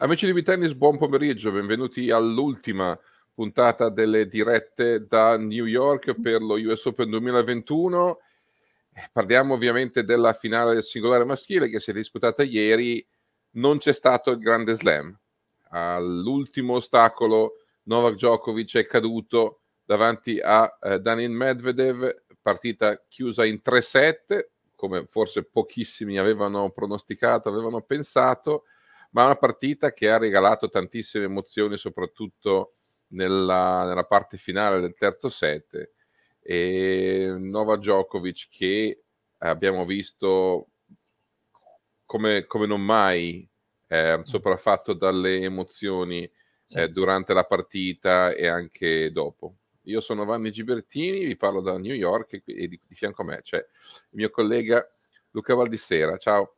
Amici di Vitennis, buon pomeriggio. Benvenuti all'ultima puntata delle dirette da New York per lo US Open 2021. Parliamo ovviamente della finale del singolare maschile che si è disputata ieri. Non c'è stato il grande slam. All'ultimo ostacolo Novak Djokovic è caduto davanti a eh, Daniel Medvedev, partita chiusa in 3-7, come forse pochissimi avevano pronosticato, avevano pensato, ma una partita che ha regalato tantissime emozioni, soprattutto nella, nella parte finale del terzo set e Nova Djokovic che abbiamo visto come, come non mai eh, sopraffatto dalle emozioni sì. eh, durante la partita e anche dopo. Io sono Vanni Gibertini, vi parlo da New York e, e di, di, fianco a me c'è il mio collega Luca Valdissera. Ciao.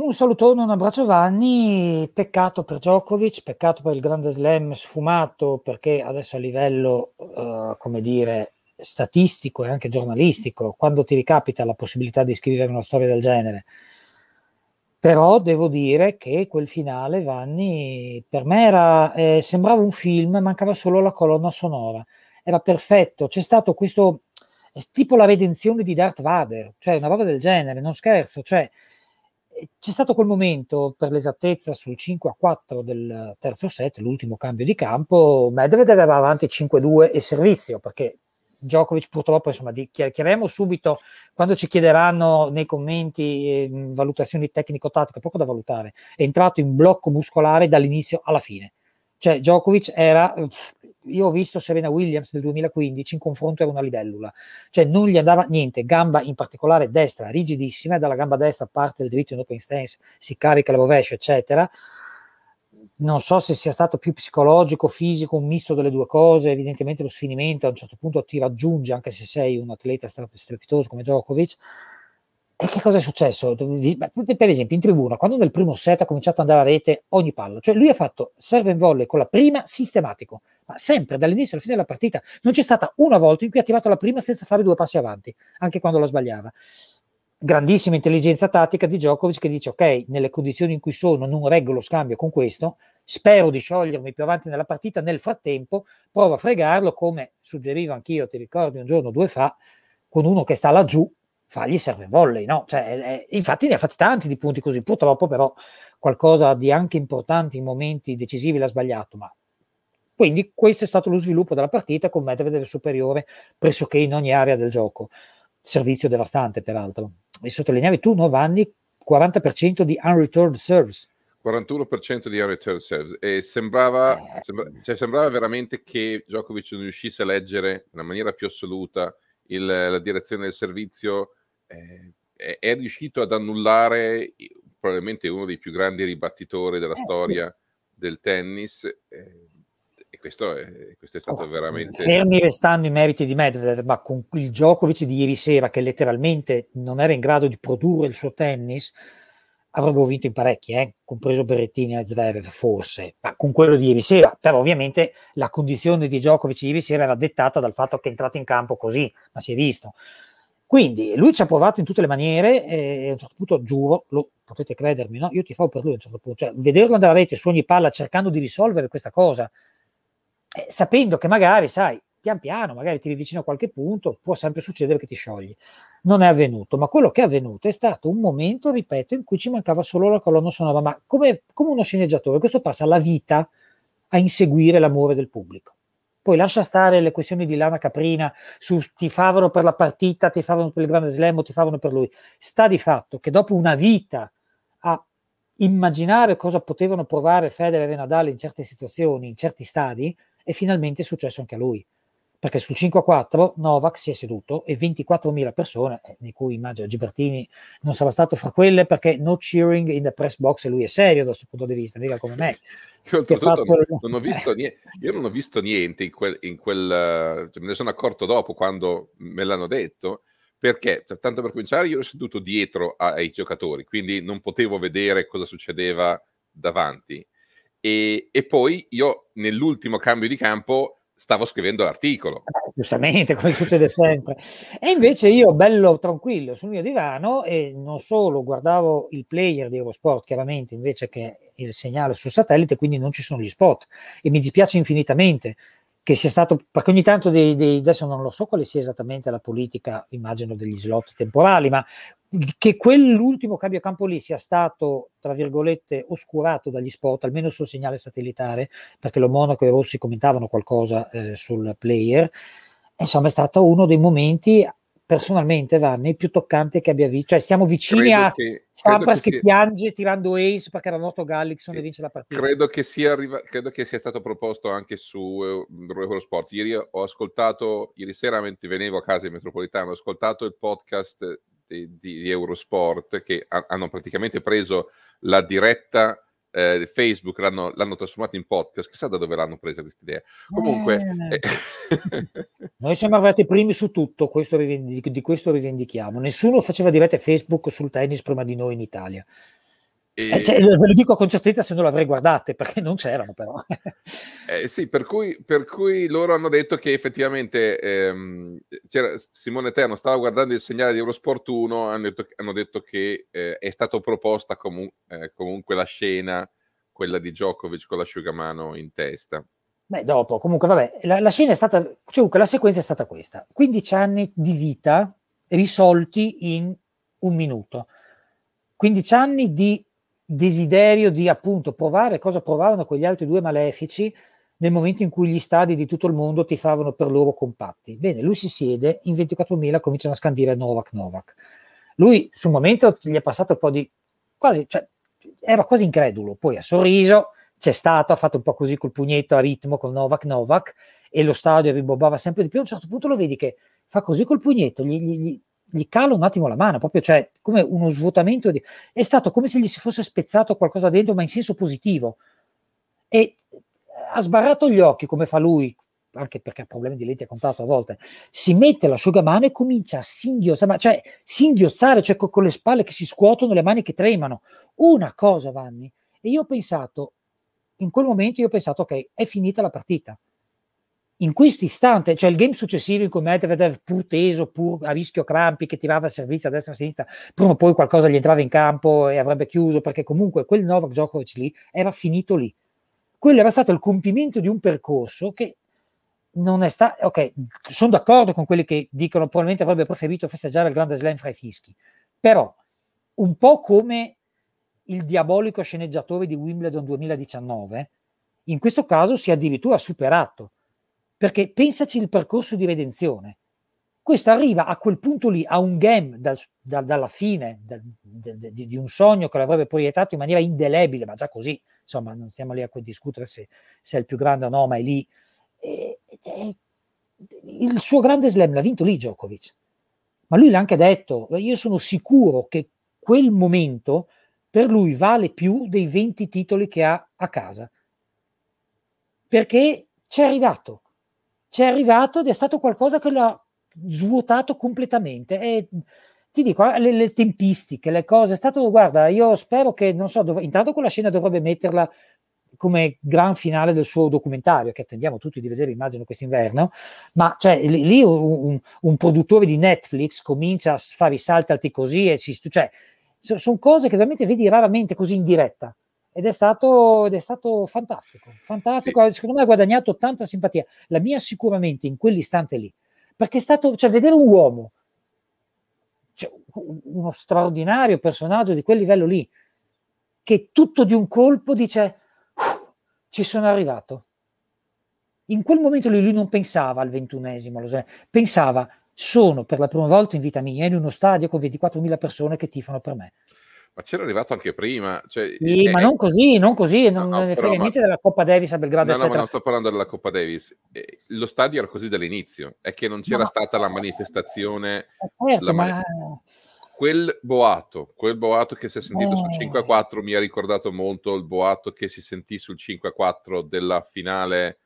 Un salutone, un abbraccio Vanni, peccato per Djokovic, peccato per il grande slam sfumato perché adesso a livello, uh, come dire, statistico e anche giornalistico, quando ti ricapita la possibilità di scrivere una storia del genere, però devo dire che quel finale, Vanni, per me era, eh, sembrava un film, mancava solo la colonna sonora, era perfetto, c'è stato questo, è tipo la redenzione di Darth Vader, cioè una roba del genere, non scherzo, cioè c'è stato quel momento, per l'esattezza, sul 5 a 4 del terzo set, l'ultimo cambio di campo, Medvedev aveva avanti 5-2 e servizio, perché Djokovic purtroppo, insomma, chiariamo subito, quando ci chiederanno nei commenti eh, valutazioni tecnico-tattiche, poco da valutare, è entrato in blocco muscolare dall'inizio alla fine. Cioè Djokovic era io ho visto Serena Williams nel 2015 in confronto era una libellula, cioè non gli andava niente, gamba in particolare destra rigidissima, dalla gamba destra parte il diritto in open stance, si carica la rovescio, eccetera. Non so se sia stato più psicologico, fisico, un misto delle due cose, evidentemente lo sfinimento a un certo punto ti raggiunge, anche se sei un atleta strepitoso come Djokovic, e che cosa è successo? Per esempio, in tribuna, quando nel primo set ha cominciato ad andare a rete ogni palla, cioè lui ha fatto serve in volley con la prima sistematico, ma sempre dall'inizio alla fine della partita non c'è stata una volta in cui ha attivato la prima senza fare due passi avanti, anche quando la sbagliava. Grandissima intelligenza tattica di Djokovic che dice ok, nelle condizioni in cui sono non reggo lo scambio con questo, spero di sciogliermi più avanti nella partita, nel frattempo provo a fregarlo come suggerivo anch'io, ti ricordi un giorno o due fa, con uno che sta laggiù fargli serve volley, no? Cioè, eh, infatti ne ha fatti tanti di punti così, purtroppo però qualcosa di anche importante in momenti decisivi l'ha sbagliato, ma quindi questo è stato lo sviluppo della partita con Medvedev superiore pressoché in ogni area del gioco. Servizio devastante, peraltro. E sottolineavi tu, no, Vanni, 40% di unreturned serves. 41% di unreturned serves e sembrava, eh. sembra, cioè sembrava veramente che Djokovic non riuscisse a leggere nella maniera più assoluta il, la direzione del servizio eh, è, è, riuscito ad annullare probabilmente uno dei più grandi ribattitori della eh, storia del tennis. Eh, e questo è, questo è stato oh, veramente. Fermi restando i meriti di Medvedev, ma con il Djokovic di ieri sera, che letteralmente non era in grado di produrre il suo tennis, avrebbero vinto in parecchi, eh? compreso Berrettini e Zverev, forse, ma con quello di ieri sera. Però ovviamente la condizione di Djokovic ieri sera era dettata dal fatto che è entrato in campo così, ma si è visto. Quindi lui ci ha provato in tutte le maniere e a un certo punto, giuro, lo, potete credermi, no? io ti favo per lui a un certo punto, cioè, vederlo andare a rete su ogni palla cercando di risolvere questa cosa, eh, sapendo che magari, sai, pian piano, magari ti vicino a qualche punto, può sempre succedere che ti sciogli. Non è avvenuto, ma quello che è avvenuto è stato un momento, ripeto, in cui ci mancava solo la colonna sonora, ma come, come uno sceneggiatore, questo passa la vita a inseguire l'amore del pubblico. Poi lascia stare le questioni di lana caprina su ti favano per la partita, ti favano per il grande slam o ti favano per lui. Sta di fatto che dopo una vita a immaginare cosa potevano provare Federer e Nadal in certe situazioni, in certi stadi, è finalmente successo anche a lui. perché sul 5-4 Novak si è seduto e 24.000 persone, eh, di cui immagino Gibertini non sarà stato fra quelle perché no cheering in the press box e lui è serio da questo punto di vista, mica come me. Io, non, non ho visto niente, io non ho visto niente in quel, in quel cioè me ne sono accorto dopo quando me l'hanno detto, perché tanto per cominciare io ero seduto dietro ai giocatori, quindi non potevo vedere cosa succedeva davanti. E, e poi io nell'ultimo cambio di campo stavo scrivendo l'articolo. Eh, giustamente, come succede sempre. E invece io, bello tranquillo sul mio divano, e non solo guardavo il player di Eurosport, chiaramente, invece che il segnale sul satellite, quindi non ci sono gli spot. E mi dispiace infinitamente che sia stato, perché ogni tanto dei, dei, adesso non lo so quale sia esattamente la politica, immagino degli slot temporali, ma che quell'ultimo cambio campo lì sia stato, tra virgolette, oscurato dagli spot, almeno sul segnale satellitare, perché lo Monaco e Rossi commentavano qualcosa eh, sul player, insomma è stato uno dei momenti personalmente Vanni più toccante che abbia visto cioè stiamo vicini credo a che, Sampras che, che piange tirando ace perché era noto Gallickson sì, e vince la partita. Credo che, sia arriva... credo che sia stato proposto anche su uh, Eurosport ieri ho ascoltato ieri sera mentre venevo a casa in metropolitano ho ascoltato il podcast di, di Eurosport che ha, hanno praticamente preso la diretta eh, Facebook, l'hanno, l'hanno trasformata in podcast, chissà da dove l'hanno presa questa idea. Comunque... Eh. Noi siamo arrivati primi su tutto, questo rivendic- di questo rivendichiamo. Nessuno faceva dirette Facebook sul tennis prima di noi in Italia. E... Eh, cioè, ve lo dico con certezza se non l'avrei guardate, perché non c'erano però. eh, sì, per cui, per cui, loro hanno detto che effettivamente ehm, Simone Terno stava guardando il segnale di Eurosport 1, hanno detto, hanno detto che eh, è stata proposta comu- eh, comunque la scena, quella di Djokovic con l'asciugamano in testa. Beh, dopo, comunque, vabbè, la, la scena è stata, cioè, la sequenza è stata questa: 15 anni di vita risolti in un minuto. 15 anni di desiderio di appunto provare cosa provavano quegli altri due malefici nel momento in cui gli stadi di tutto il mondo tifavano per loro compatti. Bene, lui si siede, in 24.000 cominciano a scandire Novak Novak. Lui sul momento gli è passato un po' di quasi, cioè, era quasi incredulo, poi ha sorriso, c'è stato, ha fatto un po' così col pugnetto a ritmo con Novak Novak e lo stadio ribobbava sempre di più. A un certo punto lo vedi che fa così col pugnetto, gli, gli, gli cala un attimo la mano, proprio cioè come uno svuotamento di... è stato come se gli si fosse spezzato qualcosa dentro, ma in senso positivo. E ha sbarrato gli occhi come fa lui, anche perché ha problemi di lenti a contatto a volte, si mette l'asciugamano e comincia a singhiozzare, cioè singhiozzare, cioè con, con le spalle che si scuotono, le mani che tremano. Una cosa, Vanni. E io ho pensato, in quel momento io ho pensato, ok, è finita la partita in questo istante, cioè il game successivo in cui Medvedev pur teso, pur a rischio crampi, che tirava servizio a destra e a sinistra, prima o poi qualcosa gli entrava in campo e avrebbe chiuso, perché comunque quel Novak Djokovic lì era finito lì. Quello era stato il compimento di un percorso che non è stato... Ok, sono d'accordo con quelli che dicono probabilmente avrebbe preferito festeggiare il grande slam fra i fischi, però un po' come il diabolico sceneggiatore di Wimbledon 2019, in questo caso si è addirittura superato perché pensaci il percorso di redenzione. Questo arriva a quel punto lì, a un game dal, da, dalla fine da, di, di, un sogno che l'avrebbe proiettato in maniera indelebile, ma già così, insomma, non stiamo lì a discutere se, se è il più grande o no, ma è lì. E, e, il suo grande slam l'ha vinto lì Djokovic. Ma lui l'ha anche detto, io sono sicuro che quel momento per lui vale più dei 20 titoli che ha a casa. Perché c'è arrivato c'è arrivato ed è stato qualcosa che l'ha svuotato completamente. E ti dico, eh, le, le, tempistiche, le cose, è stato, guarda, io spero che, non so, dov- intanto quella scena dovrebbe metterla come gran finale del suo documentario, che attendiamo tutti di vedere, immagino, quest'inverno, ma cioè, lì, lì un, un, produttore di Netflix comincia a fare i salti alti così e si, cioè, sono cose che veramente vedi raramente così in diretta ed è stato, ed è stato fantastico, fantastico, sì. secondo me ha guadagnato tanta simpatia, la mia sicuramente in quell'istante lì, perché è stato, cioè vedere un uomo, cioè, uno straordinario personaggio di quel livello lì, che tutto di un colpo dice, ci sono arrivato. In quel momento lui, lui non pensava al ventunesimo, pensava, sono per la prima volta in vita mia in uno stadio con 24.000 persone che tifano per me Ma c'era arrivato anche prima. Cioè, sì, è, ma non così, non così, non no, ne frega niente della Coppa Davis a Belgrado, no, no, ma eccetera. non sto parlando della Coppa Davis. Eh, Lo stadio era così dall'inizio, è che non c'era Ma- stata la manifestazione. Eh, certo, la ma... mani- Quel boato, quel boato che si è sentito sul Eh. 5 a 4 mi ha ricordato molto il boato che si sentì sul 5 a 4 della finale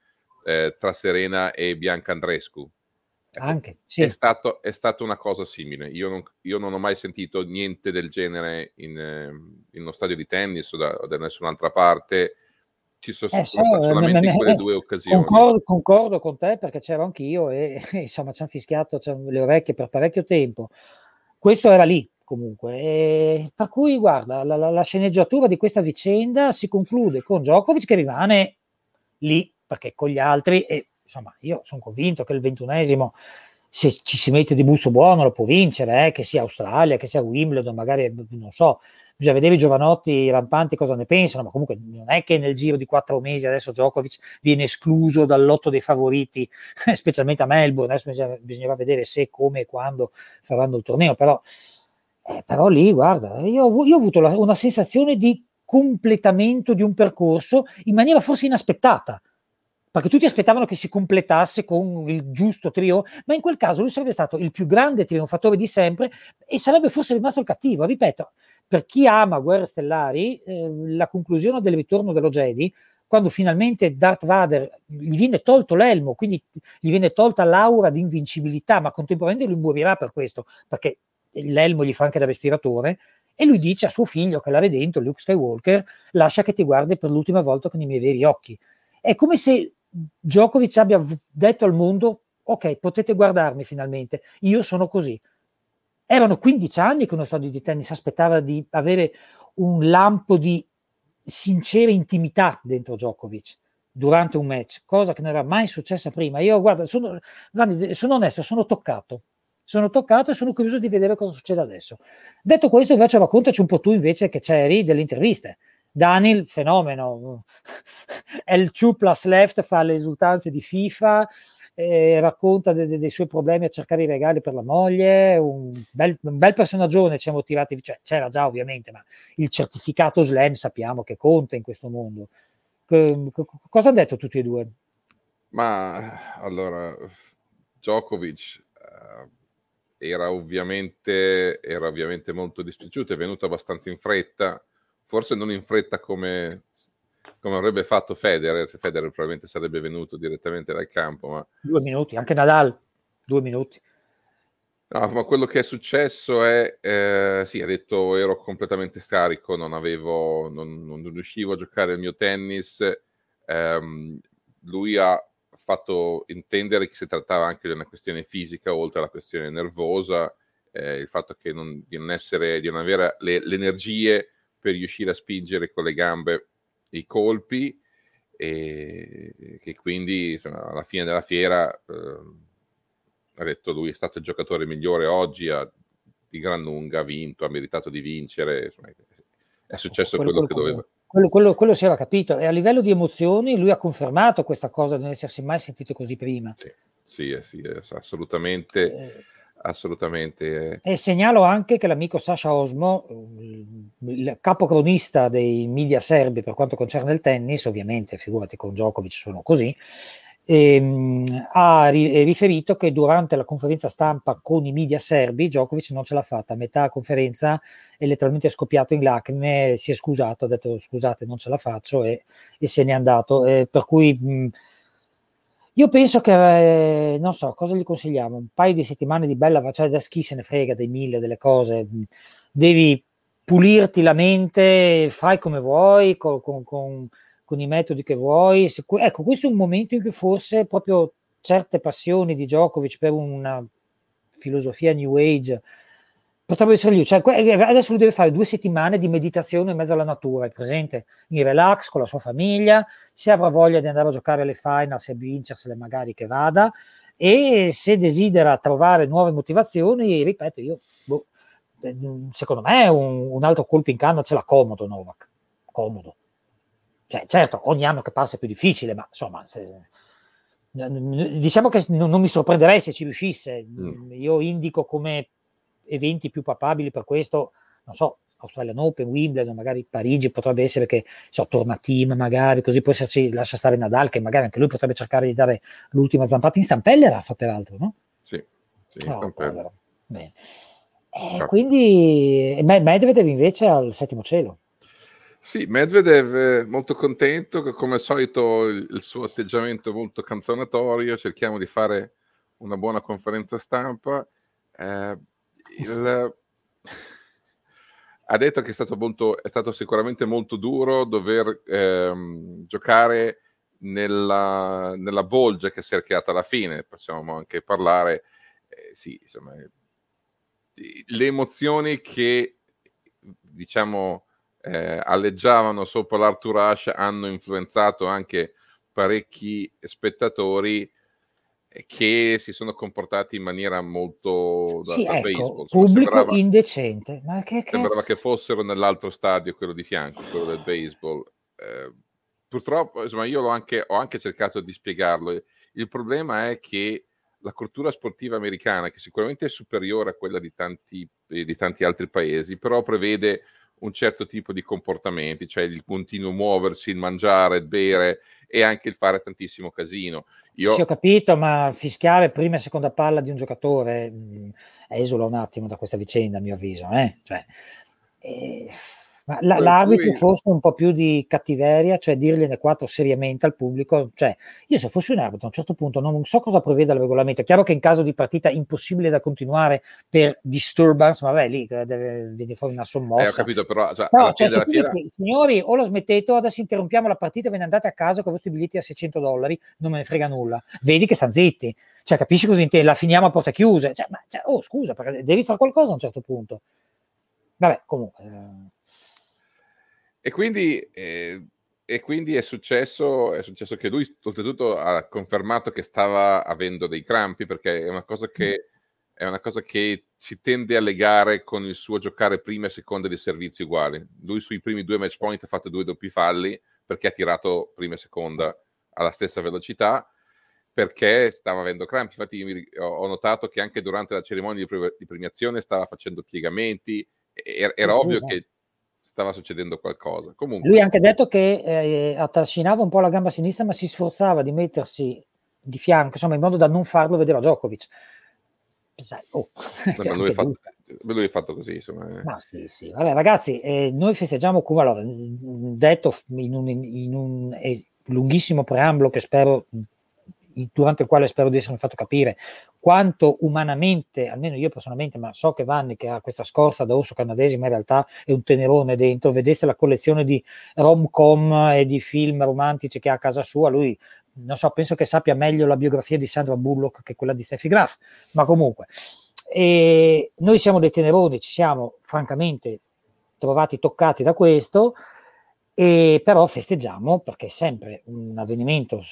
eh, tra Serena e Bianca Andrescu. Ecco, Anche, sì. È, stato, è stata una cosa simile. Io non, io non ho mai sentito niente del genere in, ehm, in uno stadio di tennis o da, o da nessun'altra parte. Ci sono Eh, sono so, stati solamente me- in me- quelle due occasioni. Concordo, concordo con te perché c'ero anch'io e insomma ci hanno fischiato le orecchie per parecchio tempo. Questo era lì comunque. E per cui, guarda, la, la- la sceneggiatura di questa vicenda si conclude con Djokovic che rimane lì perché con gli altri, e insomma, io sono convinto che il ventunesimo, se ci si mette di busto buono, lo può vincere, eh, che sia Australia, che sia Wimbledon, magari non so. Bisogna vedere i giovanotti rampanti cosa ne pensano, ma comunque non è che nel giro di quattro mesi adesso Djokovic viene escluso dal lotto dei favoriti, specialmente a Melbourne. Adesso bisogna, bisognerà vedere se, come e quando faranno il torneo, però, eh, però lì, guarda, io, io ho avuto la- una sensazione di completamento di un percorso in maniera forse inaspettata perché tutti aspettavano che si completasse con il giusto trio, ma in quel caso lui sarebbe stato il più grande trionfatore di sempre e sarebbe forse rimasto il cattivo. Ripeto, per chi ama Guerre Stellari, eh, la conclusione del ritorno dello Jedi, quando finalmente Darth Vader gli viene tolto l'elmo, quindi gli viene tolta l'aura di invincibilità, ma contemporaneamente lui morirà per questo, perché l'elmo gli fa anche da respiratore, e lui dice a suo figlio che l'ha dentro, Luke Skywalker, lascia che ti guardi per l'ultima volta con i miei veri occhi. È come se Djokovic abbia detto al mondo, ok, potete guardarmi finalmente, io sono così. Erano 15 anni che uno stadio di tennis aspettava di avere un lampo di sincera intimità dentro Djokovic durante un match, cosa che non era mai successa prima. Io, guarda, sono, guardi, sono onesto, sono toccato. Sono toccato e sono curioso di vedere cosa succede adesso. Detto questo, invece, raccontaci un po' tu invece che c'eri delle interviste. Daniel, fenomeno, L2 plus left fa le esultanze di FIFA, eh, racconta de- de- dei suoi problemi a cercare i regali per la moglie, un bel, un bel personaggio ci siamo tirati, cioè, c'era già ovviamente, ma il certificato slam sappiamo che conta in questo mondo. Che- co- cosa hanno detto tutti e due? Ma allora, Djokovic eh, era, ovviamente, era ovviamente molto dispiaciuto, è venuto abbastanza in fretta, forse non in fretta come, come avrebbe fatto Federer, se Federer probabilmente sarebbe venuto direttamente dal campo, ma Due minuti, anche Nadal, due minuti. No, ma quello che è successo è, eh, sì, ha detto ero completamente scarico, non avevo, non, non riuscivo a giocare il mio tennis. Ehm, lui ha fatto intendere che si trattava anche di una questione fisica, oltre alla questione nervosa, eh, il fatto che non, di non essere, di non avere le, le energie per riuscire a spingere con le gambe i colpi e che quindi insomma, alla fine della fiera eh, ha detto lui è stato il giocatore migliore oggi ha, di gran lunga ha vinto ha meritato di vincere insomma, è successo quello, quello, quello che doveva. quello, quello, quello, si era capito. E a livello di emozioni lui ha confermato questa cosa di non essersi mai sentito così prima. Sì, sì, sì assolutamente. Eh, assolutamente. E segnalo anche che l'amico Sasha Osmo il capocronista dei media serbi per quanto concerne il tennis ovviamente figurati con Djokovic sono così ehm, ha ri- riferito che durante la conferenza stampa con i media serbi Djokovic non ce l'ha fatta. A metà conferenza è letteralmente scoppiato in lacrime si è scusato ha detto scusate non ce la faccio e, e se n'è andato. Eh, per cui mh, io penso che, eh, non so, cosa gli consigliamo? Un paio di settimane di bella, cioè da chi se ne frega dei mille, delle cose, devi pulirti la mente, fai come vuoi, con, con, con, con i metodi che vuoi. Ecco, questo è un momento in cui forse proprio certe passioni di Djokovic per una filosofia New Age potrebbe essere lì. Cioè, adesso lui deve fare due settimane di meditazione in mezzo alla natura, è presente in relax con la sua famiglia. Se avrà voglia di andare a giocare alle finals e vincersele, magari che vada. E se desidera trovare nuove motivazioni, ripeto, io boh, secondo me un, un, altro colpo in canna ce l'ha comodo Novak. Comodo. Cioè, certo, ogni anno che passa è più difficile, ma insomma. Se, diciamo che non, non mi sorprenderei se ci riuscisse. Mm. Io indico come eventi più papabili per questo, non so, Australian Open, Wimbledon, magari Parigi potrebbe essere che so, torna team magari, così poi esserci, lascia stare Nadal che magari anche lui potrebbe cercare di dare l'ultima zampata in stampelle Rafa peraltro, no? Sì, sì oh, Bene. Eh, quindi Medvedev invece al settimo cielo. Sì, Medvedev molto contento, come al solito il, il suo atteggiamento molto canzonatorio, cerchiamo di fare una buona conferenza stampa. Eh, il, ha detto che è stato, molto, è stato sicuramente molto duro dover ehm, giocare nella, nella, bolgia che si è creata alla fine. Possiamo anche parlare, eh, sì, insomma, le emozioni che diciamo eh, alleggiavano sopra l'Arthur hanno influenzato anche parecchi spettatori che si sono comportati in maniera molto da, sì, da ecco, baseball. pubblico sembrava, indecente. Ma che sembrava che fossero nell'altro stadio, quello di fianco, quello del baseball. Eh, purtroppo, insomma, io anche, ho anche cercato di spiegarlo. Il problema è che la cultura sportiva americana, che sicuramente è superiore a quella di tanti, di tanti altri paesi, però prevede un certo tipo di comportamenti, cioè il continuo muoversi, il mangiare, il bere e anche il fare tantissimo casino. Io... Sì, ho capito, ma fischiare prima e seconda palla di un giocatore mh, mm, esula un attimo da questa vicenda, a mio avviso. Eh? Cioè, eh ma la, l'arbitro cui... fosse un po' più di cattiveria, cioè dirgliene quattro seriamente al pubblico, cioè io se fossi un arbitro a un certo punto non so cosa prevede il regolamento, è chiaro che in caso di partita impossibile da continuare per disturbance, ma vabbè lì eh, deve venire fuori una sommossa. Eh, ho capito però, cioè, no, cioè, se fiera... signori o lo smettete o adesso interrompiamo la partita e ve ne andate a casa con i vostri biglietti a 600 dollari, non me ne frega nulla, vedi che stanno zitti, cioè capisci cosa intende, la finiamo a porte chiuse, cioè, ma, cioè, oh scusa, devi fare qualcosa a un certo punto. Vabbè, comunque... Eh e quindi, eh, e quindi è, successo, è successo che lui, oltretutto, ha confermato che stava avendo dei crampi, perché è una cosa che, è una cosa che si tende a legare con il suo giocare prima e seconda di servizi uguali. Lui sui primi due match point ha fatto due doppi falli, perché ha tirato prima e seconda alla stessa velocità, perché stava avendo crampi. Infatti, ho notato che anche durante la cerimonia di, premiazione stava facendo piegamenti. Era, era ovvio che stava succedendo qualcosa. Comunque, Lui ha anche detto che eh, attrascinava un po' la gamba sinistra, ma si sforzava di mettersi di fianco, insomma, in modo da non farlo vedere a Djokovic. Sai, oh, cioè, lui, è fatto, lui, è fatto, così, insomma. Eh. Ma sì, sì. Vabbè, ragazzi, eh, noi festeggiamo come allora, detto in un, in un eh, lunghissimo preambolo che spero durante il quale spero di essermi fatto capire quanto umanamente, almeno io personalmente, ma so che Vanni che ha questa scorza da orso canadese, ma in realtà è un tenerone dentro, vedeste la collezione di rom-com e di film romantici che ha a casa sua, lui non so, penso che sappia meglio la biografia di Sandra Bullock che quella di Steffi Graf, ma comunque e noi siamo dei teneroni, ci siamo francamente trovati toccati da questo, e però festeggiamo perché è sempre un avvenimento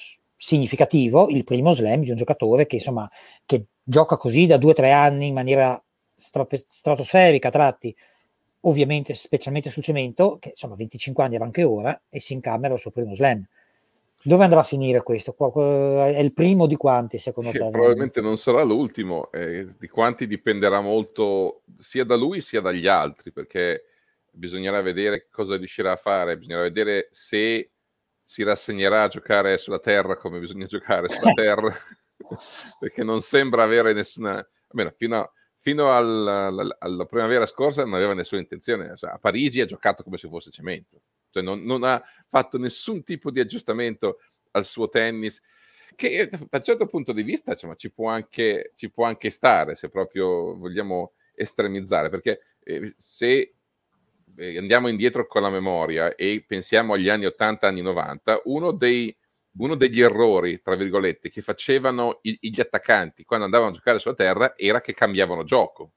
significativo il primo slam di un giocatore che insomma che gioca così da due o tre anni in maniera strape- stratosferica a tratti ovviamente specialmente sul cemento che insomma 25 anni avanti ora e si incamera il suo primo slam dove andrà a finire questo? È il primo di quanti secondo sì, te? Probabilmente non sarà l'ultimo, eh, di quanti dipenderà molto sia da lui sia dagli altri, perché bisognerà vedere cosa riuscirà a fare, bisognerà vedere se si rassegnerà a giocare sulla terra come bisogna giocare sulla terra, perché non sembra avere nessuna, almeno fino, a, fino al, alla, alla, primavera scorsa non aveva nessuna intenzione, cioè, a Parigi ha giocato come se fosse cemento, cioè non, non, ha fatto nessun tipo di aggiustamento al suo tennis, che da un certo punto di vista insomma, ci, può anche, ci può anche stare se proprio vogliamo estremizzare, perché eh, se andiamo indietro con la memoria e pensiamo agli anni 80, anni 90, uno, dei, uno degli errori, tra virgolette, che facevano i, gli attaccanti quando andavano a giocare sulla terra era che cambiavano gioco.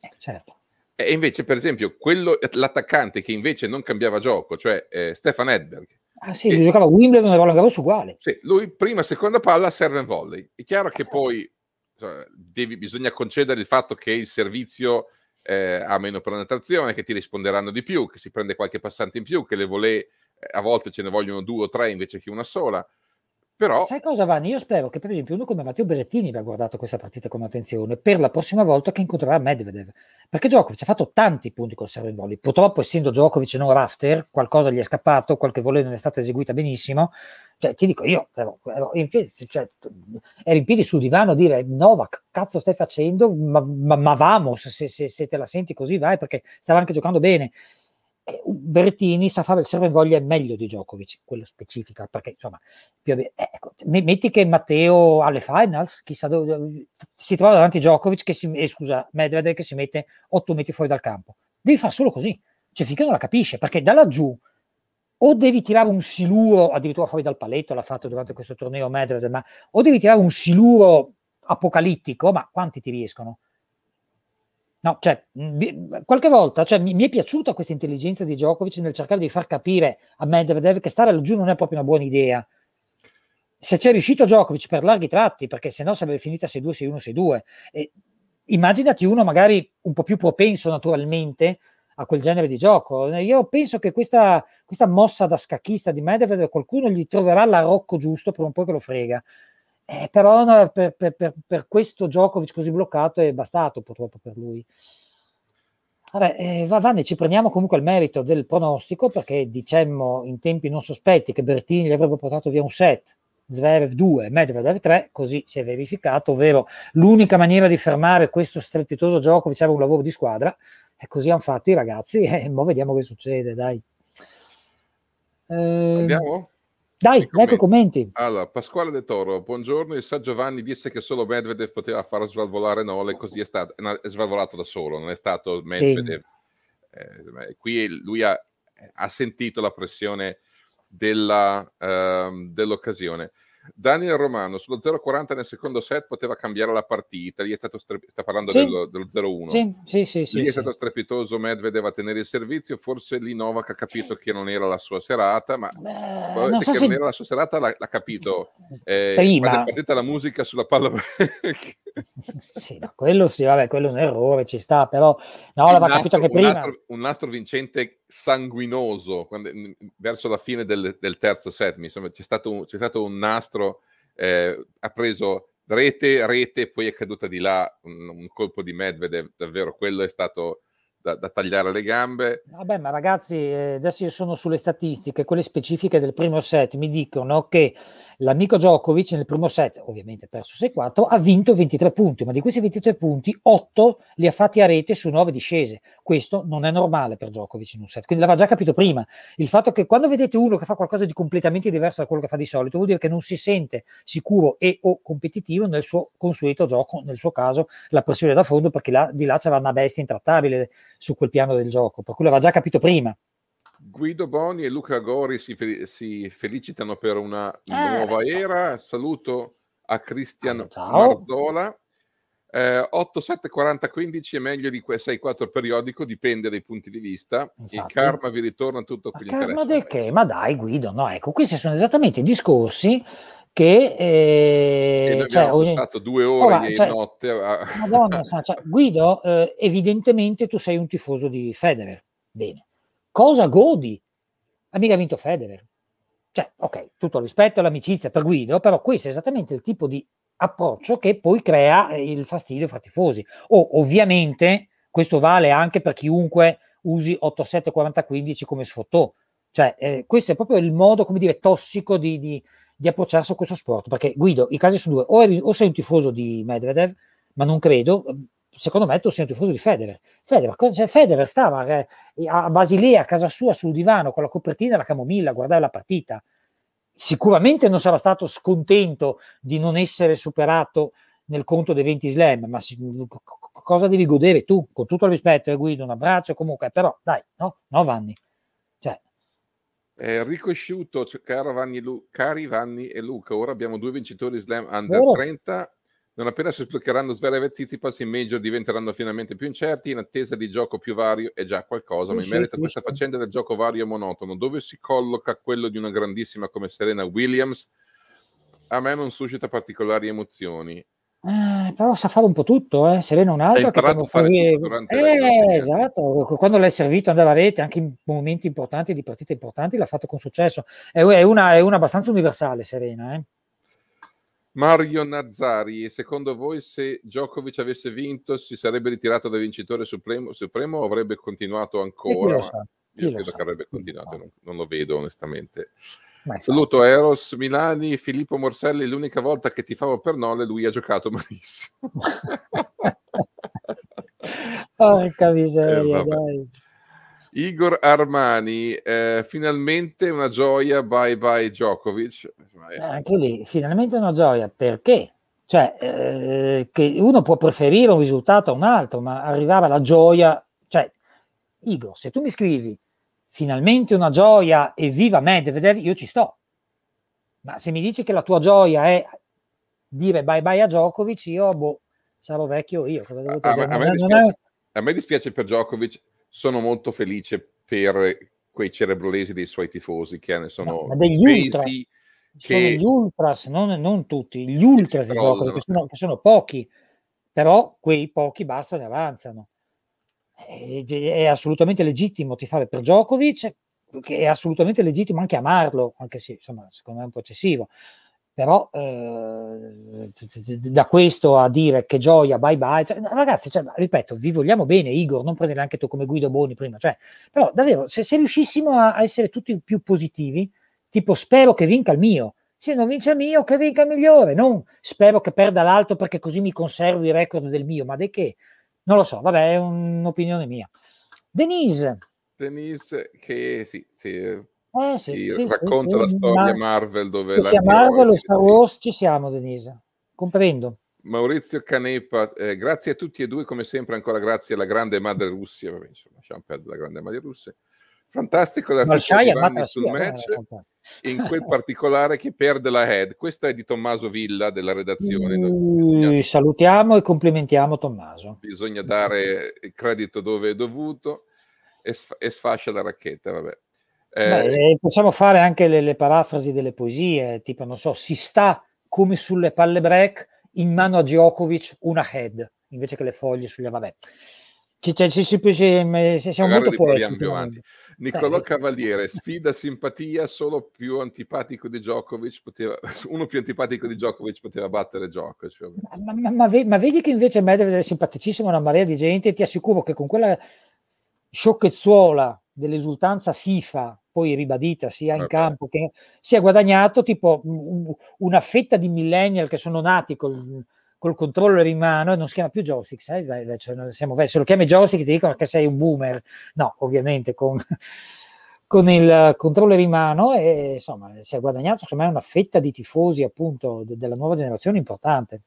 Eh, certo. E invece, per esempio, quello, l'attaccante che invece non cambiava gioco, cioè eh, Stefan Edberg. Ah sì, lui giocava Wimbledon e Roland Garros uguale. Sì, lui prima, seconda palla, serve in volley. È chiaro che certo. poi cioè, devi, bisogna concedere il fatto che il servizio eh, ha meno penetrazione, che ti risponderanno di più, che si prende qualche passante in più, che le volée eh, a volte ce ne vogliono due o tre invece che una sola. Però... Sai cosa Vanni? Io spero che per esempio uno come Matteo Berrettini abbia guardato questa partita con attenzione per la prossima volta che incontrerà Medvedev. Perché Djokovic ha fatto tanti punti col serve in volley. Purtroppo essendo Djokovic non rafter, qualcosa gli è scappato, qualche volley non è stata eseguita benissimo. Cioè, ti dico, io ero, ero, in piedi, cioè, ero, in piedi, sul divano a dire Novak, cazzo stai facendo? Ma, ma, ma vamos, se, se, se te la senti così vai, perché stava anche giocando bene. Berrettini sa fare il serve in voglia meglio di Djokovic, quello specifica, perché insomma, più, eh, ecco, metti che Matteo alle finals, chissà dove, si trova davanti a Djokovic che si, eh, scusa, Medvedev che si mette 8 metri fuori dal campo. Devi fare solo così, cioè finché non la capisce, perché da laggiù o devi tirare un siluro addirittura fuori dal paletto, l'ha fatto durante questo torneo Medvedev, ma o devi tirare un siluro apocalittico, ma quanti ti riescono? No, cioè, qualche volta cioè, mi, mi, è piaciuta questa intelligenza di Djokovic nel cercare di far capire a Medvedev che stare laggiù non è proprio una buona idea. Se c'è riuscito Djokovic per larghi tratti, perché se no sarebbe finita 6-2, 6-1, 6-2. E immaginati uno magari un po' più propenso naturalmente a quel genere di gioco. Io penso che questa, questa mossa da scacchista di Medvedev qualcuno gli troverà l'arrocco giusto per un po' che lo frega. Eh, però no, per, per, per, per, questo Djokovic così bloccato è bastato purtroppo per lui. Vabbè, eh, Vanni, ci prendiamo comunque il merito del pronostico perché dicemmo in tempi non sospetti che Bertini gli avrebbe portato via un set, Zverev 2, Medvedev 3, così si è verificato, ovvero l'unica maniera di fermare questo strepitoso Djokovic era un lavoro di squadra e così hanno fatto i ragazzi e ora vediamo che succede, dai. Eh, Andiamo? Dai, ecco commenti. Allora, Pasquale De Toro, buongiorno. Il Sa Giovanni disse che solo Medvedev poteva far svalvolare Nole, così è stato è svalvolato da solo, non è stato Medvedev. Sì. Eh, qui lui ha, ha, sentito la pressione della, uh, dell'occasione. Daniel Romano sullo 0,40 nel secondo set poteva cambiare la partita. Gli è stato stre- sta parlando sì. dello, dello 0-1. Sì, sì, sì. sì Lì sì, è stato strepitoso. Medvedev a tenere il servizio. Forse lì Novak ha capito che non era la sua serata, ma Beh, non so che se... non era la sua serata l'ha, l'ha capito eh, prima. Quando è partita la musica sulla palla. sì, no, quello sì, vabbè, quello è un errore, ci sta, però no, l'aveva capito che prima. Un nastro, un nastro vincente sanguinoso quando, verso la fine del, del terzo set. Insomma, c'è stato un, c'è stato un nastro eh, ha preso rete, rete, poi è caduta di là un, un colpo di Medvedev, davvero quello è stato da, da, tagliare le gambe. Vabbè, ma ragazzi, eh, adesso io sono sulle statistiche, quelle specifiche del primo set, mi dicono che l'amico Djokovic nel primo set, ovviamente perso 6-4, ha vinto 23 punti, ma di questi 23 punti 8 li ha fatti a rete su 9 discese. Questo non è normale per Djokovic in un set, quindi l'aveva già capito prima. Il fatto che quando vedete uno che fa qualcosa di completamente diverso da quello che fa di solito, vuol dire che non si sente sicuro e o competitivo nel suo consueto gioco, nel suo caso la pressione da fondo, perché là, di là c'era una bestia intrattabile su quel piano del gioco, per cui l'aveva già capito prima. Guido Boni e Luca Gori si, fe- si felicitano per una eh, nuova era. Saluto a Cristian. Marzola. Eh, 8, 7, 40, 15 è meglio di 6, 4 periodico, dipende dai punti di vista. Infatti. Il karma vi ritorna tutto quello che karma del che? Ma dai, Guido, no, ecco, questi sono esattamente i discorsi che eh, cioè, ogni... passato due ore Ora, cioè, notte a... Madonna, cioè, Guido eh, evidentemente tu sei un tifoso di Federer. Bene. Cosa godi? Ha mica vinto Federer. Cioè ok tutto il rispetto e l'amicizia per Guido però questo è esattamente il tipo di approccio che poi crea il fastidio fra tifosi. O ovviamente questo vale anche per chiunque usi 8 7 40 15 come sfottò. Cioè eh, questo è proprio il modo come dire tossico di, di di approcciarsi a questo sport, perché Guido, i casi sono due, o, eri, o sei un tifoso di Medvedev, ma non credo, secondo me tu sei un tifoso di Federer. Federer, cioè Federer stava eh, a Basilea, a casa sua, sul divano, con la copertina e la camomilla, a guardare la partita. Sicuramente non sarà stato scontento di non essere superato nel conto dei 20 slam, ma si, cosa devi godere tu? Con tutto il rispetto, eh, Guido, un abbraccio comunque, però dai, no, no Vanni. Eh, caro Vanni Lu- cari Vanni e Luca, ora abbiamo due vincitori slam under oh. 30. Non appena si sbloccheranno Zverev e Tsitsipas in major diventeranno finalmente più incerti, in attesa di gioco più vario è già qualcosa, ma in merito a questa faccenda del gioco vario e monotono, dove si colloca quello di una grandissima come Serena Williams, a me non suscita particolari emozioni. Eh, però sa fare un po' tutto, eh. Serena un altro che quando stavi... eh, esatto, quando l'è servito andava a rete anche in momenti importanti di partite importanti l'ha fatto con successo è, una, è una abbastanza universale Serena eh. Mario Nazzari, secondo voi se Djokovic avesse vinto si sarebbe ritirato da vincitore supremo, supremo o avrebbe continuato ancora? Io credo che avrebbe continuato, non, non, lo vedo onestamente. Saluto Eros Milani, Filippo Morselli, l'unica volta che ti favo per Nole lui ha giocato malissimo. Porca miseria, eh, dai. Igor Armani, eh, finalmente una gioia, bye bye Djokovic. Eh, anche lì, finalmente una gioia, perché? Cioè, eh, che uno può preferire un risultato a un altro, ma arrivava la gioia, cioè, Igor, se tu mi scrivi finalmente una gioia e viva Medvedev, io ci sto. Ma se mi dici che la tua gioia è dire bye bye a Djokovic, io boh, sarò vecchio io. Cosa devo a, a, me dispiace, a me dispiace per Djokovic sono molto felice per quei cerebrolesi dei suoi tifosi che ne sono no, degli ultras, che... sono gli ultras, non, non tutti, gli ultras di gioco, che sono, che sono pochi, però quei pochi bastano e avanzano. È, assolutamente legittimo tifare per Djokovic, che è assolutamente legittimo anche amarlo, anche se insomma, secondo me è un po' eccessivo. Però eh, da questo a dire che gioia, bye bye, cioè, ragazzi, cioè, ripeto, vi vogliamo bene, Igor, non prendere anche tu come Guido Boni prima, cioè, però davvero, se, se riuscissimo a, a, essere tutti più positivi, tipo spero che vinca il mio, se non vince il mio, che vinca il migliore, non spero che perda l'altro perché così mi conservo il record del mio, ma di che? Non lo so, vabbè, è un'opinione mia. Denise. Denise, che sì, sì eh, sì, sì, racconta la storia Marvel dove sia Marvel o Star Wars ci siamo Denise comprendo Maurizio Canepa eh, grazie a tutti e due come sempre ancora grazie alla grande madre Russia Vabbè, insomma, lasciamo perdere la grande madre Russia fantastico l'articolo sul match in quel particolare che perde la head. Questo è di Tommaso Villa della redazione uh, salutiamo e complimentiamo Tommaso. Bisogna dare il credito dove è dovuto e, sf- e sfascia la racchetta vabbè. Eh, Beh, possiamo fare anche le, le, parafrasi delle poesie, tipo, non so, si sta come sulle palle break in mano a Djokovic una head, invece che le foglie sugli vabbè. Ci, ci, ci, ci siamo molto poetici. Niccolò eh. Cavaliere, sfida simpatia, solo più antipatico di Djokovic poteva, uno più antipatico di Djokovic poteva battere Djokovic. Ma, ma, ma, ma, vedi che invece Medvedev è simpaticissimo, una marea di gente, e ti assicuro che con quella sciocchezzuola dell'esultanza FIFA poi ribadita sia in campo che si è guadagnato tipo una fetta di millennial che sono nati col, col controller in mano e non si chiama più joystick, sai? Cioè, siamo, se lo chiami joystick ti dicono che sei un boomer, no, ovviamente con, con il controller in mano e insomma si è guadagnato secondo me una fetta di tifosi appunto de- della nuova generazione importante.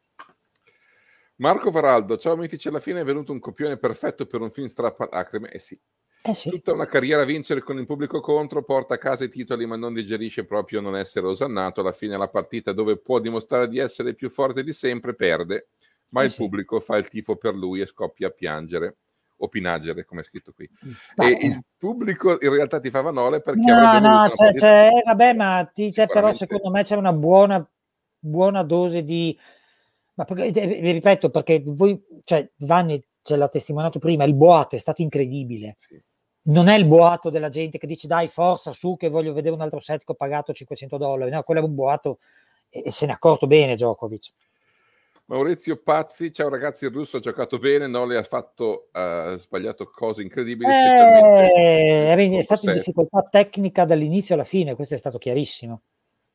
Marco Varaldo, ciao mitici, alla fine è venuto un copione perfetto per un film strappa lacrime, eh sì, eh sì. Tutta una carriera a vincere con il pubblico contro, porta a casa i titoli ma non digerisce proprio non essere osannato. Alla fine la partita dove può dimostrare di essere più forte di sempre perde, ma eh il sì. pubblico fa il tifo per lui e scoppia a piangere o pinagere, come è scritto qui. Ma... E il pubblico in realtà ti fa vanole perché no, no, c'è, c'è, eh, vabbè, ma ti, c'è, però secondo me c'è una buona, buona dose di... Ma perché, eh, ripeto, perché voi, cioè, Vanni ce l'ha testimoniato prima, il boato è stato incredibile. Sì non è il boato della gente che dice dai forza su che voglio vedere un altro set che ho pagato 500 dollari, no, quello è un boato e, se ne è accorto bene Djokovic. Maurizio Pazzi, ciao ragazzi, il russo ha giocato bene, non le ha fatto uh, sbagliato cose incredibili. Eh, è stato in difficoltà tecnica dall'inizio alla fine, questo è stato chiarissimo.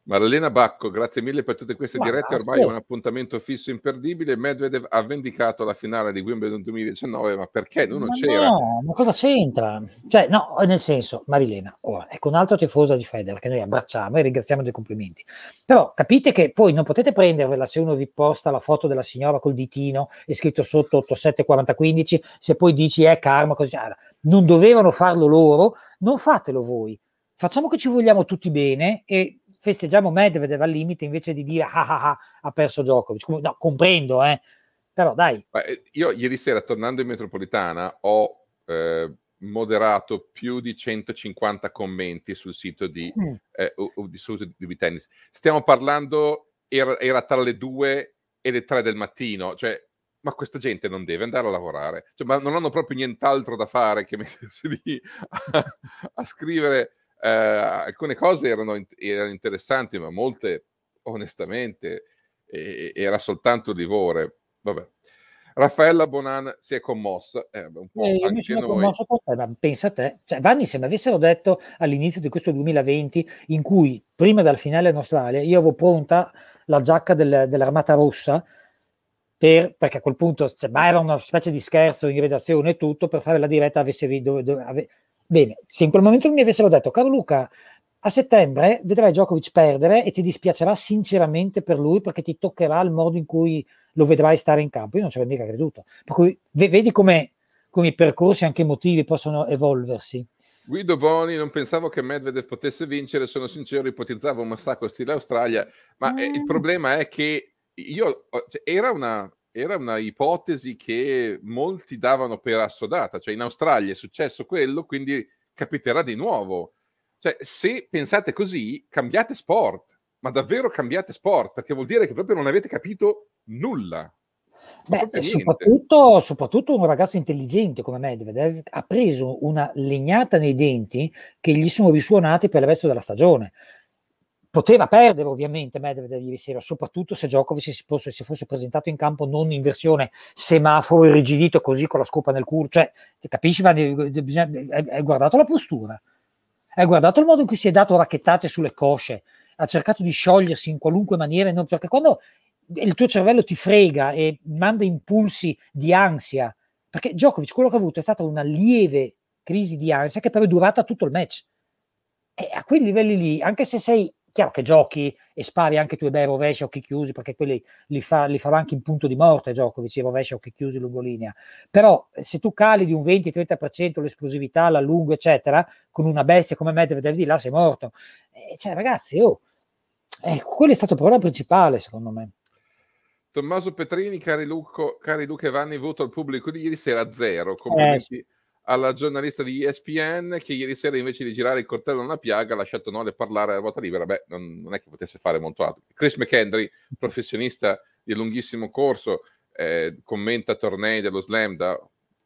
Marilena Bacco, grazie mille per tutte queste Ma dirette, ormai è un appuntamento fisso imperdibile. Medvedev ha vendicato la finale di Wimbledon 2019, ma perché lui non ma c'era? No, ma cosa c'entra? Cioè, no, nel senso, Marilena, ora, ecco un'altra tifosa di Federer che noi abbracciamo e ringraziamo dei complimenti. Però capite che poi non potete prendervela se uno vi posta la foto della signora col ditino e scritto sotto 874015, se poi dici è karma, così. Non dovevano farlo loro, non fatelo voi. Facciamo che ci vogliamo tutti bene e festeggiamo Medvedev al limite invece di dire ah ah ah ha perso Djokovic. No, comprendo, eh. però dai. Eh, io ieri sera tornando in metropolitana ho eh, moderato più di 150 commenti sul sito di, mm. eh, di, su, di Tennis. Stiamo parlando, era, era, tra le due e le tre del mattino, cioè ma questa gente non deve andare a lavorare, cioè, ma non hanno proprio nient'altro da fare che mettersi lì a, a scrivere eh, alcune cose erano, erano, interessanti, ma molte onestamente e, era soltanto livore. Vabbè. Raffaella Bonan si è commossa. Eh, un po' eh, mi sono commosso con te, ma pensa a te. Cioè, Vanni, se mi avessero detto all'inizio di questo 2020, in cui prima del finale in Australia, io avevo pronta la giacca del, dell'Armata Rossa, per, perché a quel punto cioè, era una specie di scherzo in redazione e tutto, per fare la diretta avesse... Dove, dove, ave... Bene, se in quel momento mi avessero detto, caro Luca, a settembre vedrai Djokovic perdere e ti dispiacerà sinceramente per lui perché ti toccherà il modo in cui lo vedrai stare in campo. Io non ci avevo mica creduto. Per cui vedi come, come i percorsi anche emotivi possono evolversi. Guido Boni, non pensavo che Medvedev potesse vincere, sono sincero, ipotizzavo un massacro stile Australia, ma mm. il problema è che io, cioè, era, una, era una ipotesi che molti davano per assodata, cioè in Australia è successo quello, quindi capiterà di nuovo cioè, se pensate così, cambiate sport, ma davvero cambiate sport, perché vuol dire che proprio non avete capito nulla. Beh, soprattutto, soprattutto, un ragazzo intelligente come Medvedev ha preso una legnata nei denti che gli sono risuonati per il resto della stagione. Poteva perdere ovviamente Medvedev ieri sera, soprattutto se Djokovic si fosse, si fosse presentato in campo non in versione semaforo irrigidito così con la scopa nel culo. Cioè, capisci? Hai guardato la postura hai guardato il modo in cui si è dato racchettate sulle cosce, ha cercato di sciogliersi in qualunque maniera, non, perché quando il tuo cervello ti frega e manda impulsi di ansia, perché Djokovic quello che ha avuto è stata una lieve crisi di ansia che però è durata tutto il match. E a quei livelli lì, anche se sei chiaro che giochi e spari anche tu e bei rovesci a occhi chiusi, perché quelli li, fa, li farà anche in punto di morte Giocovic, i rovesci a occhi chiusi lungo linea. Però eh, se tu cali di un 20-30% l'esplosività, l'allungo, eccetera, con una bestia come Medvedev di là sei morto. Eh, cioè ragazzi, oh, eh, quello è stato il problema principale secondo me. Tommaso Petrini, cari, Luco, cari Luca e Vanni, voto al pubblico di ieri sera zero. Complimenti. Eh, alla giornalista di ESPN che ieri sera invece di girare il coltello nella piaga ha lasciato Nole parlare a ruota libera. Beh, non, non, è che potesse fare molto altro. Chris McKendry, professionista di lunghissimo corso, eh, commenta tornei dello slam da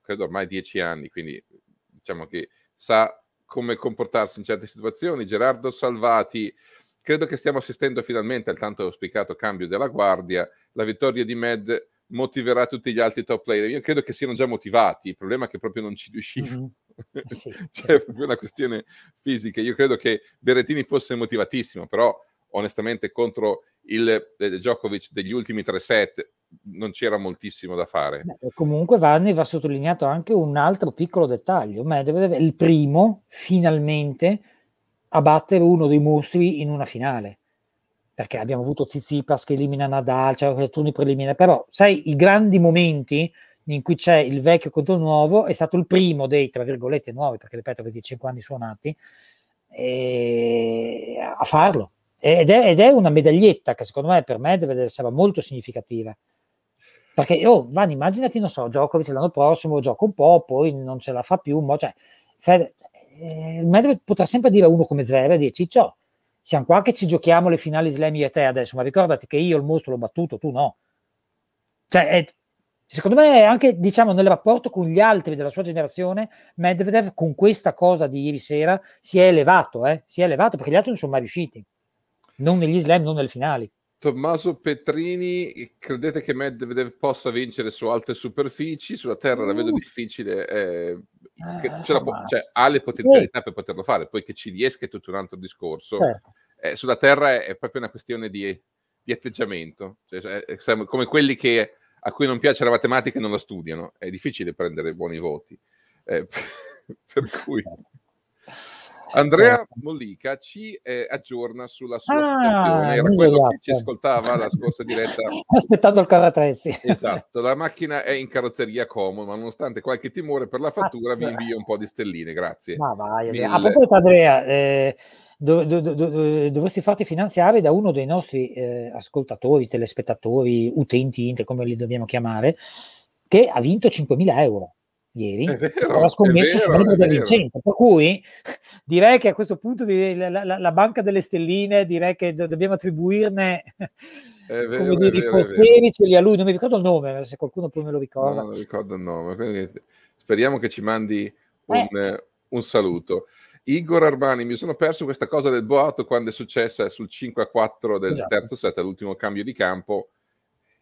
credo ormai dieci anni, quindi diciamo che sa come comportarsi in certe situazioni. Gerardo Salvati, credo che stiamo assistendo finalmente al tanto auspicato cambio della guardia. La vittoria di Med motiverà tutti gli altri top player. Io credo che siano già motivati, il problema è che proprio non ci riuscivano. Mm-hmm. Sì, cioè, è proprio una questione fisica. Io credo che Berrettini fosse motivatissimo, però onestamente contro il eh, Djokovic degli ultimi tre set non c'era moltissimo da fare. Beh, comunque Vanni va sottolineato anche un altro piccolo dettaglio. Medvedev è il primo finalmente a battere uno dei mostri in una finale perché abbiamo avuto Zizipas che elimina Nadal, cioè turni preliminari, però sai, i grandi momenti in cui c'è il vecchio contro il nuovo è stato il primo dei, tra virgolette, nuovi, perché ripeto, 25 anni suonati, e... a farlo. Ed è, ed è, una medaglietta che secondo me per me deve essere molto significativa. Perché, oh, Van, immaginati, non so, Djokovic l'anno prossimo gioca un po', poi non ce la fa più, mo, cioè, Fede, eh, Medvedev potrà sempre dire a uno come Zverev, dire Ciccio, siamo qua che ci giochiamo le finali slam io e te adesso, ma ricordati che io il mostro l'ho battuto, tu no. Cioè, è, secondo me anche diciamo nel rapporto con gli altri della sua generazione, Medvedev con questa cosa di ieri sera si è elevato, eh? si è elevato perché gli altri non sono mai riusciti, non negli slam, non nelle finali. Tommaso Petrini, credete che Medvedev possa vincere su altre superfici? Sulla terra la vedo uh. difficile. Eh, eh, po- cioè, ha le potenzialità uh. per poterlo fare, poi che ci riesca è tutto un altro discorso. Certo. Eh, sulla terra è, è, proprio una questione di, di atteggiamento, cioè, è, come quelli che, a cui non piace la matematica e non la studiano. È difficile prendere buoni voti. Eh, per cui... Andrea certo. Mollica ci eh, aggiorna sulla sua ah, situazione. Era quello che ci ascoltava la scorsa diretta. Aspettando il carattrezzi. Esatto, la macchina è in carrozzeria comodo, ma nonostante qualche timore per la fattura, ah, vi invio un po' di stelline. Grazie. Ma vai, Mille... a proposito, Andrea, eh, dov- dov- dov- dovresti farti finanziare da uno dei nostri eh, ascoltatori, telespettatori, utenti, come li dobbiamo chiamare, che ha vinto 5.000 euro ieri, vero, ho scommesso su Medvedev da vincente, per cui direi che a questo punto la, la, la banca delle stelline direi che do, dobbiamo attribuirne vero, come dire, i fosferici a lui, non mi ricordo il nome, se qualcuno poi me lo ricorda. No, non ricordo il nome, quindi speriamo che ci mandi un, eh. un saluto. Igor Armani, mi sono perso questa cosa del boato quando è successa sul 5 a 4 del esatto. terzo set, all'ultimo cambio di campo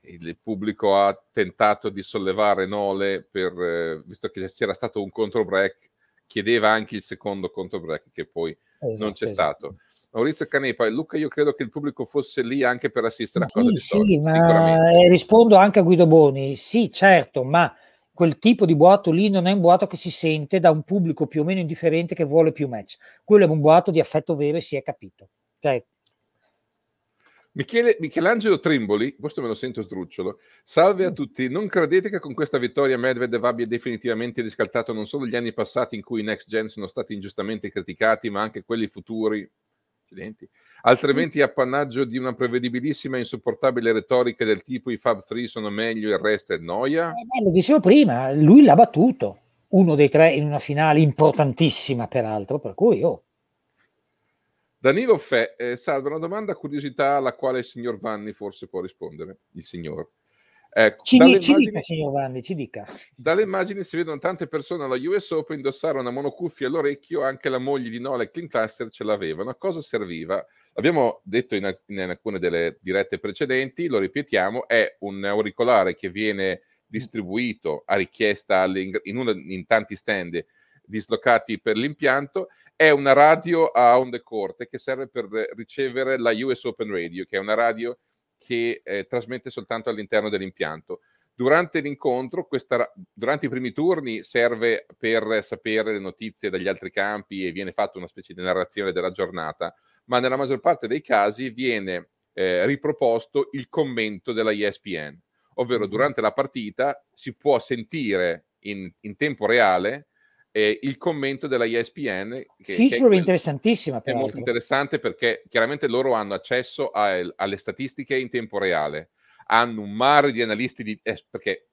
il pubblico ha tentato di sollevare Nole per, eh, visto che c'era stato un contro break, chiedeva anche il secondo contro break che poi esatto, non c'è esatto. stato. Maurizio Canepa, Luca, io credo che il pubblico fosse lì anche per assistere a sì, cosa sì, ma eh, rispondo anche a Guido Boni. Sì, certo, ma quel tipo di boato lì non è un boato che si sente da un pubblico più o meno indifferente che vuole più match. Quello è un boato di affetto vero e si è capito. Cioè, Michele, Michelangelo Trimboli, questo me lo sento sdrucciolo. Salve a mm. tutti. Non credete che con questa vittoria Medvedev abbia definitivamente riscaldato non solo gli anni passati in cui i next gen sono stati ingiustamente criticati, ma anche quelli futuri? Accidenti. Altrimenti mm. appannaggio di una prevedibilissima e insopportabile retorica del tipo i Fab 3 sono meglio, il resto è noia? Eh, lo dicevo prima, lui l'ha battuto, uno dei tre in una finale importantissima peraltro, per cui oh, Danilo Fe, eh, salve, una domanda curiosità alla quale il signor Vanni forse può rispondere, il signor. Ecco, ci, dalle ci immagini, dica, signor Vanni, ci dica. Dalle immagini si vedono tante persone alla US Open indossare una monocuffia all'orecchio, anche la moglie di Nola e Clint Cluster ce l'avevano. A cosa serviva? L'abbiamo detto in, in alcune delle dirette precedenti, lo ripetiamo, è un auricolare che viene distribuito a richiesta in, una, in tanti stand dislocati per l'impianto è una radio a onde corte che serve per ricevere la US Open Radio, che è una radio che eh, trasmette soltanto all'interno dell'impianto. Durante l'incontro, questa, durante i primi turni, serve per sapere le notizie dagli altri campi e viene fatta una specie di narrazione della giornata, ma nella maggior parte dei casi viene eh, riproposto il commento della ESPN, ovvero mm-hmm. durante la partita si può sentire in, in tempo reale eh, il commento della ESPN. Che, Feature che è interessantissima. È molto interessante perché chiaramente loro hanno accesso a, alle statistiche in tempo reale, hanno un mare di analisti di... Eh, perché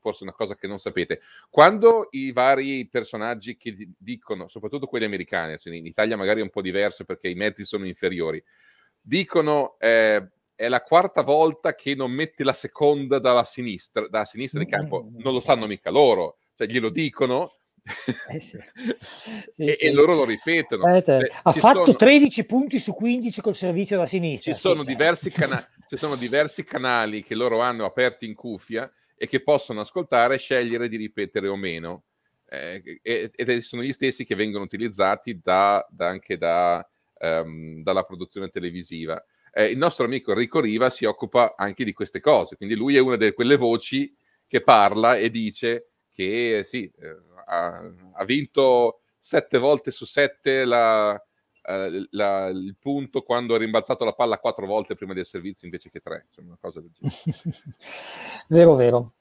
forse una cosa che non sapete, quando i vari personaggi che dicono, soprattutto quelli americani, cioè in Italia magari è un po' diverso perché i mezzi sono inferiori, dicono eh, è la quarta volta che non metti la seconda dalla sinistra, dalla sinistra di campo, non lo sanno mica loro, cioè glielo dicono, eh sì. Sì, e, sì. e, loro lo ripetono. Eh, Beh, ha fatto sono... 13 punti su 15 col servizio da sinistra. Ci sono, diversi cana- ci sono diversi canali che loro hanno aperti in cuffia e che possono ascoltare e scegliere di ripetere o meno. Eh, ed sono gli stessi che vengono utilizzati da, da anche da, um, dalla produzione televisiva. Eh, il nostro amico Enrico Riva si occupa anche di queste cose, quindi lui è una di quelle voci che parla e dice che sì, eh, ha, ha vinto sette volte su sette la, uh, la, il punto quando ha rimbalzato la palla quattro volte prima del servizio invece che tre, insomma, una cosa del genere. vero, vero.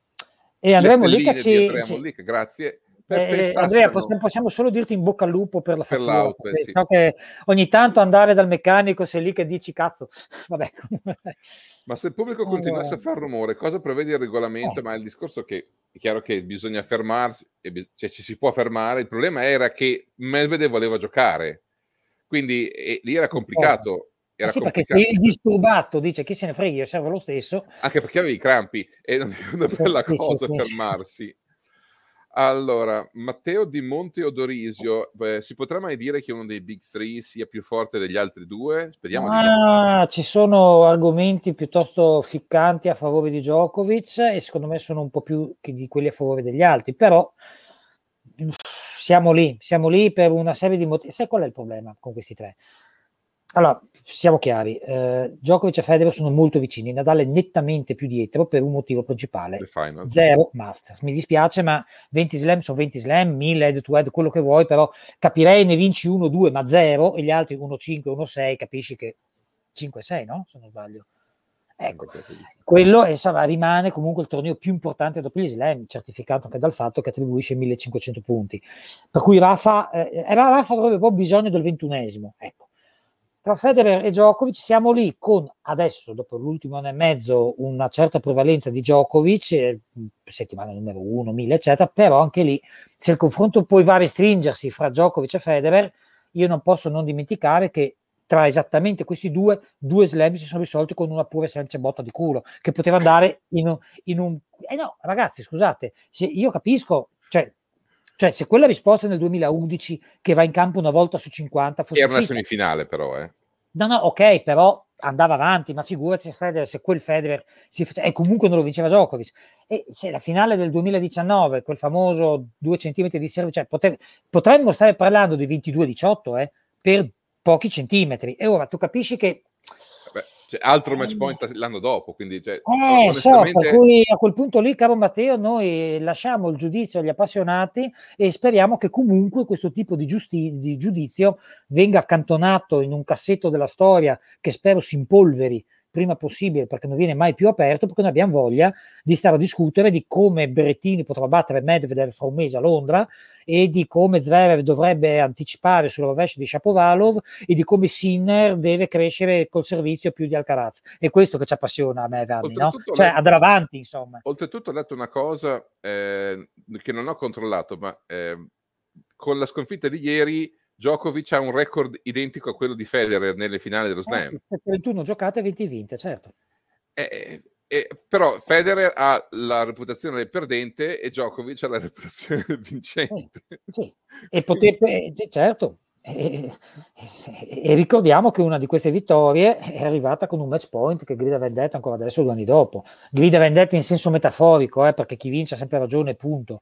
E Andrea Mollica ci... Andrea Mollica, grazie. Eh, Andrea, possiamo, possiamo, solo dirti in bocca al lupo per la per l'auto. Eh, sì. Che ogni tanto andare dal meccanico sei lì che dici cazzo, vabbè. Ma se il pubblico continuasse a fare rumore, cosa prevede il regolamento? Eh. Ma il discorso che è chiaro che bisogna fermarsi, cioè ci si può fermare. Il problema era che Medvedev voleva giocare, quindi lì era complicato. Era eh sì, complicato. perché sei disturbato, dice chi se ne frega, io servo lo stesso. Anche perché avevi i crampi e non è una bella cosa fermarsi. Allora, Matteo Di Monte Odorisio, beh, si potrà mai dire che uno dei Big Three sia più forte degli altri due? Speriamo ah, di. Ci sono argomenti piuttosto ficcanti a favore di Djokovic e secondo me sono un po' più di quelli a favore degli altri, però siamo lì, siamo lì per una serie di motivi. Sai qual è il problema con questi tre? Allora, siamo chiari, eh, Djokovic e Federer sono molto vicini, Nadal è nettamente più dietro per un motivo principale, zero Masters. Mi dispiace, ma 20 slam sono 20 slam, 1000 head to head, quello che vuoi, però capirei ne vinci 1-2, ma 0 e gli altri 1-5, 1-6, capisci che 5-6, no? Se non sbaglio. Ecco, quello è, sarà, rimane comunque il torneo più importante dopo gli slam, certificato anche dal fatto che attribuisce 1500 punti. Per cui Rafa, eh, Rafa avrebbe proprio bisogno del ventunesimo, ecco tra Federer e Djokovic siamo lì con adesso, dopo l'ultimo anno e mezzo, una certa prevalenza di Djokovic, eh, settimana numero uno, mille, eccetera, però anche lì, se il confronto poi va a restringersi fra Djokovic e Federer, io non posso non dimenticare che tra esattamente questi due, due slam si sono risolti con una pura semplice botta di culo, che poteva andare in un... In un eh no, ragazzi, scusate, se io capisco, cioè cioè, se quella risposta nel 2011 che va in campo una volta su 50 fosse... Era una semifinale però, eh. No, no, ok, però andava avanti, ma figurati se, Federer, se quel Federer si faceva, e comunque non lo vinceva Djokovic. E se la finale del 2019, quel famoso 2 cm di serve, cioè potre, potremmo stare parlando di 22-18 eh, per pochi centimetri. E ora tu capisci che Beh, cioè, altro match point l'anno dopo, quindi cioè, eh, so, per cui a quel punto lì, caro Matteo, noi lasciamo il giudizio agli appassionati e speriamo che comunque questo tipo di, giusti- di giudizio venga accantonato in un cassetto della storia che spero si impolveri prima possibile perché non viene mai più aperto perché noi abbiamo voglia di stare a discutere di come Berrettini potrà battere Medvedev fra un mese a Londra e di come Zverev dovrebbe anticipare sulla rovescia di Shapovalov e di come Sinner deve crescere col servizio più di Alcaraz è questo che ci appassiona a me Vanni, no? cioè andare avanti insomma oltretutto ho letto una cosa eh, che non ho controllato ma eh, con la sconfitta di ieri Djokovic ha un record identico a quello di Federer nelle finali dello Slam. Eh, 21 giocate e 20 vinte, certo. Eh, eh, però Federer ha la reputazione del perdente e Djokovic ha la reputazione del vincente. Sì, E potrebbe, certo. E, e, ricordiamo che una di queste vittorie è arrivata con un match point che grida vendetta ancora adesso due anni dopo. Grida vendetta in senso metaforico, eh, perché chi vince ha sempre ragione, punto.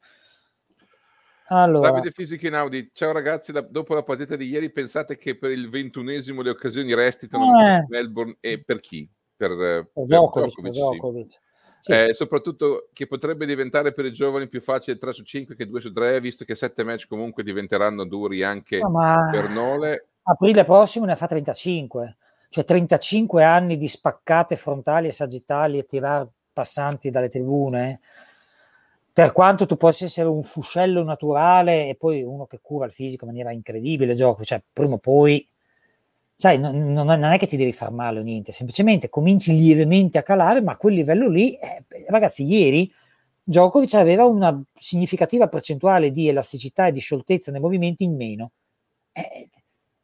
Allora. Davide Fisichi Audi, ciao ragazzi, da, dopo la partita di ieri pensate che per il ventunesimo le occasioni restino eh. Melbourne e per chi? Per, per, per Djokovic, Djokovic. Sì. Sì. Eh, soprattutto che potrebbe diventare per i giovani più facile 3 su 5 che 2 su 3, visto che 7 match comunque diventeranno duri anche no, per Nole. Aprile prossimo ne fa 35, cioè 35 anni di spaccate frontali e sagittali e tirar passanti dalle tribune per quanto tu possa essere un fuscello naturale e poi uno che cura il fisico in maniera incredibile, gioco, cioè prima o poi, sai, non, non, è che ti devi far male o niente, semplicemente cominci lievemente a calare, ma a quel livello lì, eh, ragazzi, ieri Djokovic aveva una significativa percentuale di elasticità e di scioltezza nei movimenti in meno. Eh,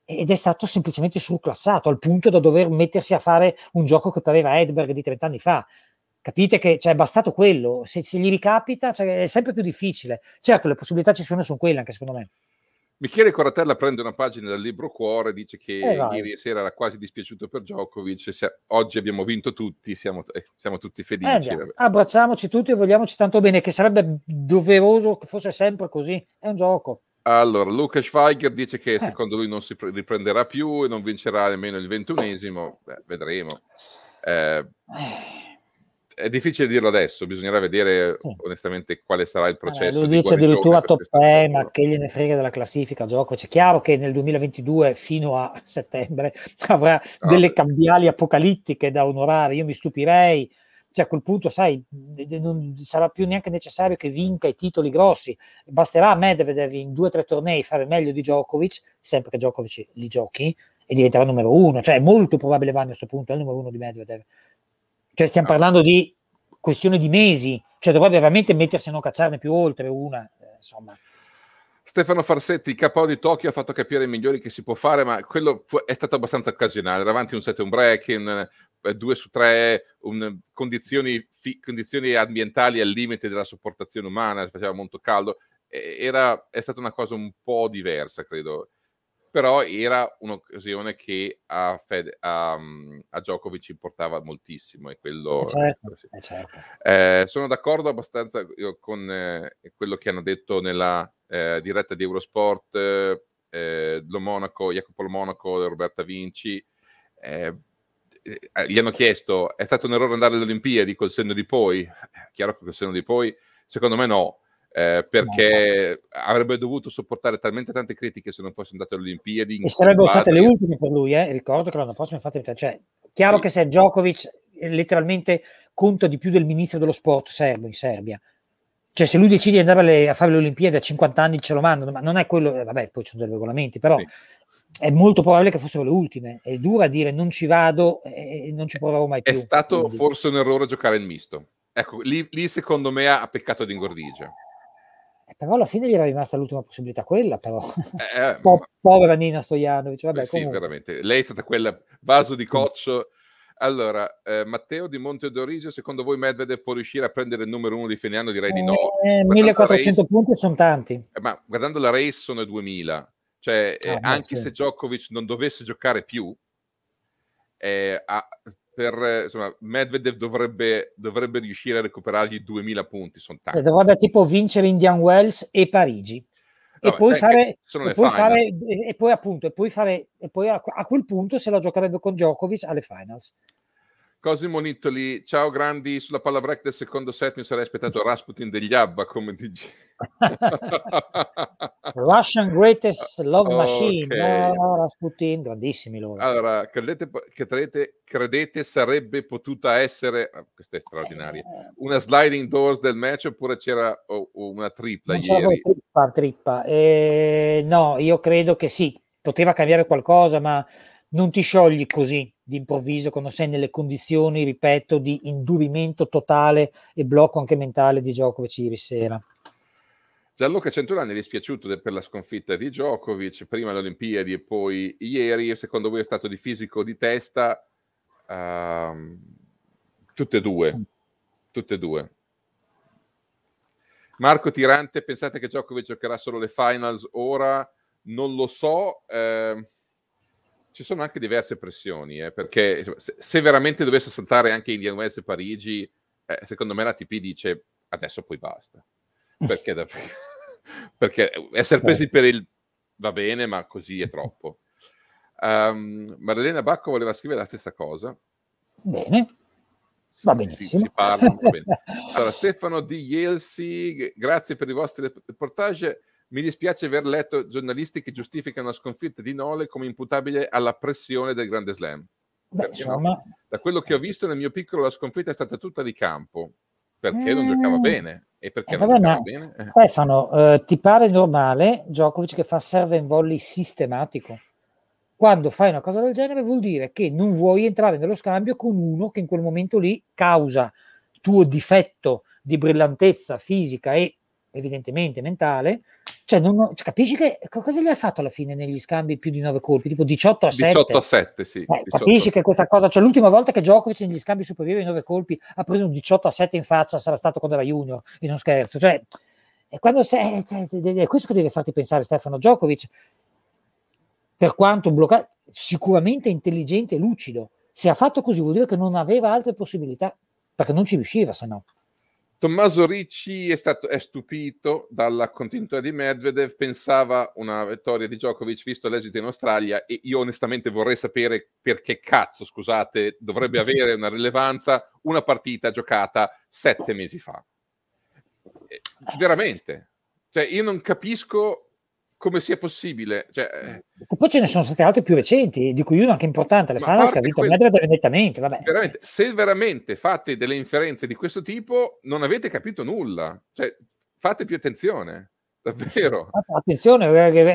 ed è stato semplicemente surclassato al punto da dover mettersi a fare un gioco che pareva Edberg di 30 anni fa. Capite che cioè, è bastato quello, se, se gli ricapita cioè, è sempre più difficile. Certo, le possibilità ci sono, sono quelle anche secondo me. Michele Coratella prende una pagina dal libro Cuore, dice che eh ieri sera era quasi dispiaciuto per Djokovic, se, oggi abbiamo vinto tutti, siamo, eh, siamo tutti felici. Eh, abbracciamoci tutti e vogliamoci tanto bene, che sarebbe doveroso che fosse sempre così, è un gioco. Allora, Luca Schweiger dice che eh. secondo lui non si riprenderà più e non vincerà nemmeno il ventunesimo, Beh, vedremo. Eh, eh è difficile dirlo adesso, bisognerà vedere sì. onestamente quale sarà il processo. Eh, lui dice addirittura top 3, ma che gliene frega della classifica gioco. C'è chiaro che nel 2022 fino a settembre avrà ah, delle beh. cambiali apocalittiche da onorare. Io mi stupirei. Cioè a quel punto, sai, non sarà più neanche necessario che vinca i titoli grossi. Basterà a Medvedev in due o tre tornei fare meglio di Djokovic, sempre che Djokovic li giochi, e diventerà numero uno. Cioè è molto probabile Vanni a questo punto, è il numero uno di Medvedev cioè stiamo parlando di questione di mesi, cioè dovrebbe veramente mettersi a non cacciarne più oltre una, eh, insomma. Stefano Farsetti, il KO di Tokyo ha fatto capire i migliori che si può fare, ma quello fu, è stato abbastanza occasionale. Davanti un set e un break, in, eh, due su tre, un, condizioni, fi, condizioni, ambientali al limite della sopportazione umana, faceva molto caldo. Era, è stata una cosa un po' diversa, credo però era un'occasione che a, Fede, a, a Djokovic importava moltissimo e quello... Eh certo, eh certo. Eh, sono d'accordo abbastanza con eh, quello che hanno detto nella eh, diretta di Eurosport eh, lo Monaco, Jacopo Lo Monaco, Roberta Vinci. Eh, gli hanno chiesto, è stato un errore andare alle Olimpiadi col senno di poi? Chiaro che col senno di poi, secondo me no, eh, perché avrebbe dovuto sopportare talmente tante critiche se non fosse andato alle Olimpiadi. E sarebbero state le ultime per lui, eh? ricordo che l'anno prossimo infatti, cioè, chiaro sì. che se Djokovic letteralmente conta di più del ministro dello sport serbo in Serbia, cioè se lui decide di andare a fare le Olimpiadi a 50 anni ce lo mandano, ma non è quello, eh, vabbè poi ci sono dei regolamenti, però sì. è molto probabile che fossero le ultime, è dura dire non ci vado e non ci proverò mai più. È stato quindi. forse un errore giocare il misto. Ecco, lì, lì secondo me ha peccato di ingordigia però alla fine gli era rimasta l'ultima possibilità quella però. Eh, eh po- povera Nina Stojanovic vabbè, eh, sì veramente. Lei è stata quella vaso di coccio. Allora eh, Matteo di Monte d'Origio secondo voi Medvedev può riuscire a prendere il numero uno di fine anno? Direi di no. 1400 eh, punti sono tanti. Eh, ma guardando la race sono 2000 cioè ah, anche sì. se Djokovic non dovesse giocare più eh, a, per insomma, Medvedev dovrebbe, dovrebbe, riuscire a recuperargli 2000 punti. Sono tanti. Dovrebbe tipo vincere Indian Wells e Parigi. E poi fare, e poi, fare e poi appunto e poi fare e poi a, a, quel punto se la giocherebbe con Djokovic alle finals Cosimo Nittoli, ciao grandi, sulla palla break del secondo set mi sarei aspettato Rasputin degli Abba, come dici. Russian Greatest Love Machine, okay. no, Rasputin, grandissimi loro. Allora, credete, credete, credete sarebbe potuta essere, ah, questa è straordinaria, eh, una sliding doors del match oppure c'era una tripla non ieri? Trippa, trippa. Eh, no, io credo che sì, poteva cambiare qualcosa, ma non ti sciogli così d'improvviso quando sei nelle condizioni, ripeto, di indurimento totale e blocco anche mentale di Djokovic ieri sera. Gianluca Centurani è dispiaciuto per la sconfitta di Djokovic, prima alle Olimpiadi e poi ieri, secondo voi è stato di fisico o di testa? Uh, tutte e due, tutte e due. Marco Tirante, pensate che Djokovic giocherà solo le finals ora? Non lo so. Eh, ci sono anche diverse pressioni, eh, perché se, se, veramente dovesse saltare anche Indian Wells e Parigi, eh, secondo me la TP dice adesso poi basta. Perché, da, perché essere presi per il va bene, ma così è troppo. Um, Marilena Bacco voleva scrivere la stessa cosa. Bene. Va benissimo. Si, si parla, va bene. Allora, Stefano Di Yelsi, grazie per i vostri reportage. Mi dispiace aver letto giornalisti che giustificano la sconfitta di Nole come imputabile alla pressione del Grande Slam. Beh, no? Da quello che ho visto nel mio piccolo, la sconfitta è stata tutta di campo perché mm. non giocava mm. bene. E perché eh, non vabbè, giocava bene? Eh. Stefano, eh, ti pare normale Djokovic che fa serve in volley sistematico? Quando fai una cosa del genere vuol dire che non vuoi entrare nello scambio con uno che in quel momento lì causa tuo difetto di brillantezza fisica e evidentemente mentale, cioè, non, cioè, capisci che cosa gli ha fatto alla fine negli scambi più di 9 colpi, tipo 18 a 7? 18 a 7, sì. Eh, capisci che questa cosa, cioè l'ultima volta che Djokovic negli scambi superiori ai 9 colpi ha preso un 18 a 7 in faccia sarà stato quando era junior, e non scherzo, cioè, è, quando sei, cioè, è questo che deve farti pensare Stefano Djokovic, per quanto bloccato, sicuramente intelligente e lucido, se ha fatto così vuol dire che non aveva altre possibilità, perché non ci riusciva se no. Tommaso Ricci è, stato, è stupito dalla continuità di Medvedev, pensava una vittoria di Djokovic visto l'esito in Australia e io onestamente vorrei sapere perché cazzo, scusate, dovrebbe avere una rilevanza una partita giocata sette mesi fa. Veramente. Cioè, io non capisco come sia possibile. Cioè, eh, poi ce ne sono state altre più recenti, di cui una anche importante, le Finals che ha vinto Medvedev nettamente. Vabbè. Veramente, se veramente fate delle inferenze di questo tipo, non avete capito nulla. Cioè, fate più attenzione, davvero. Attenzione,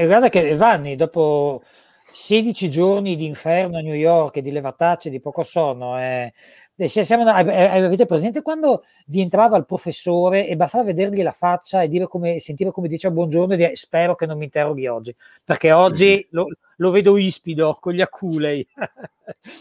guarda che Vanni, dopo 16 giorni di inferno a New York e di levatacce, di poco sonno, eh, siamo, avete presente quando vi entrava il professore e bastava vedergli la faccia e dire come, sentire come diceva buongiorno e dire spero che non mi interroghi oggi, perché oggi lo, lo, vedo ispido con gli aculei.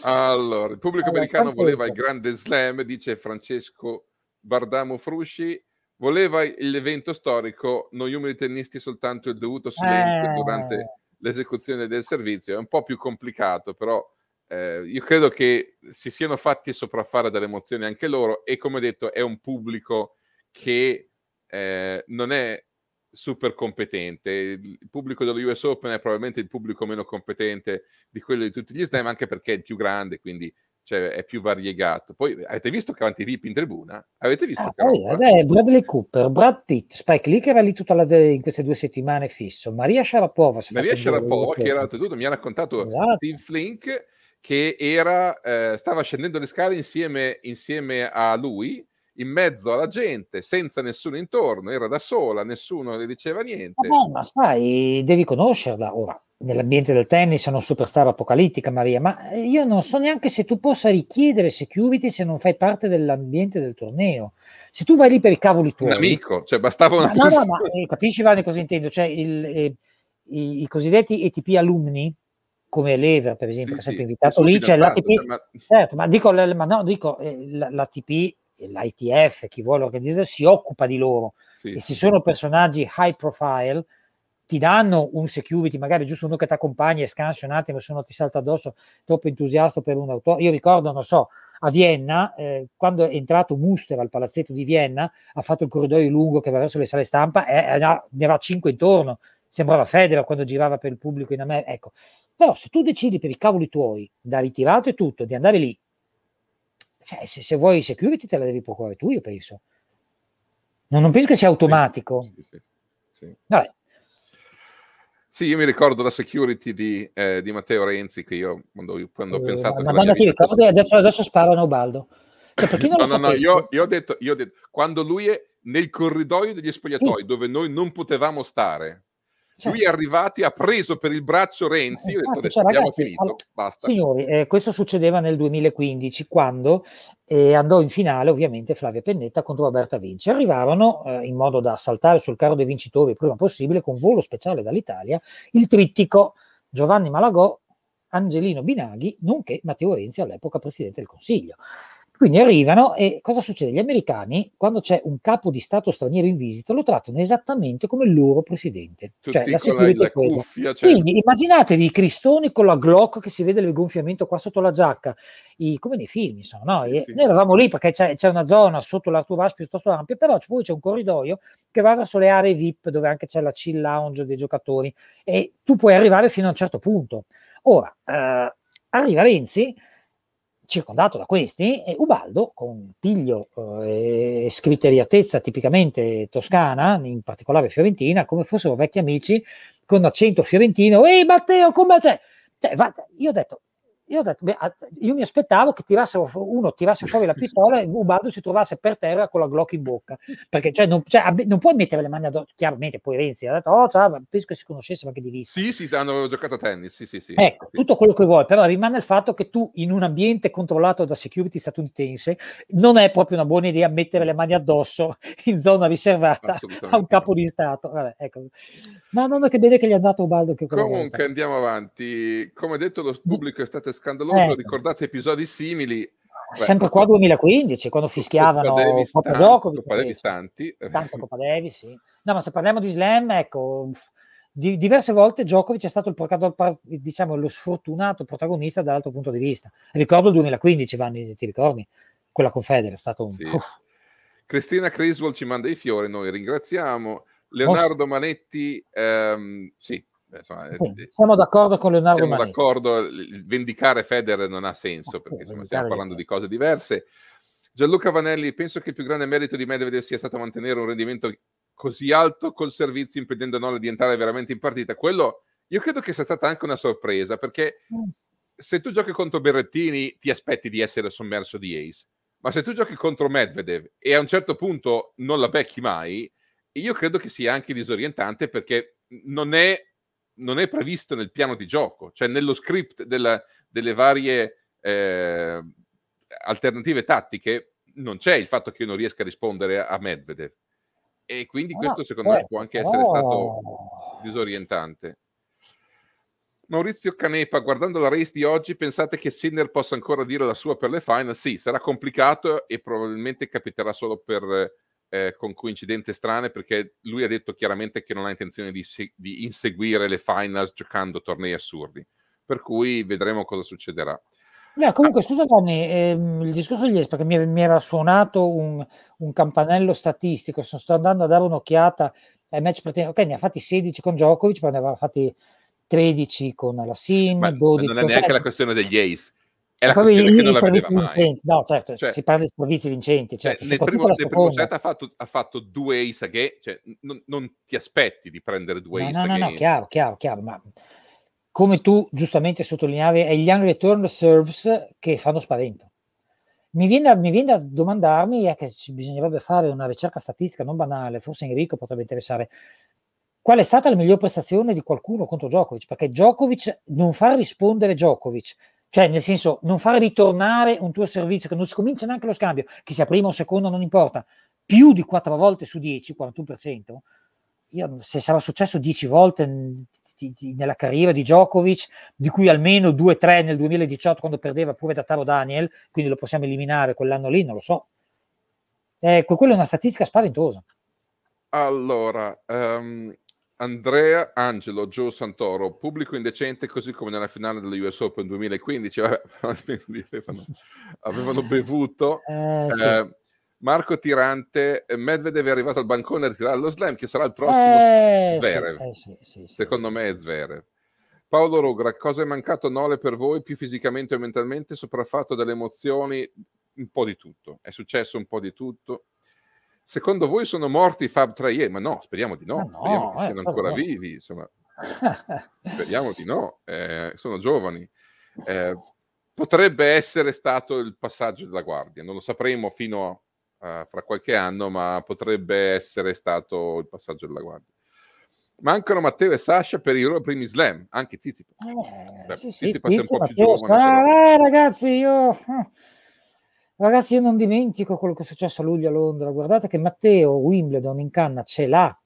allora, il pubblico allora, americano voleva il grande slam, dice Francesco Bardamo Frusci, voleva l'evento storico, noi umili tennisti soltanto il dovuto silenzio eh... durante l'esecuzione del servizio, è un po' più complicato, però eh, io credo che si siano fatti sopraffare dalle emozioni anche loro e come detto è un pubblico che eh, non è super competente. Il pubblico dello US Open è probabilmente il pubblico meno competente di quello di tutti gli slam, anche perché è il più grande, quindi cioè, è più variegato. Poi avete visto che avanti VIP in tribuna? Avete visto? Ah, che eh, Bradley Cooper, Brad Pitt, Spike Lee che era lì tutta la de- in queste due settimane fisso, Maria Sharapova. Maria Sharapova che era tutto, mi ha raccontato esatto. Steve Flink che era, eh, stava scendendo le scale insieme, insieme a lui, in mezzo alla gente, senza nessuno intorno, era da sola, nessuno le diceva niente. Vabbè, ma sai, devi conoscerla ora. Nell'ambiente del tennis è una superstar apocalittica, Maria, ma io non so neanche se tu possa richiedere security se non fai parte dell'ambiente del torneo. Se tu vai lì per i cavoli tuoi... Un amico, cioè bastava una... No, no, ma eh, capisci, Vane, cosa intendo? Cioè, il, eh, i, i cosiddetti ETP alumni, come Lever, per esempio, sì, che è sempre sì, invitato lì, c'è l'ATP, cioè, ma... certo, ma dico, ma no, dico eh, l'ATP, l'ITF, chi vuole organizzare, si occupa di loro sì, e se sono personaggi high profile, ti danno un security, magari giusto uno che ti accompagna e scansi un attimo se uno ti salta addosso, troppo entusiasta per un auto. Io ricordo, non so, a Vienna, eh, quando è entrato Muster al palazzetto di Vienna, ha fatto il corridoio lungo che va verso le sale stampa e eh, ne aveva cinque intorno. Sembrava Federer quando girava per il pubblico in America. Ecco. Però se tu decidi per i cavoli tuoi, da ritirato e tutto, di andare lì, cioè, se, se vuoi security te la devi procurare tu, io penso. Non, non penso che sia automatico. Sì, sì, sì. Vabbè. Sì, io mi ricordo la security di, eh, di Matteo Renzi che io quando, quando ho eh, pensato... Madonna ti ricordi, adesso, adesso sparano Ubaldo. Cioè, no, no, no, io, io, ho detto, io ho detto, quando lui è nel corridoio degli spogliatoi sì. dove noi non potevamo stare, Certo. Lui è arrivato, ha preso per il braccio Renzi, esatto, ho detto, cioè, ragazzi, finito, allora, basta. Signori, eh, questo succedeva nel 2015 quando eh, andò in finale ovviamente Flavia Pennetta contro Roberta Vinci. Arrivarono eh, in modo da saltare sul carro dei vincitori il prima possibile con volo speciale dall'Italia il trittico Giovanni Malagò, Angelino Binaghi, nonché Matteo Renzi all'epoca Presidente del Consiglio. Quindi arrivano e cosa succede? Gli americani, quando c'è un capo di Stato straniero in visita, lo trattano esattamente come il loro presidente. Tutti cioè la security la, la cuffia, certo. Quindi immaginatevi i cristoni con la Glock che si vede il gonfiamento qua sotto la giacca, I, come nei film, insomma. No? Sì, sì. Noi eravamo lì perché c'è, c'è, una zona sotto l'Artourage piuttosto ampia, però poi c'è un corridoio che va verso le aree VIP dove anche c'è la chill lounge dei giocatori e tu puoi arrivare fino a un certo punto. Ora, eh, arriva Renzi circondato da questi, e Ubaldo, con piglio eh, e scriteriatezza tipicamente toscana, in particolare fiorentina, come fossero vecchi amici, con accento fiorentino, ehi Matteo, come c'è? Cioè, va, io ho detto, io, ho detto, beh, io mi aspettavo che tirassero, uno tirasse fuori la pistola e Ubaldo si trovasse per terra con la Glock in bocca, perché cioè, non, cioè, non, puoi mettere le mani addosso, chiaramente poi Renzi ha detto, oh ciao, penso che si conoscessero anche di vista. Sì, sì, hanno giocato a tennis, sì, sì, sì. Ecco, sì. tutto quello che vuoi, però rimane il fatto che tu in un ambiente controllato da security statunitense non è proprio una buona idea mettere le mani addosso in zona riservata a un capo di Stato. Vabbè, ecco. Ma non è che bene che gli è andato Ubaldo che Comunque volta. andiamo avanti. Come detto, lo pubblico è stato scandaloso, eh, ricordate episodi simili. Beh, Sempre qua 2015, quando fischiavano Coppa Davis, Coppa Giocovic, Coppa Davis tanti. Tanto Coppa Davis, sì. No, ma se parliamo di slam, ecco, di, diverse volte Djokovic è stato il, diciamo, lo sfortunato protagonista dall'altro punto di vista. Ricordo il 2015, Vanni, ti ricordi? Quella con Federer, è stato un... Sì. Cristina Criswell ci manda i fiori, noi ringraziamo. Leonardo Manetti, ehm, sì, Insomma, sì, eh, siamo d'accordo con Leonardo siamo Manetti. d'accordo, vendicare Federer non ha senso perché insomma, stiamo parlando di cose diverse. Gianluca Vanelli, penso che il più grande merito di Medvedev sia stato mantenere un rendimento così alto col servizio impedendo a Nole di entrare veramente in partita. Quello io credo che sia stata anche una sorpresa perché mm. se tu giochi contro Berrettini ti aspetti di essere sommerso di ace, ma se tu giochi contro Medvedev e a un certo punto non la becchi mai, io credo che sia anche disorientante perché non è non è previsto nel piano di gioco, cioè nello script della, delle varie eh, alternative tattiche non c'è il fatto che io non riesca a rispondere a Medvedev. E quindi ah, questo secondo me può anche essere stato disorientante. Maurizio Canepa, guardando la race di oggi, pensate che Sinner possa ancora dire la sua per le final? Sì, sarà complicato e probabilmente capiterà solo per eh, con coincidenze strane perché lui ha detto chiaramente che non ha intenzione di, di inseguire le finals giocando tornei assurdi. Per cui vedremo cosa succederà. No, comunque, ah. scusa Danny, ehm, il discorso degli perché mi, mi, era suonato un, un, campanello statistico, sto andando a dare un'occhiata ai match pretendenti. Ok, ne ha fatti 16 con Djokovic, poi ne aveva fatti 13 con la Sim, ma, 12 non è neanche la questione degli ace è la Proprio questione che non la vedeva mai. Vincenti. No, certo, cioè, si parla di servizi vincenti. Certo, cioè, nel, primo, nel primo, set ha fatto, ha fatto due ace che cioè, non, non, ti aspetti di prendere due no, ace No, no, no, chiaro, chiaro, chiaro, ma come tu giustamente sottolineavi, è gli young return serves che fanno spavento. Mi viene, mi viene a domandarmi, è che bisognerebbe fare una ricerca statistica non banale, forse Enrico potrebbe interessare, qual è stata la miglior prestazione di qualcuno contro Djokovic? Perché Djokovic non fa rispondere Djokovic, cioè, nel senso, non fare ritornare un tuo servizio, che non si comincia neanche lo scambio, che sia prima o secondo, non importa, più di 4 volte su 10, 41%, io, se sarà successo 10 volte nella carriera di Djokovic, di cui almeno 2-3 nel 2018 quando perdeva pure da Taro Daniel, quindi lo possiamo eliminare quell'anno lì, non lo so. Eh, quella è una statistica spaventosa. Allora, um, Andrea Angelo, Joe Santoro, pubblico indecente così come nella finale dello US Open 2015. Vabbè, avevano bevuto. Eh, sì. Eh, Marco Tirante, Medvedev è arrivato al bancone a ritirare lo slam, che sarà il prossimo Eh, Zverev. eh, sì, sì, Secondo me è Zverev. Paolo Rogra, cosa è mancato Nole per voi più fisicamente o mentalmente, sopraffatto dalle emozioni? Un po' di tutto. È successo un po' di tutto. Secondo voi sono morti Fab tra ieri? Ma no, speriamo di no. No, speriamo che eh, siano ancora no. vivi. Insomma, speriamo di no. Eh, sono giovani. Eh, potrebbe essere stato il passaggio della guardia. Non lo sapremo fino a fra qualche anno, ma potrebbe essere stato il passaggio della guardia. Mancano Matteo e Sasha per i loro primi slam, anche Zizipa. Eh, Beh, sì, sì, Tsitsipas è un po' più Matteo, giovane, ah, però. ragazzi, io ragazzi, io non dimentico quello che è successo a luglio a Londra. Guardate che Matteo Wimbledon in canna ce l'ha,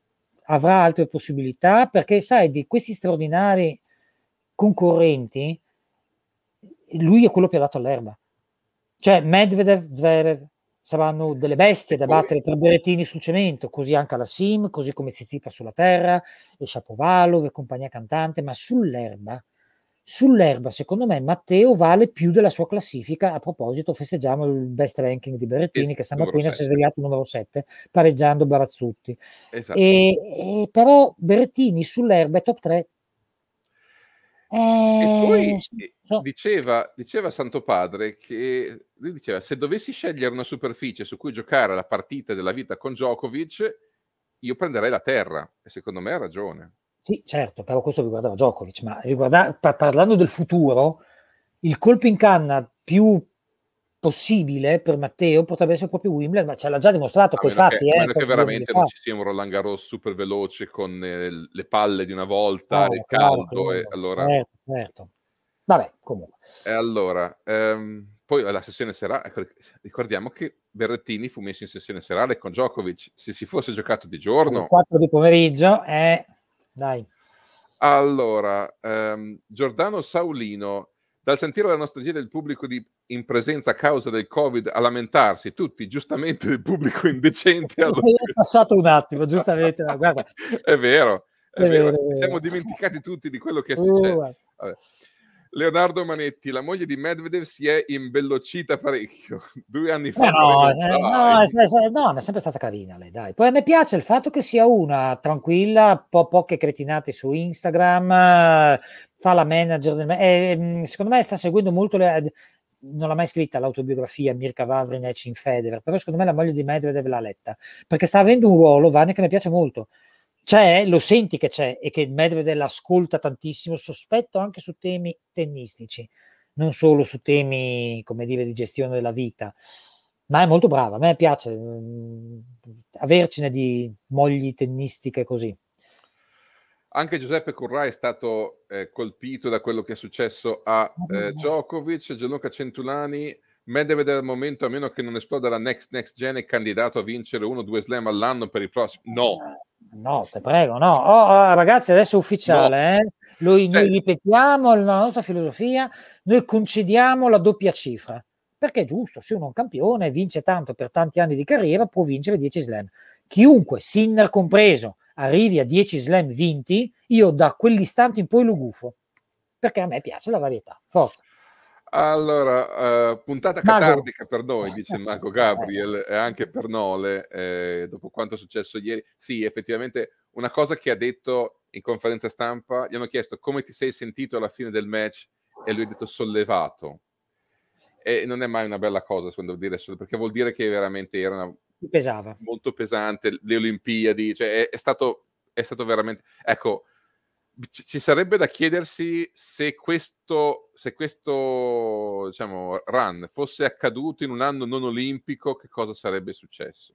avrà altre possibilità perché sai di questi straordinari concorrenti lui è quello più adatto all'erba. Cioè Medvedev, Zverev saranno delle bestie da battere per Berrettini sul cemento, così anche alla Sim, così come Tsitsipas sulla terra, e Shapovalov e compagnia cantante, ma sull'erba sull'erba, secondo me, Matteo vale più della sua classifica. A proposito, festeggiamo il best ranking di Berrettini, Es- che stamattina si è svegliato numero 7, pareggiando Barazzutti. Esatto. E, e però Berrettini sull'erba è top 3. E poi Eh, eh, so- diceva, diceva Santo Padre che lui diceva se dovessi scegliere una superficie su cui giocare la partita della vita con Djokovic, io prenderei la terra e secondo me ha ragione. Sì, certo, però questo riguardava Djokovic, ma riguarda- pa- parlando del futuro, il colpo in canna più possibile per Matteo potrebbe essere proprio Wimbledon, ma ce l'ha già dimostrato A coi meno, fatti. che, a eh, meno che mesi veramente non ci sia un Roland Garros super veloce con eh, le palle di una volta, Chiaro, il caldo, e chiaro. allora, Certo, certo. Vabbè, comunque. e allora ehm, poi la sessione serale, ecco, ricordiamo che Berrettini fu messo in sessione serale con Djokovic, se si fosse giocato di giorno, Alle 4 di pomeriggio, eh, dai. Allora, ehm, Giordano Saulino, dal sentire la nostalgia del pubblico di- in presenza a causa del Covid a lamentarsi, tutti giustamente del pubblico indecente. allora- È passato un attimo, giustamente, guarda. è vero, è È vero. vero, è vero. Siamo dimenticati tutti di quello che è Uh, successo. guarda. Leonardo Manetti, la moglie di Medvedev si è imbellocita parecchio. Due anni fa. Eh no, eh, no, è, è- no, è sempre stata carina lei, dai. Poi a me piace il fatto che sia una tranquilla, po- poche cretinate su Instagram, eh, fa la manager del... eh, secondo me sta seguendo molto le... Non l'ha mai scritta l'autobiografia Mirka Vavrinec in Federer, però secondo me la moglie di Medvedev l'ha letta, perché sta avendo un ruolo, Vane, che mi piace molto. C'è, lo senti che c'è e che Medvedev l'ascolta tantissimo, sospetto anche su temi tennistici, non solo su temi, come dire, di gestione della vita ma è molto brava. A me piace mm, avercene di mogli tennistiche così. Anche Giuseppe Currai è stato eh, colpito da quello che è successo a eh, Djokovic, Gianluca Centulani. Medvedev al momento, a meno che non esploda la next, next gen, è candidato a vincere uno o due slam all'anno per i prossimi. No, No, te prego, no. Oh, oh, ragazzi, adesso è ufficiale. eh. Noi, Cioè- noi ripetiamo la nostra filosofia, noi concediamo la doppia cifra. Perché è giusto, se uno è un campione, vince tanto per tanti anni di carriera, può vincere 10 slam. Chiunque, Sinner compreso, arrivi a 10 slam vinti, io da quell'istante in poi lo gufo. Perché a me piace la varietà. Forza. Allora, eh, puntata Mago. catardica per noi, dice il mago Gabriel, e anche per Nole, eh, dopo quanto è successo ieri. Sì, effettivamente, una cosa che ha detto in conferenza stampa, gli hanno chiesto come ti sei sentito alla fine del match e lui ha detto sollevato. E non è mai una bella cosa, secondo dire, perché vuol dire che veramente era una- pesava. molto pesante, le Olimpiadi, cioè è, è stato, è stato veramente... Ecco, ci, sarebbe da chiedersi se questo, se questo diciamo, run fosse accaduto in un anno non olimpico, che cosa sarebbe successo?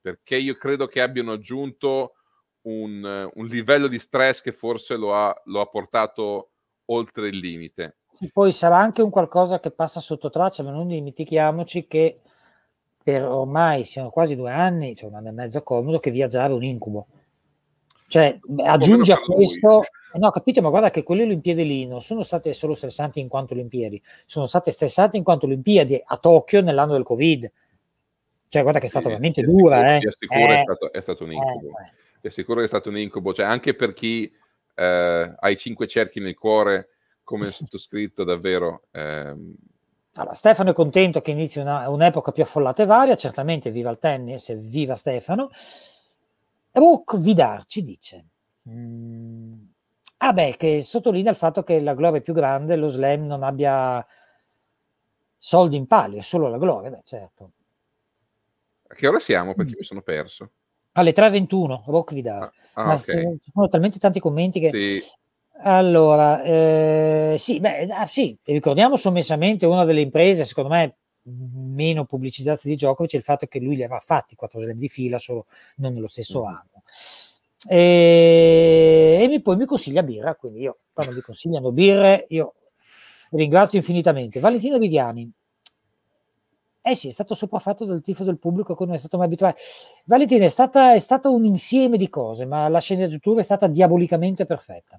Perché io credo che abbiano aggiunto un, un livello di stress che forse lo ha, lo ha portato oltre il limite. Sì, poi sarà anche un qualcosa che passa sotto traccia, ma non dimentichiamoci che per ormai siano quasi due anni, cioè un anno e mezzo comodo, che viaggiare è un incubo. Cioè, beh, aggiungi a questo, eh, no, capito, ma guarda che quelle Olimpiadi lì non sono state solo stressanti in quanto Olimpiadi, sono state stressanti in quanto Olimpiadi a Tokyo nell'anno del Covid. Cioè, guarda che è stata Sì, veramente ti assicuro- dura, eh. ti assicuro, è Eh, stato- è stato un eh, incubo. eh. è sicuro che è stato un incubo, cioè anche per chi eh, ha i cinque cerchi nel cuore, come sottoscritto, davvero. Ehm... Allora, Stefano è contento che inizi una, un'epoca più affollata e varia, certamente viva il tennis, viva Stefano. Rook Vidar ci dice, mm, ah beh, che sottolinea il fatto che la gloria è più grande, lo slam non abbia soldi in palio, è solo la gloria, beh certo. A che ora siamo? Perché mm. mi sono perso. Alle 3.21, Rock Vidal. Ah, ah, Ma okay. ci sono talmente tanti commenti che... Sì. Allora, eh, sì, beh, ah, sì, ricordiamo sommessamente una delle imprese, secondo me, meno pubblicizzate di Djokovic è il fatto che lui li aveva fatti quattro slam di fila, solo non nello stesso mm. anno. E, e poi mi consiglia birra, quindi io quando mi consigliano birre, io ringrazio infinitamente. Valentina Viviani, eh sì, è stato sopraffatto dal tifo del pubblico come è stato mai abituale. Valentina è stata, è stato un insieme di cose, ma la sceneggiatura è stata diabolicamente perfetta.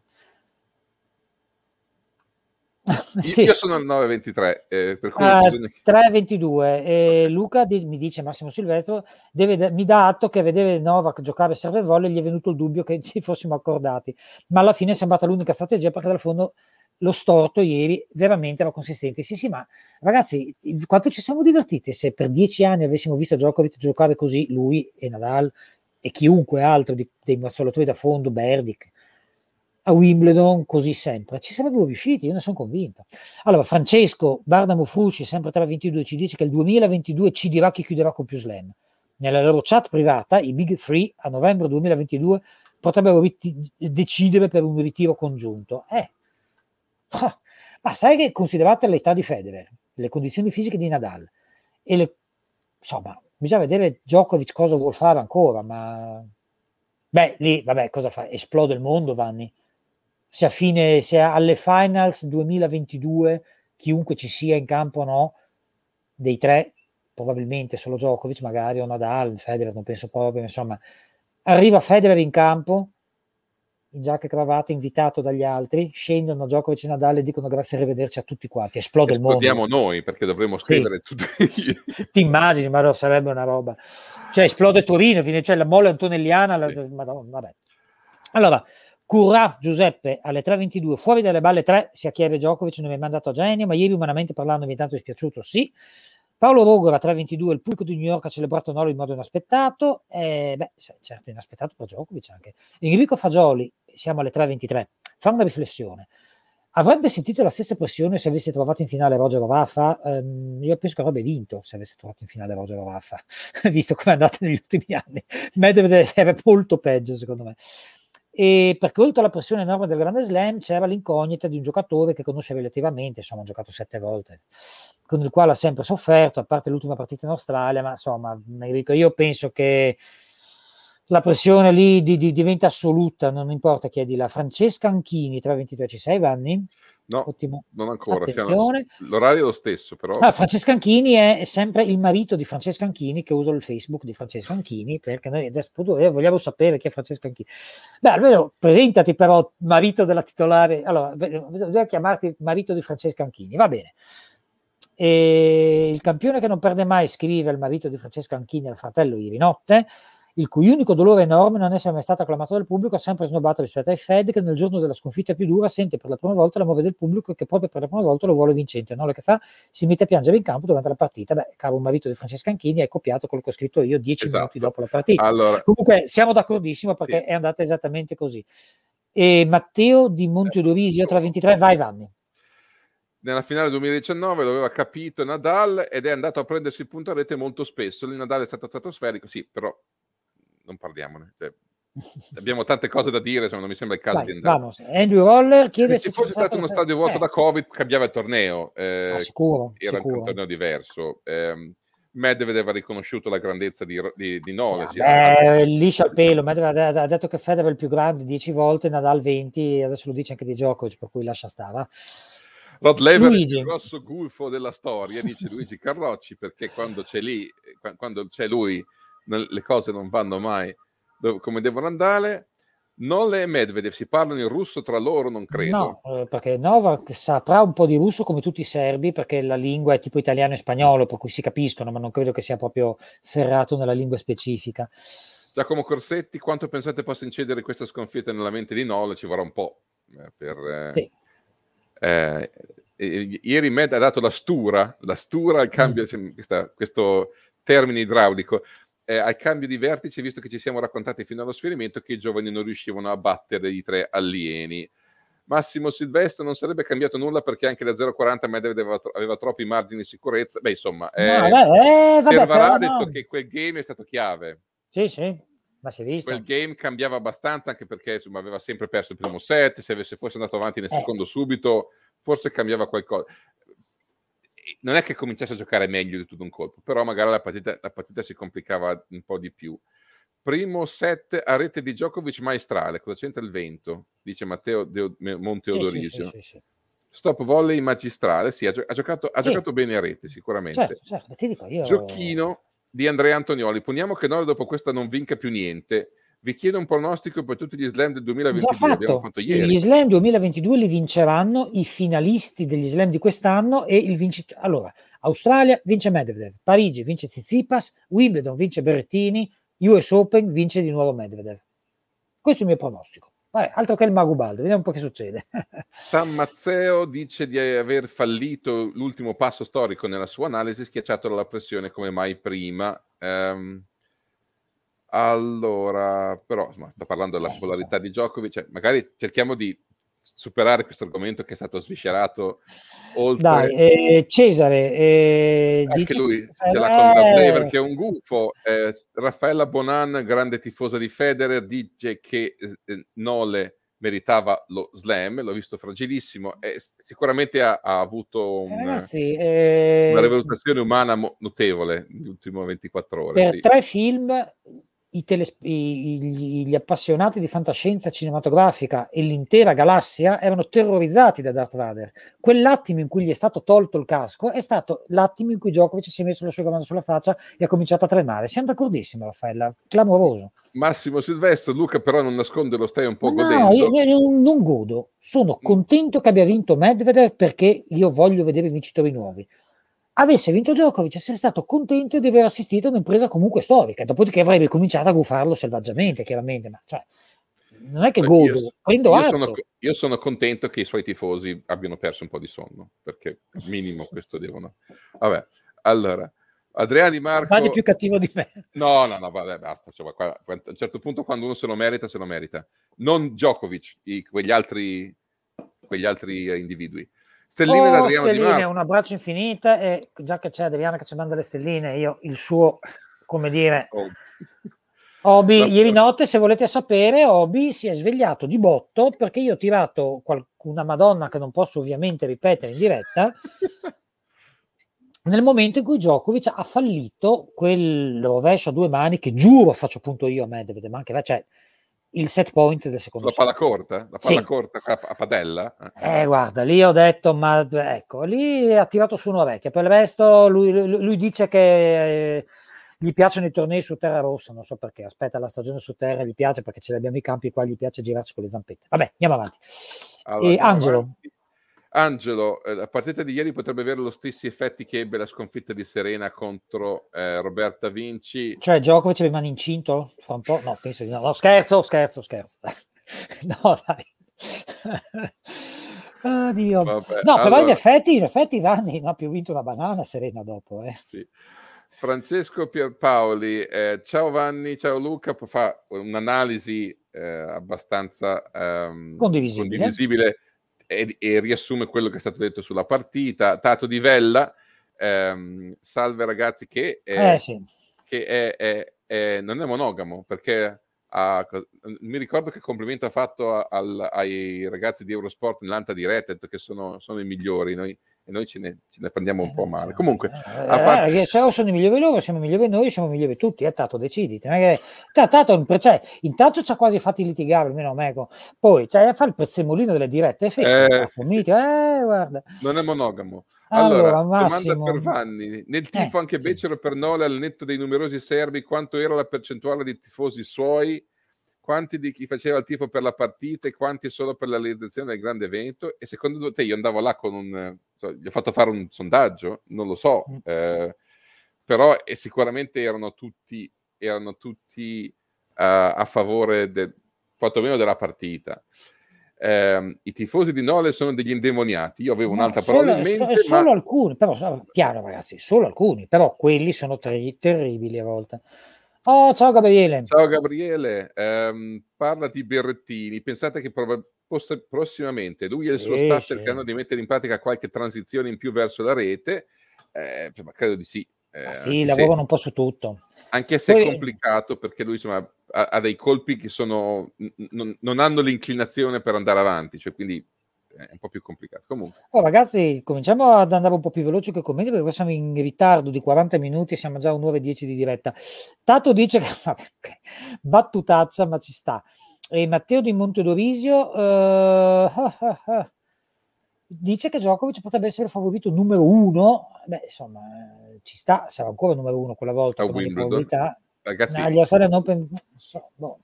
sì. Io sono al 9.23, eh, per cui uh, bisogna... 3.22. Eh, Luca di, mi dice Massimo Silvestro, deve, mi dà atto che vedere Novak giocare serve volle gli è venuto il dubbio che ci fossimo accordati, ma alla fine è sembrata l'unica strategia perché dal fondo lo storto ieri veramente era consistente. Sì, sì, ma ragazzi, quanto ci siamo divertiti se per dieci anni avessimo visto Djokovic giocare così, lui e Nadal e chiunque altro di, dei mazzolatori da fondo, Berdic, a Wimbledon così sempre. Ci sarebbero riusciti, io ne sono convinto. Allora, Francesco Bardamo Fusci, sempre 322, ci dice che il 2022 ci dirà chi chiuderà con più slam. Nella loro chat privata, i Big Three a novembre 2022 potrebbero rit- decidere per un ritiro congiunto. Eh, ma sai che considerate l'età di Federer, le condizioni fisiche di Nadal e le, insomma, bisogna vedere Djokovic cosa vuol fare ancora, ma beh, lì, vabbè, cosa fa? Esplode il mondo, Vanni. Se a fine, se alle finals 2022, chiunque ci sia in campo o no, dei tre, probabilmente solo Djokovic, magari o Nadal, Federer, non penso proprio, insomma, arriva Federer in campo, in giacca e cravatta, invitato dagli altri, scendono Djokovic e Nadal e dicono grazie a rivederci a tutti quanti, esplode il mondo. Esplodiamo noi perché dovremmo scrivere sì. tutti. Ti immagini, ma no, sarebbe una roba. Cioè esplode Torino, cioè la molle antonelliana, la... Sì. Madonna, vabbè. Allora, Currà Giuseppe alle 3.22, fuori dalle balle 3, sia Chiave Djokovic non mi ha mandato a genio, ma ieri umanamente parlando mi è tanto dispiaciuto, sì. Paolo Rogora 322, il pubblico di New York ha celebrato Nolo in modo inaspettato, eh, beh, certo inaspettato per Djokovic anche. Enrico Fagioli, siamo alle 3.23, fa una riflessione. Avrebbe sentito la stessa pressione se avesse trovato in finale Roger Raffa? Um, io penso che avrebbe vinto se avesse trovato in finale Roger Raffa, visto come è andata negli ultimi anni. Medvedev era molto peggio, secondo me. E perché oltre alla pressione enorme del Grande Slam c'era l'incognita di un giocatore che conosce relativamente, insomma, ha giocato sette volte con il quale ha sempre sofferto, a parte l'ultima partita in Australia, ma insomma, io penso che la pressione lì di, di, diventa assoluta, non importa chi è di là. Francesca Anchini, 323 ci sei, Vanni? No, Ottimo. non ancora. Siamo, l'orario è lo stesso, però. Ah, Francesca Anchini è sempre il marito di Francesca Anchini, che usa il Facebook di Francesca Anchini, perché noi adesso vogliamo sapere chi è Francesca Anchini. Beh, almeno presentati però marito della titolare. Allora, bisogna chiamarti marito di Francesca Anchini, va bene. E il campione che non perde mai scrive al marito di Francesca Anchini al fratello ieri notte, il cui unico dolore enorme non essere mai stato acclamato dal pubblico, ha sempre snobbato rispetto ai Fed, che nel giorno della sconfitta più dura sente per la prima volta l'amore del pubblico e che proprio per la prima volta lo vuole vincente. No? Lo che fa si mette a piangere in campo durante la partita. Beh, caro marito di Francesca Anchini, è copiato quello che ho scritto io dieci esatto. minuti dopo la partita. Allora, Comunque siamo d'accordissimo perché sì. è andata esattamente così. E Matteo di Monteodorisi, 23, vai Vanni nella finale 2019 lo aveva capito Nadal ed è andato a prendersi il punto a rete molto spesso. Il Nadal è stato stratosferico, sì, però non parliamone. Cioè, abbiamo tante cose da dire, non mi sembra il caso Vai, di andare. Vamos. Andrew Roller chiede se, se fosse stato uno stadio vuoto eh. da Covid, cambiava il torneo. Eh, ah, sicuro, era sicuro. un torneo diverso. Eh, Medvedev aveva riconosciuto la grandezza di, di, di Nole. Eh, liscia al pelo. Medvedev ha detto che Federer è il più grande 10 volte, Nadal 20, adesso lo dice anche di Djokovic, per cui lascia stare. Rod Laver è il grosso gulfo della storia, dice Luigi Carrocci, perché quando c'è lì, quando c'è lui, le cose non vanno mai come devono andare. Nole e Medvedev si parlano in russo tra loro, non credo. No, eh, perché Novak saprà un po' di russo come tutti i serbi, perché la lingua è tipo italiano e spagnolo, per cui si capiscono, ma non credo che sia proprio ferrato nella lingua specifica. Giacomo Corsetti, quanto pensate possa incedere questa sconfitta nella mente di Nola? Ci vorrà un po' eh, per... Eh, sì. eh, ieri Med ha dato la stura, la stura al cambio, mm. questa, questo termine idraulico, eh, al cambio di vertice, visto che ci siamo raccontati fino allo sferimento che i giovani non riuscivano a battere i tre alieni. Massimo Silvestro non sarebbe cambiato nulla perché anche da 0,40 Medvedev aveva, aveva, troppi margini di sicurezza. Beh, insomma, eh, no, beh, eh, ha detto no. che quel game è stato chiave. Sì, sì, ma si è visto. Quel game cambiava abbastanza anche perché insomma, aveva sempre perso il primo set, se avesse fosse andato avanti nel eh. secondo subito, forse cambiava qualcosa. Non è che cominciasse a giocare meglio di tutto un colpo, però magari la partita, la partita si complicava un po' di più. Primo set a rete di Djokovic maestrale, cosa c'entra il vento? Dice Matteo Deo- Monteodorisio. Sì, sì, sì, Stop volley magistrale, sì, ha, gio- ha giocato, ha giocato bene a rete sicuramente. Certo, certo, dico io... Giochino di Andrea Antonioli. Poniamo che noi dopo questa non vinca più niente. Vi chiedo un pronostico per tutti gli slam del 2022. Già fatto. fatto Gli slam 2022 li vinceranno i finalisti degli slam di quest'anno e il vincitore. Allora, Australia vince Medvedev, Parigi vince Tsitsipas, Wimbledon vince Berrettini, US Open vince di nuovo Medvedev. Questo è il mio pronostico. Vabbè, altro che il Magubaldo, vediamo un po' che succede. San Mazzeo dice di aver fallito l'ultimo passo storico nella sua analisi, schiacciato dalla pressione come mai prima. Um, allora, però, insomma, sta parlando della eh, popolarità di Djokovic, cioè, magari cerchiamo di superare questo argomento che è stato sviscerato oltre... Dai, eh, Cesare... Eh, Anche dice... lui ce l'ha con Gabriele perché è un gufo. Eh, Raffaella Bonan, grande tifosa di Federer, dice che eh, Nole meritava lo slam, l'ho visto fragilissimo e sicuramente ha, ha avuto un, Ragazzi, eh, una rivalutazione umana mo- notevole negli ultimi 24 ore. Per sì. tre film i teles- i, gli, appassionati di fantascienza cinematografica e l'intera galassia erano terrorizzati da Darth Vader. Quell'attimo in cui gli è stato tolto il casco è stato l'attimo in cui Djokovic si è messo l'asciugamano sulla faccia e ha cominciato a tremare. Siamo d'accordissimo, Raffaella, clamoroso. Massimo Silvestro, Luca però non nasconde, lo stai un po' no, godendo. Io, io non godo, sono mm. contento che abbia vinto Medvedev perché io voglio vedere vincitori nuovi avesse vinto Djokovic essere stato contento di aver assistito a un'impresa comunque storica, dopodiché avrebbe cominciato a gufarlo selvaggiamente, chiaramente, ma cioè, non è che godo, io, prendo io sono, io sono, contento che i suoi tifosi abbiano perso un po' di sonno, perché minimo questo devono... Vabbè, allora... Adriano Di Marco... Ma più cattivo di me. No, no, no, vabbè, basta. Cioè, qua, a un certo punto quando uno se lo merita, se lo merita. Non Djokovic, i, quegli, altri, quegli altri individui. Stelline oh, da Adriano stelline, Di Marco. Un abbraccio infinito e già che c'è Adriano che ci manda le stelline, io il suo, come dire... Oh. Obi, ieri notte, se volete sapere, Obi si è svegliato di botto perché io ho tirato una Madonna che non posso ovviamente ripetere in diretta nel momento in cui Djokovic ha fallito quel rovescio a due mani che giuro faccio appunto io a Medvedev, ma anche cioè, il set point del secondo la palla corta la palla sì. corta a, padella? Eh guarda lì ho detto ma ecco lì ha tirato su una vecchia per il resto lui, lui, dice che eh, gli piacciono i tornei su terra rossa non so perché aspetta la stagione su terra gli piace perché ce l'abbiamo i campi qua gli piace girarci con le zampette. Vabbè andiamo avanti. Allora, e Angelo? avanti. Angelo, eh, la partita di ieri potrebbe avere lo stessi effetti che ebbe la sconfitta di Serena contro eh, Roberta Vinci. Cioè, Djokovic aveva mani incinto? Fa un po'? No, penso di no. no scherzo, scherzo, scherzo. no, dai. Oddio. Vabbè, no, però in effetti, in effetti Vanni non ha più vinto una banana Serena dopo. Eh. Sì. Francesco Pierpaoli, eh, ciao Vanni, ciao Luca, fa un'analisi eh, abbastanza ehm, condivisibile. condivisibile e, e, riassume quello che è stato detto sulla partita. Tato di Vella, ehm, salve ragazzi, che, è, eh, sì. che è, è, non è monogamo perché ha, mi ricordo che complimento ha fatto al, ai ragazzi di Eurosport nell'anta diretta, che sono, sono i migliori. Noi e noi ce ne, ce ne prendiamo un po' male. Certo. Comunque, eh, a parte... eh, se o sono i migliori loro, siamo migliori noi, siamo migliori tutti. Eh, Tato, deciditi. Che... Tato, cioè, intanto ci ha quasi fatti litigare, almeno a me. Poi cioè, fa il prezzemolino delle dirette e fece. Eh, sì, sì. eh, guarda. Non è monogamo. Allora, allora domanda per Vanni. Nel eh, tifo eh, anche sì. Becero per Nola, al netto dei numerosi serbi, quanto era la percentuale di tifosi suoi quanti di chi faceva il tifo per la partita e quanti solo per la realizzazione del grande evento? E secondo te io andavo là con un... So, gli ho fatto fare un sondaggio? Non lo so, mm. eh, però sicuramente erano tutti, erano tutti a favore de, quantomeno della partita. Eh, I tifosi di Nole sono degli indemoniati. Io avevo No, un'altra solo, parola in mente, so- solo ma alcuni, però chiaro ragazzi, solo alcuni, però quelli sono ter- terribili a volte. Oh, ciao Gabriele. Ciao Gabriele, ehm, parla di Berrettini. Pensate che proba- post- prossimamente lui e il suo staff cercheranno di mettere in pratica qualche transizione in più verso la rete? Eh, ma credo di sì. Eh, anche sì, se- lavorano un po' su tutto. anche se è Poi- complicato perché lui insomma, ha, ha dei colpi che sono, n- non hanno l'inclinazione per andare avanti, cioè quindi è un po' più complicato. Comunque, Oh, ragazzi, cominciamo ad andare un po' più veloci che commenti perché siamo in ritardo di 40 minuti e siamo già a un'ora e 10 di diretta. Tato dice che vabbè, battutaccia, ma ci sta. E Matteo di Montedorisio eh, dice che Djokovic potrebbe essere il favorito numero uno. Beh, insomma, eh, ci sta, sarà ancora numero uno quella volta A Wimbledon. ragazzi, No, Australian Open, non so, boh.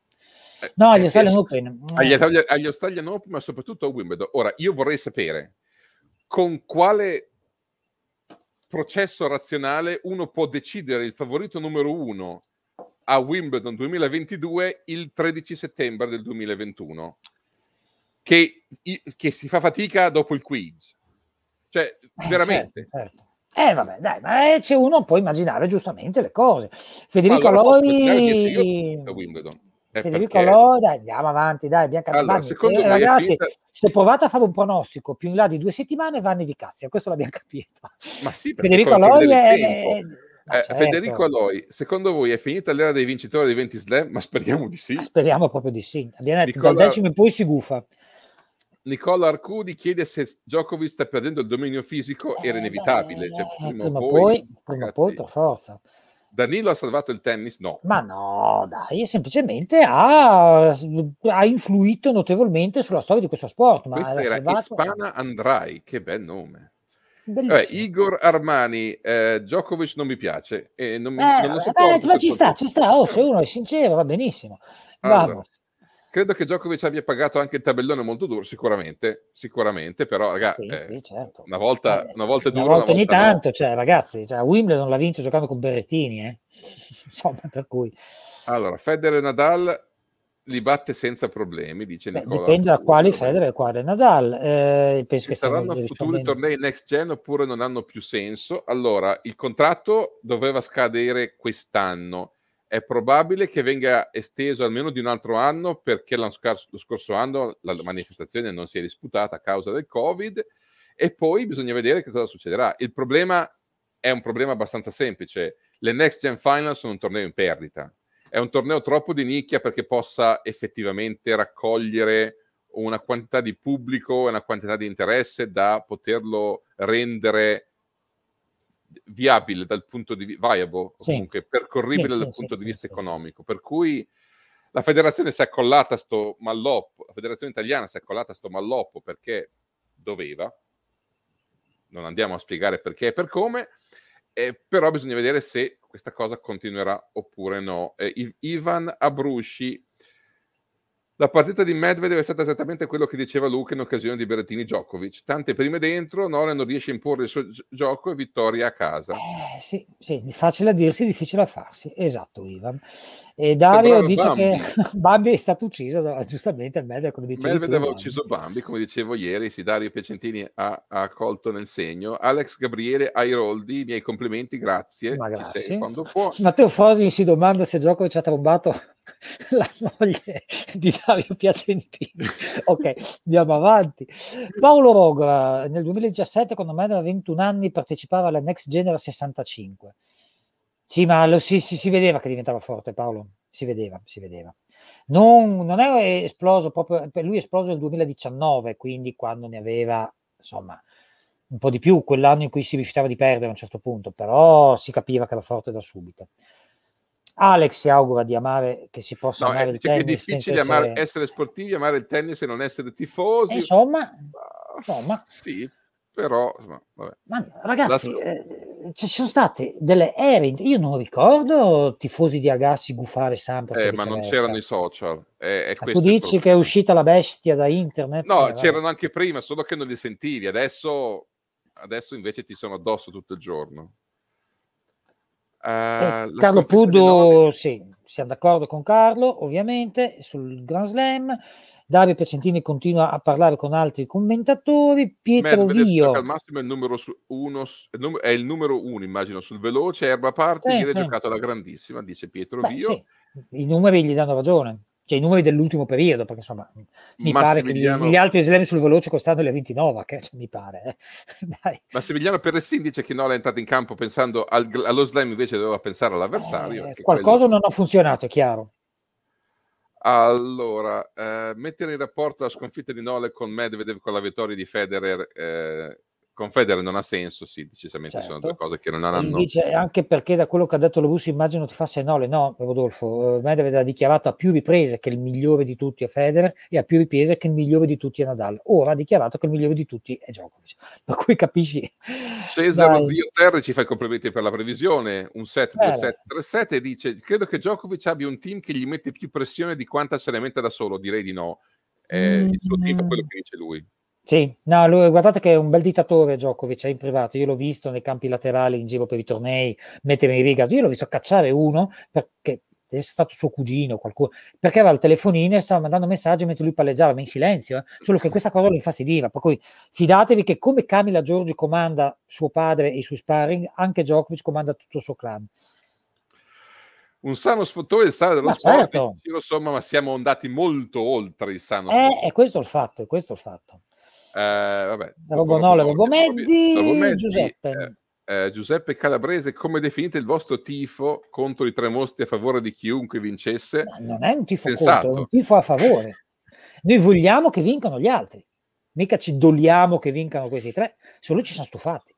Eh, no, agli eh, Australian eh, Open. agli, eh, Australia- agli Australian Open, ma soprattutto a Wimbledon. Ora, io vorrei sapere con quale processo razionale uno può decidere il favorito numero uno a Wimbledon 2022 il 13 settembre del 2021, che, che si fa fatica dopo il quiz. Cioè, Eh, veramente. certo, certo. Eh vabbè, dai, ma c'è uno può immaginare giustamente le cose. Federico Allora, posso di. Eh, Federico perché- Aloi, dai, andiamo avanti, dai, capito. Allora, secondo eh, ragazzi, finita- se provate a fare un pronostico più in là di due settimane, Vanni vi cazzia, questo l'abbiamo capito. Ma sì, Federico Aloi è... Ma Eh, certo, Federico Aloi, secondo voi è finita l'era dei vincitori dei 20 slam? Ma speriamo di sì. speriamo proprio di sì. Abbiamo detto, Nicola- dal decimo in poi si gufa. Nicola Arcudi chiede se Djokovic sta perdendo il dominio fisico, era Eh, inevitabile. Cioè, prima, prima poi, poi, prima ragazzi, poi, per forza. Danilo ha salvato il tennis? No. Ma no, dai, semplicemente ha, ha influito notevolmente sulla storia di questo sport. Ma Questa era salvato- Ispana Andrai, che bel nome. Vabbè. Igor Armani, eh, Djokovic non mi piace e non, mi, Eh, non lo eh, sopporto. ma ci sta, ci sta. Oh, se uno è sincero, va benissimo. Allora, Vamos. Credo che Djokovic abbia pagato anche il tabellone molto duro, sicuramente, sicuramente, però ragazzi, Sì, eh, sì, certo. una volta, Eh, una volta è una duro, volta ogni una volta no. tanto, cioè, ragazzi, cioè, Wimbledon l'ha vinto giocando con Berrettini, eh. insomma, per cui Allora, Federer e Nadal li batte senza problemi, dice beh, Nicola. dipende da quali. Federer e quali Nadal. Eh, penso che saranno futuri tornei next gen oppure non hanno più senso? Allora, il contratto doveva scadere quest'anno. È probabile che venga esteso almeno di un altro anno perché lo scorso anno la manifestazione non si è disputata a causa del Covid e poi bisogna vedere che cosa succederà. Il problema è un problema abbastanza semplice. Le next gen final sono un torneo in perdita. È un torneo troppo di nicchia perché possa effettivamente raccogliere una quantità di pubblico e una quantità di interesse da poterlo rendere viabile dal punto di vista viable, Sì. comunque percorribile Sì, dal sì, punto di vista economico. Per cui la federazione si è accollata a sto malloppo, la federazione italiana si è accollata a sto malloppo perché doveva, non andiamo a spiegare perché e per come, eh, però bisogna vedere se questa cosa continuerà oppure no. Eh, Ivan Abrusci, la partita di Medvedev è stata esattamente quello che diceva Luca in occasione di Berrettini Djokovic. Tante prime dentro, Nora non riesce a imporre il suo gi- gioco e vittoria a casa. Eh, sì, sì, facile a dirsi, difficile a farsi. Esatto, Ivan. E Dario Sembrava dice Bambi. che Bambi è stato ucciso da- giustamente Medvedev, come dicevi Medvedev Bambi. ucciso Bambi, come dicevo ieri, sì, Dario Piacentini ha, ha colto nel segno. Alex Gabriele Airoldi, i miei complimenti, grazie. Ma grazie. sei. Matteo Fosi si domanda se Djokovic ha trombato la moglie di Dario Piacentini. ok, andiamo avanti. Paolo Rogra nel 2017, quando aveva 21 anni, partecipava alla Next General 65. Sì, ma lo, si, si- si vedeva che diventava forte, Paolo. Si vedeva, si vedeva. Non, non è esploso proprio, per lui è esploso nel 2019, quindi quando ne aveva, insomma, un po' di più, quell'anno in cui si rifiutava di perdere a un certo punto, però si capiva che era forte da subito. Alex si augura di amare che si possa No, amare è, il dice che è tennis senza difficile amare- essere- essere sportivi, amare il tennis e non essere tifosi. Eh, insomma, Ah, insomma. Sì, però, insomma, ma ragazzi, La- eh, ci sono state delle ere, io non ricordo tifosi di Agassi gufare Sampras Eh, ma non c'erano i social. È, è Ma tu dici che è uscita la bestia da internet? No, Eh, c'erano anche prima, solo che non li sentivi. Adesso, adesso invece ti sono addosso tutto il giorno. Eh, Eh, Carlo Puddo, sì, siamo d'accordo con Carlo, ovviamente, sul Grand Slam. Davide Piacentini continua a parlare con altri commentatori. Pietro Medvedev Vio. al massimo è il numero uno, è il numero uno, immagino, sul veloce. Erba parte, Sì, ieri ha sì. giocato alla grandissima, dice Pietro Beh, Vio. sì, i numeri gli danno ragione, cioè i numeri dell'ultimo periodo, perché insomma mi pare che gli, gli altri slam sul veloce quest'anno li ha vinti Novak, eh, cioè, mi pare. eh. Dai. Massimiliano Perressin dice che Nola è entrato in campo pensando al- allo slam, invece doveva pensare all'avversario. Eh, qualcosa quello- non ha funzionato, è chiaro. Allora, eh, mettere in rapporto la sconfitta di Nole con Medvedev con la vittoria di Federer, eh, con Federer non ha senso, sì, decisamente sono Certo. due cose che non E hanno... Dice anche perché da quello che ha detto Lobusso immagino ti fa Senole, no Rodolfo, eh, Medvedev ha dichiarato a più riprese che il migliore di tutti è Federer e a più riprese che il migliore di tutti è Nadal. Ora ha dichiarato che il migliore di tutti è Djokovic. Per cui capisci... Cesaro Dai. Zio Terry ci fa i complimenti per la previsione, un set, Eh, due set, tre set e dice credo che Djokovic abbia un team che gli mette più pressione di quanta se ne mette da solo, direi di no. Eh, Il suo team è quello che dice lui. Sì, no, lui, guardate che è un bel dittatore Djokovic, in privato, io l'ho visto nei campi laterali in giro per i tornei, mettere in riga, io l'ho visto cacciare uno perché è stato suo cugino, qualcuno, perché aveva il telefonino e stava mandando messaggi mentre lui palleggiava, ma in silenzio, eh. solo che questa cosa lo infastidiva, per cui fidatevi che come Camila Giorgi comanda suo padre e i suoi sparring, anche Djokovic comanda tutto il suo clan. Un sano sfottore il sale dello Ma sport, certo. dice Ciro Somma, ma siamo andati molto oltre il sano Eh, è questo il fatto, è questo il fatto. Eh, vabbè, Robonole, dopo- Robomeddi, dopo- Robomeddi, Giuseppe. eh, eh, Giuseppe Calabrese, come definite il vostro tifo contro i tre mostri a favore di chiunque vincesse? Ma non è un tifo Sensato. contro, è un tifo a favore. Noi vogliamo che vincano gli altri, mica ci doliamo che vincano questi tre, solo ci siamo stufati.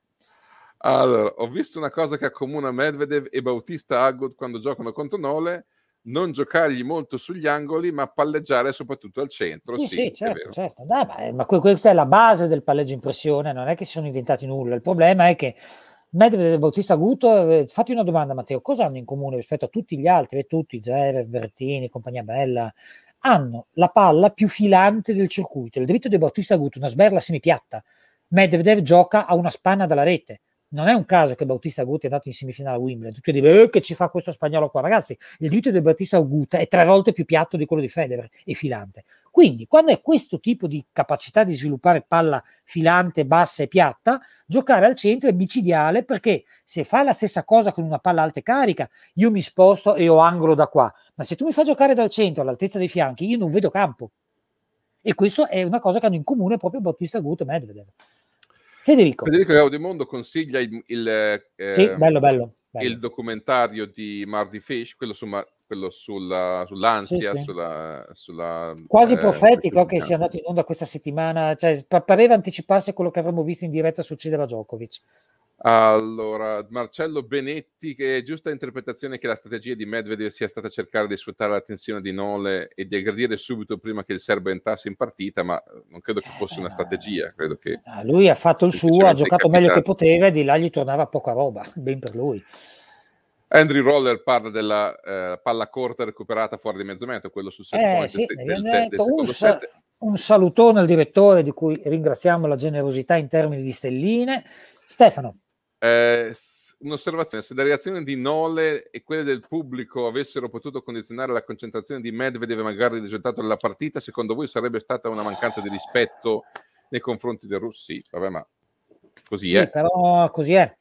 Allora, ho visto una cosa che accomuna Medvedev e Bautista Agut quando giocano contro Nole, non giocargli molto sugli angoli, ma palleggiare soprattutto al centro. Sì, Sì, sì, certo, certo. Dai, ma, ma que- questa è la base del palleggio in pressione, non è che si sono inventati nulla. Il problema è che Medvedev e Bautista Aguto, eh, fatti una domanda Matteo, cosa hanno in comune rispetto a tutti gli altri, tutti, Zverev, Berrettini, compagnia bella, hanno la palla più filante del circuito. Il dritto di Bautista Aguto, una sberla semipiatta. Medvedev gioca a una spanna dalla rete. Non è un caso che Bautista Agut è andato in semifinale a Wimbledon. Tutti dicono eh, che ci fa questo spagnolo qua. Ragazzi, il dritto di Bautista Agut è tre volte più piatto di quello di Federer e filante. Quindi, quando è questo tipo di capacità di sviluppare palla filante, bassa e piatta, giocare al centro è micidiale perché se fa la stessa cosa con una palla alta e carica, io mi sposto e ho angolo da qua. Ma se tu mi fai giocare dal centro all'altezza dei fianchi, io non vedo campo. E questo è una cosa che hanno in comune proprio Bautista Agut e Medvedev. Federico. Federico Gaudimondo consiglia il, il, eh, Sì, bello, bello. bello. il documentario di Marty Fish, quello, su, quello sulla, sull'ansia, Sì, sì. Sulla, sulla, Quasi eh, profetico che sia andato in onda questa settimana, cioè pa- pareva anticiparsi quello che avremmo visto in diretta succedere a Djokovic. Allora, Marcello Benetti, che è giusta interpretazione che la strategia di Medvedev sia stata cercare di sfruttare la tensione di Nole e di aggredire subito prima che il serbo entrasse in partita, ma eh, non credo che fosse una strategia, credo che... Ah, lui ha fatto il suo, ha giocato meglio che poteva e di là gli tornava poca roba, ben per lui. Andrew Roller parla della eh, palla corta recuperata fuori di mezzo metro, quello sul set Eh, point sì, del, del- del secondo un, sa- un salutone al direttore di cui ringraziamo la generosità in termini di stelline. Stefano, Eh, un'osservazione, se le reazioni di Nole e quelle del pubblico avessero potuto condizionare la concentrazione di Medvedev e magari il risultato della partita, secondo voi sarebbe stata una mancanza di rispetto nei confronti del russo? Sì, vabbè, ma così sì, è. però così è.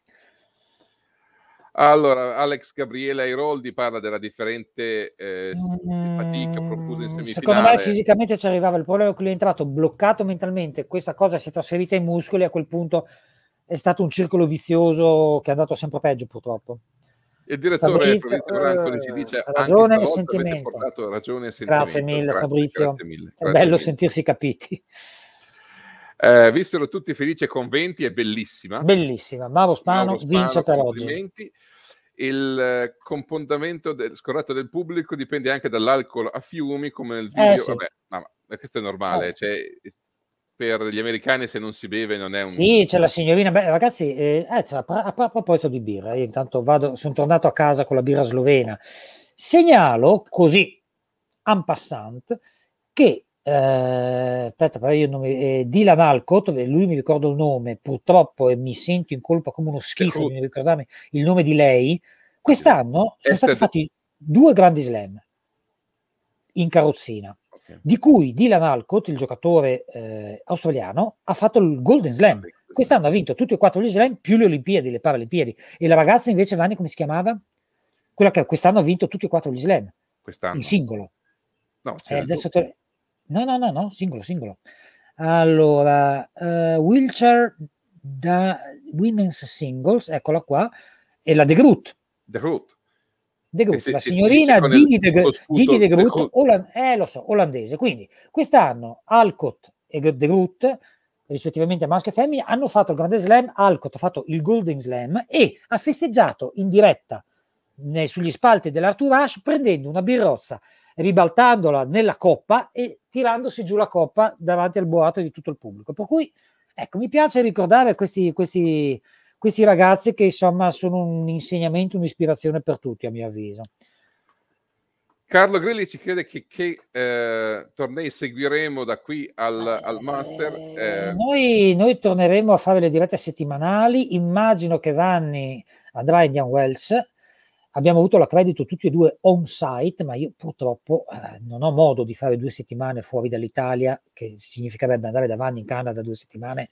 Allora, Alex Gabriele Airoldi parla della differente eh, s- fatica profusa in Mm, semifinale. Secondo me fisicamente ci arrivava il problema che lui è entrato bloccato mentalmente, questa cosa si è trasferita ai muscoli a quel punto è stato un circolo vizioso che è andato sempre peggio purtroppo. Il direttore Fabrizio, Fabrizio Branco ci eh, dice ragione e sentimento." ragione e sentimento. Grazie mille Grazie, Fabrizio, grazie mille, è grazie bello mille. sentirsi capiti. Eh, vissero tutti felici e conventi, è bellissima. Bellissima, Mauro Spano Mauro Spano, vince per oggi. Il eh, componimento del, scorretto del pubblico dipende anche dall'alcol a fiumi, come nel video. Eh, sì. Vabbè, ma, ma questo è normale. Eh. Cioè, per gli americani, se non si beve, non è un. Sì, c'è la signorina. Beh, ragazzi, eh, eh, cioè, a, a- a proposito di birra, io intanto vado, sono tornato a casa con la birra slovena. Segnalo così, en passant, che eh, aspetta, però io non mi, eh, Dylan Alcott, lui mi ricordo il nome, purtroppo e mi sento in colpa come uno schifo di non ricordarmi il nome di lei. Quest'anno sono stati fatti due grandi slam in carrozzina, Di cui Dylan Alcott, il giocatore eh, australiano, ha fatto il Golden Slam. Quest'anno ha vinto tutti e quattro gli slam più le Olimpiadi, le Paralimpiadi. E la ragazza invece, Vanni, come si chiamava? Quella che quest'anno ha vinto tutti e quattro gli slam, Quest'anno. in singolo. No, Eh, te- No, no, no, no, singolo, singolo. Allora, eh, wheelchair da women's singles, eccola qua, e la De Groot. The Root. De Groot, si- la si- signorina Didi De, con lo Gro- scudo Didi De Groot, Groot. eh, lo so, olandese. Quindi quest'anno Alcott e De Groot, rispettivamente maschio e femmina, hanno fatto il Grande Slam. Alcott ha fatto il Golden Slam e ha festeggiato in diretta ne- sugli spalti dell'Arthur Ashe prendendo una birrozza, ribaltandola nella coppa e tirandosi giù la coppa davanti al boato di tutto il pubblico. Per cui, ecco, mi piace ricordare questi, questi, questi ragazzi che insomma sono un insegnamento, un'ispirazione per tutti, a mio avviso. Carlo Grilli ci chiede che, che, eh, tornei seguiremo da qui al, al Master. Eh, Eh, noi, noi torneremo a fare le dirette settimanali. Immagino che Vanni andrà a Indian Wells. Abbiamo avuto l'accredito tutti e due on site, ma io purtroppo eh, non ho modo di fare due settimane fuori dall'Italia, che significherebbe andare da Vanni in Canada due settimane,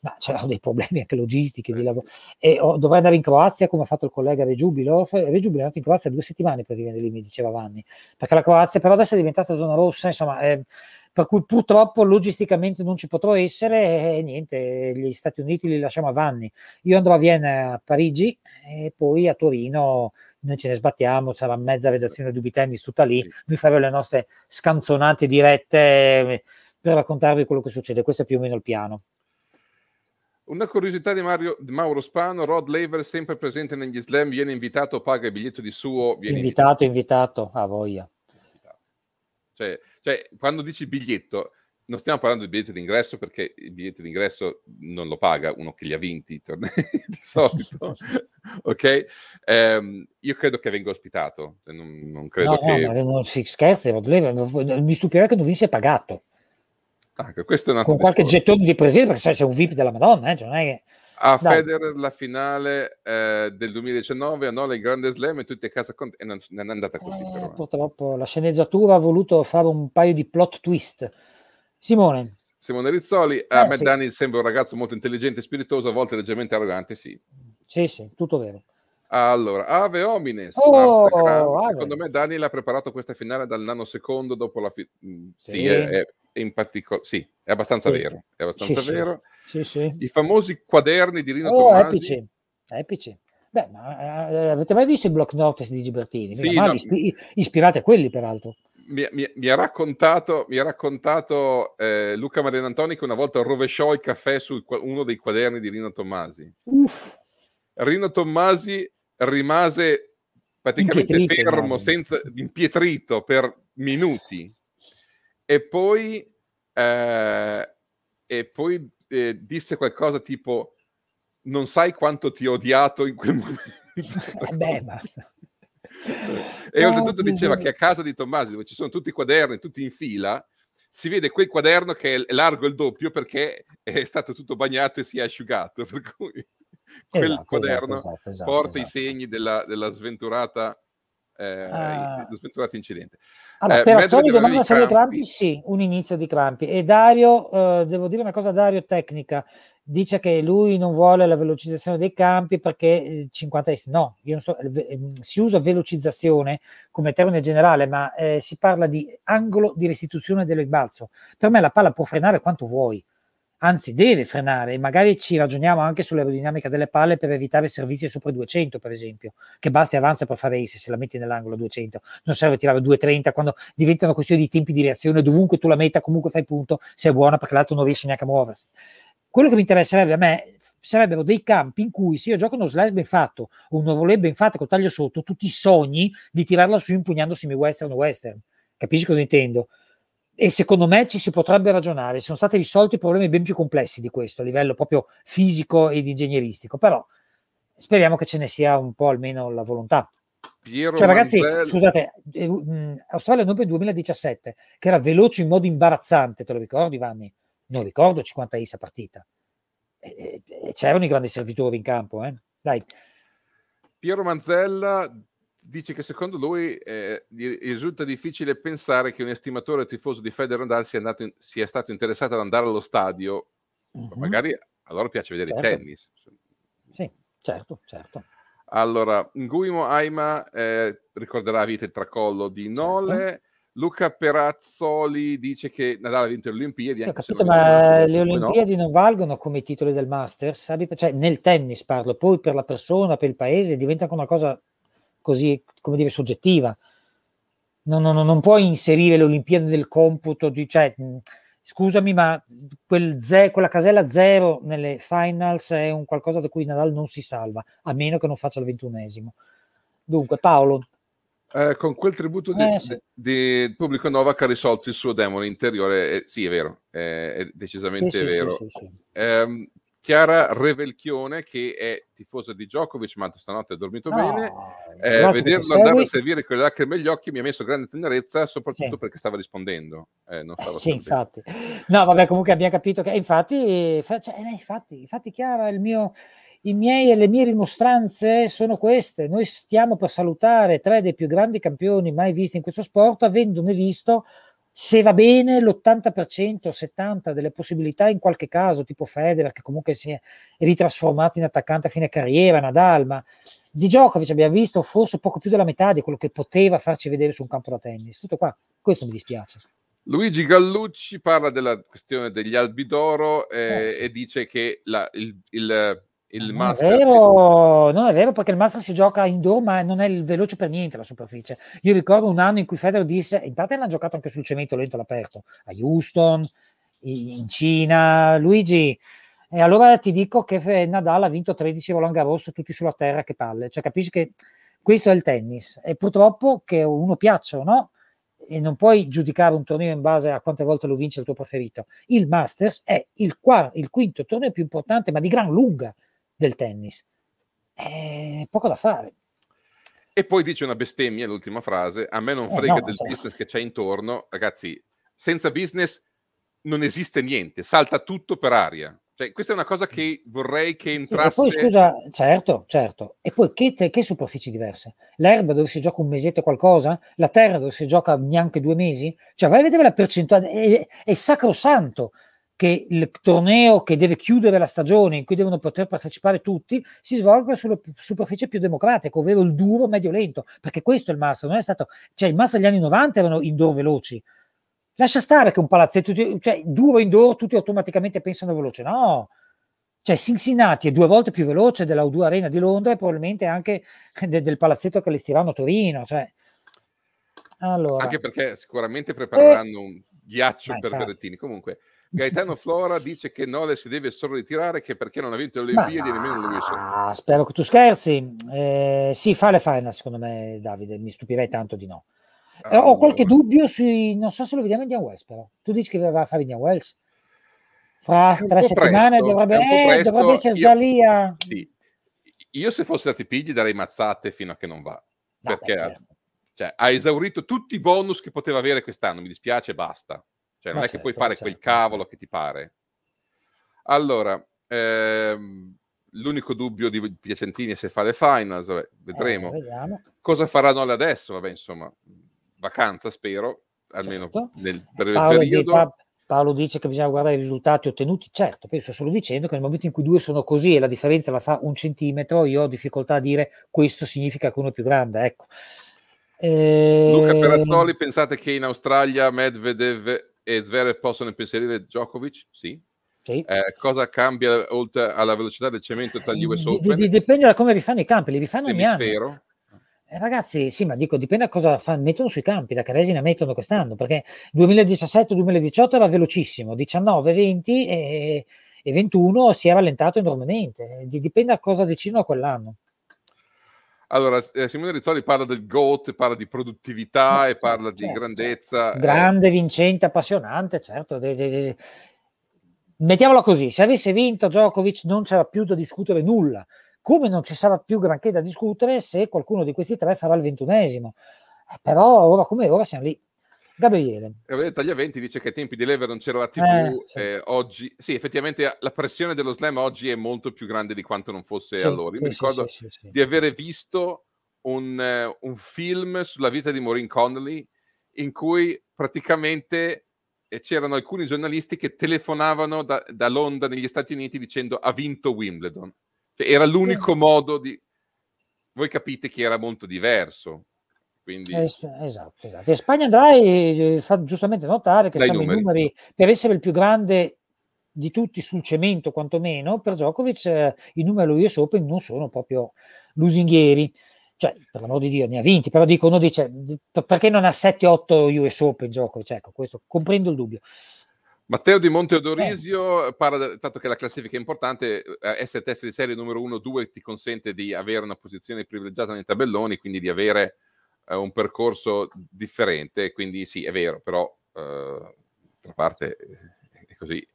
ma c'erano dei problemi anche logistici di lavoro. E ho- dovrei andare in Croazia, come ha fatto il collega Regiubilo. Regiubilo è andato in Croazia due settimane praticamente lì, mi diceva Vanni, perché la Croazia però adesso è diventata zona rossa, insomma. eh, per cui purtroppo logisticamente non ci potrò essere e niente, gli Stati Uniti li lasciamo a Vanni. Io andrò a Vienna, a Parigi e poi a Torino noi ce ne sbattiamo, sarà mezza redazione di Ubitennis tutta lì, noi faremo le nostre scanzonate dirette eh, per raccontarvi quello che succede, questo è più o meno il piano. Una curiosità di, Mario, di Mauro Spano, Rod Laver sempre presente negli slam, viene invitato, paga il biglietto di suo, viene Invitato, invitato, a voglia. invitato. Cioè, cioè, quando dici biglietto, non stiamo parlando di biglietto d'ingresso perché il biglietto d'ingresso non lo paga uno che li ha vinti i tornei di solito, ok? Ehm, io credo che venga ospitato, non, non credo No, che... no, non si Laver, mi stupirà che non vi sia pagato Ah, questo è un altro con qualche discorso. gettone di presenza, perché sai, c'è un VIP della Madonna, eh, cioè non è che... A Dai. Federer la finale eh, del 2019 annulla il Grande Slam e tutti a casa con... e non, non è andata così Eh, però. eh. purtroppo la sceneggiatura ha voluto fare un paio di plot twist. Simone, Simone Rizzoli, a Eh, me sì. Dani sembra un ragazzo molto intelligente e spiritoso, a volte leggermente arrogante, sì. sì, sì, tutto vero. Allora, Ave Homines, Oh. Ave. secondo me Daniel ha preparato questa finale dal nanosecondo dopo la fi- mm, sì, Sì. è, è- in particolare sì, è abbastanza Sì. vero, è abbastanza vero. Sì, sì. I famosi quaderni di Rino Oh, Tommasi. epici, epici. Beh, ma eh, avete mai visto i block notice di Gibertini? Sì, no. ispi- ispirati a quelli, peraltro. Mi, mi- mi ha raccontato, mi ha raccontato eh, Luca Marianantoni che una volta rovesciò il caffè su uno dei quaderni di Rino Tommasi. Uff, Rino Tommasi rimase praticamente Impietrito, fermo, senza, impietrito per minuti e poi, eh, e poi eh, disse qualcosa tipo non sai quanto ti ho odiato in quel momento. eh beh, basta. E oltretutto diceva che a casa di Tommasi, dove ci sono tutti i quaderni, tutti in fila, si vede quel quaderno che è largo il doppio perché è stato tutto bagnato e si è asciugato. Per cui quel Esatto, quaderno esatto, esatto, esatto, porta i esatto. segni della, della sventurata, eh, dello sventurato incidente. Allora, Eh, per mezzo Azzoli di domanda se crampi? Sì, un inizio di crampi. E Dario, eh, devo dire una cosa, Dario tecnica, dice che lui non vuole la velocizzazione dei campi perché eh, 50 no, io non so, ve- ehm, si usa velocizzazione come termine generale, ma eh, si parla di angolo di restituzione del rimbalzo. Per me la palla può frenare quanto vuoi, anzi deve frenare, magari ci ragioniamo anche sull'aerodinamica delle palle per evitare servizi sopra i 200, per esempio, che basta e avanza per fare ace se la metti nell'angolo 200, non serve tirare 230 quando diventano questioni di tempi di reazione, dovunque tu la metta comunque fai punto se è buona perché l'altro non riesce neanche a muoversi. Quello che mi interesserebbe a me sarebbero dei campi in cui se io gioco uno slice ben fatto o un nuovo lab ben fatto col taglio sotto, tutti i sogni di tirarla su impugnando semi-western o western. Capisci cosa intendo? E secondo me ci si potrebbe ragionare. Sono stati risolti problemi ben più complessi di questo a livello proprio fisico ed ingegneristico, però speriamo che ce ne sia un po' almeno la volontà. Piero Cioè, ragazzi, Manzel- scusate, eh, mh, Australia Open 2017, che era veloce in modo imbarazzante, te lo ricordi, Vanni? Non ricordo 50 is a partita. E, e- c'erano i grandi servitori in campo, eh? Dai, Piero Manzella dice che secondo lui eh, risulta difficile pensare che un estimatore tifoso di Federer Nadal sia, andato in- sia stato interessato ad andare allo stadio. Mhm. Magari a loro piace vedere Certo. il tennis. Sì, certo, certo. Allora, Nguimo Aima eh, ricorderà a vita il tracollo di Certo. Luca Perazzoli dice che Nadal ha vinto le Olimpiadi. Sì, capito, ma le poi no. Olimpiadi non valgono come i titoli del Masters? Cioè, nel tennis parlo, poi per la persona, per il paese, diventa anche una cosa così, come dire, soggettiva. Non, non- non puoi inserire le Olimpiadi nel computo di, cioè, mh, scusami, ma quel ze- quella casella zero nelle finals è un qualcosa da cui Nadal non si salva, a meno che non faccia il ventunesimo. Dunque, Paolo, Eh, con quel tributo di, Eh, sì. di- pubblico Novak ha risolto il suo demone interiore. eh, sì, è vero, eh, è decisamente sì, vero. sì. Ehm, Chiara Revelchione, che è tifosa di Djokovic, ma stanotte ha dormito No, bene. Eh, ci vederlo andare a servire con le lacrime agli occhi mi ha messo grande tenerezza, soprattutto perché stava rispondendo. Eh, non stava Sì, infatti. No, vabbè, comunque abbiamo capito che infatti, fa- cioè, eh, infatti, infatti Chiara, il mio, miei e le mie rimostranze sono queste. Noi stiamo per salutare tre dei più grandi campioni mai visti in questo sport, avendone visto, se va bene, l'80%, 70% delle possibilità in qualche caso, tipo Federer, che comunque si è ritrasformato in attaccante a fine carriera, Nadal, ma di Djokovic abbiamo visto forse poco più della metà di quello che poteva farci vedere su un campo da tennis. Tutto qua. Questo mi dispiace. Luigi Gallucci parla della questione degli albi d'oro eh, Eh, sì. e dice che la- il, il, il non, è Masters vero, non è vero perché il Master si gioca indoor ma non è veloce per niente la superficie. Io ricordo un anno in cui Federer disse in parte l'hanno giocato anche sul cemento lento all'aperto a Houston in Cina Luigi e allora ti dico che Nadal ha vinto 13 Roland Garros tutti sulla terra che palle. Cioè capisci che questo è il tennis. E purtroppo che uno piaccia o no e non puoi giudicare un torneo in base a quante volte lo vince il tuo preferito. Il Masters è il, quar- il quinto torneo più importante ma di gran lunga del tennis. È poco da fare. E poi dice una bestemmia, l'ultima frase, a me non Eh, frega no, del cioè- business che c'è intorno. Ragazzi, senza business non esiste niente, salta tutto per aria. Cioè, questa è una cosa che vorrei che Sì, e entrasse... poi scusa, certo, certo. E poi che, te- che superfici diverse? L'erba dove si gioca un mesetto e qualcosa? La terra dove si gioca neanche due mesi? Cioè, vai a vedere la percentuale. È, è sacrosanto che il torneo che deve chiudere la stagione, in cui devono poter partecipare tutti, si svolga sulla superficie più democratica, ovvero il duro medio lento, perché questo è il master, non è stato, cioè il master degli anni 90 erano indoor veloci. Lascia stare che un palazzetto, cioè duro indoor, tutti automaticamente pensano veloce. No, cioè Cincinnati è due volte più veloce della O2 Arena di Londra e probabilmente anche de- del palazzetto che allestiranno a Torino. Cioè. Allora, Anche perché sicuramente prepareranno un ghiaccio Ma per infatti. Berrettini. Comunque, Gaetano Flora dice che Nole si deve solo ritirare che perché non ha vinto le Olimpiadi e nemmeno lui stesso. no, spero che tu scherzi. Eh, sì, fa le final secondo me, Davide. Mi stupirei tanto di no. Eh, ho qualche dubbio sui. Non so se lo vediamo Indian Wells, però. Tu dici che va a fare Indian Wells? Fra tre settimane presto, dovrebbe, eh, dovrebbe essere Io- già lì a. Sì. Io se fossi stati pigli darei mazzate fino a che non va. Vabbè, Perché certo. cioè, ha esaurito tutti i bonus che poteva avere quest'anno. Mi dispiace, basta. Cioè, non Ma è che puoi certo, fare ma quel certo, cavolo certo. che ti pare. Allora, ehm, l'unico dubbio di Piacentini è se fa le finals, vabbè, vedremo. Eh. Cosa farà Nole adesso? Vabbè, insomma, vacanza spero, almeno Certo. nel breve Paolo, di- periodo. Pa- Paolo dice che bisogna guardare i risultati ottenuti. Certo, penso solo dicendo che nel momento in cui due sono così e la differenza la fa un centimetro, io ho difficoltà a dire questo significa che uno è più grande. Ecco. Eh, Luca Perazzoli, pensate che in Australia Medvedev e Zverev possono impensierire Djokovic? Sì. sì. Eh, cosa cambia oltre alla velocità del cemento tra gli US di- Open? di- dipende da come rifanno i campi, li rifanno ogni anno. Eh, ragazzi, sì, ma dico, dipende da cosa fa- mettono sui campi, da che resina mettono quest'anno, perché 2017-2018 era velocissimo, 19-20 e, e 21 si è rallentato enormemente, Di- dipende da cosa decidono quell'anno. Allora, eh, Simone Rizzoli parla del GOAT, parla di produttività Eh, e parla certo, di grandezza. eh, Grande, vincente, appassionante, certo. de- de- de- Mettiamola così, se avesse vinto Djokovic non c'era più da discutere nulla, come non ci sarà più granché da discutere se qualcuno di questi tre farà il ventunesimo. Eh, però ora come ora siamo lì. Gabriele. Gabriele Tagliaventi dice che ai tempi di Lever non c'era la TV, Eh, sì. eh, oggi sì, effettivamente la pressione dello slam oggi è molto più grande di quanto non fosse Sì, allora. Io sì, mi ricordo di avere visto un, eh, un film sulla vita di Maureen Connolly in cui praticamente eh, c'erano alcuni giornalisti che telefonavano da, da, Londra negli Stati Uniti dicendo ha vinto Wimbledon. Cioè, era l'unico modo di... Voi capite che era molto diverso. Quindi... Esatto, esatto. E Spagna andrai eh, fa giustamente notare che siamo numeri. i numeri per essere il più grande di tutti sul cemento quantomeno per Djokovic eh, i numeri US Open non sono proprio lusinghieri cioè, per l'amor di Dio, ne ha vinti, però dico, uno dice, perché non ha 7-8 US Open Djokovic? Ecco, questo, comprendo il dubbio. Matteo Di Monte Odorisio eh. parla del fatto che la classifica è importante, eh, essere test di serie numero 1-2 ti consente di avere una posizione privilegiata nei tabelloni, quindi di avere eh, un percorso differente, quindi sì, è vero, però eh, d'altra parte eh, è così.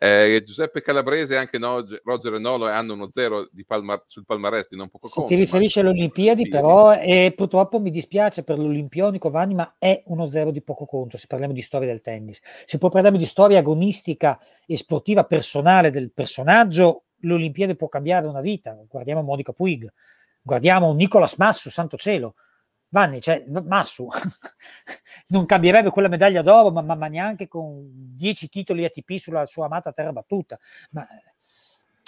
Eh, Giuseppe Calabrese e anche no, Roger e Nolo hanno uno zero palma, sul palmarès di non poco conto. ti riferisci alle Olimpiadi, Olimpiadi, però, e purtroppo mi dispiace per l'Olimpionico Vanni, ma è uno zero di poco conto se parliamo di storia del tennis. Se poi parliamo di storia agonistica e sportiva personale del personaggio, l'Olimpiade può cambiare una vita. Guardiamo Monica Puig, guardiamo Nicolas Massu, santo cielo Vanni, cioè, Massu non cambierebbe quella medaglia d'oro, ma, ma, ma, neanche con dieci titoli ATP sulla sua amata terra battuta. Ma,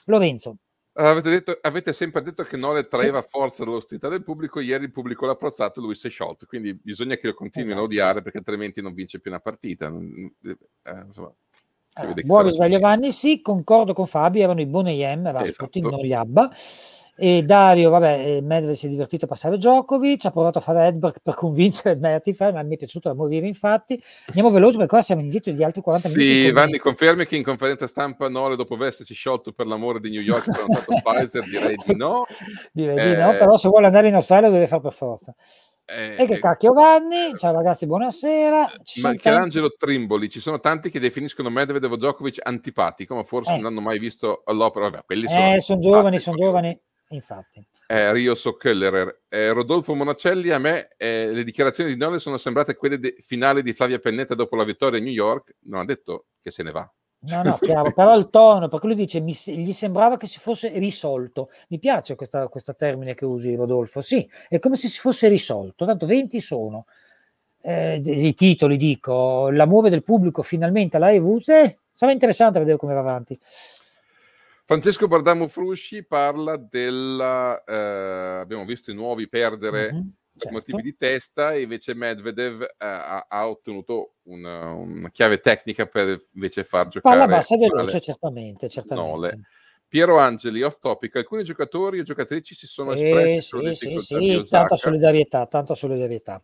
Lorenzo. Avete, detto, avete, sempre detto che Nole traeva forza dall'ostilità del pubblico, ieri il pubblico l'ha apprezzato e lui si è sciolto, quindi bisogna che lo continuino esatto. a odiare perché altrimenti non vince più una partita. Eh, insomma, allora, buon risveglio Vanni, sì, concordo con Fabio, erano i Boneyem, Rasputin, esatto. non gli Abba. E Dario, vabbè, eh, Medvedev si è divertito a passare Djokovic, ha provato a fare Edberg per convincere Mertifer, ma mi è piaciuto da morire infatti. Andiamo veloci perché ora siamo indietro di altri 40 sì, minuti. Sì, Vanni, confermi che in conferenza stampa Nole, dopo essersi sciolto per l'amore di New York, ha prenotato Pfizer? Direi di no. Direi eh, di no, però se vuole andare in Australia deve fare per forza. Eh, e che eh, cacchio Vanni, ciao ragazzi, buonasera. Ci ma Michelangelo tanti... Trimboli, ci sono tanti che definiscono Medvedev Djokovic antipatico, ma forse eh. non hanno mai visto all'opera. Vabbè, quelli sono, sono giovani, sono giovani. Infatti. Eh, Rio Sockellerer. Eh, Rodolfo Monacelli, a me eh, le dichiarazioni di Nole sono sembrate quelle de- finali di Flavia Pennetta dopo la vittoria a New York. Non ha detto che se ne va. No, no, chiaro, però il tono, perché lui dice, mi, gli sembrava che si fosse risolto. Mi piace questa, questo termine che usi, Rodolfo. Sì, è come se si fosse risolto. Tanto 20 sono. Eh, I titoli, dico, l'amore del pubblico finalmente alla EV. Eh, sarà interessante vedere come va avanti. Francesco Bardamo Frusci parla della... Eh, abbiamo visto i nuovi perdere mm-hmm, certo. motivi di testa e invece Medvedev eh, ha, ha, ottenuto una, una, chiave tecnica per invece far giocare... Palla bassa veloce, certamente, certamente. Nole. Piero Angeli, off topic, alcuni giocatori e giocatrici si sono sì, espressi sì, sì, sì, tanta solidarietà, tanta solidarietà.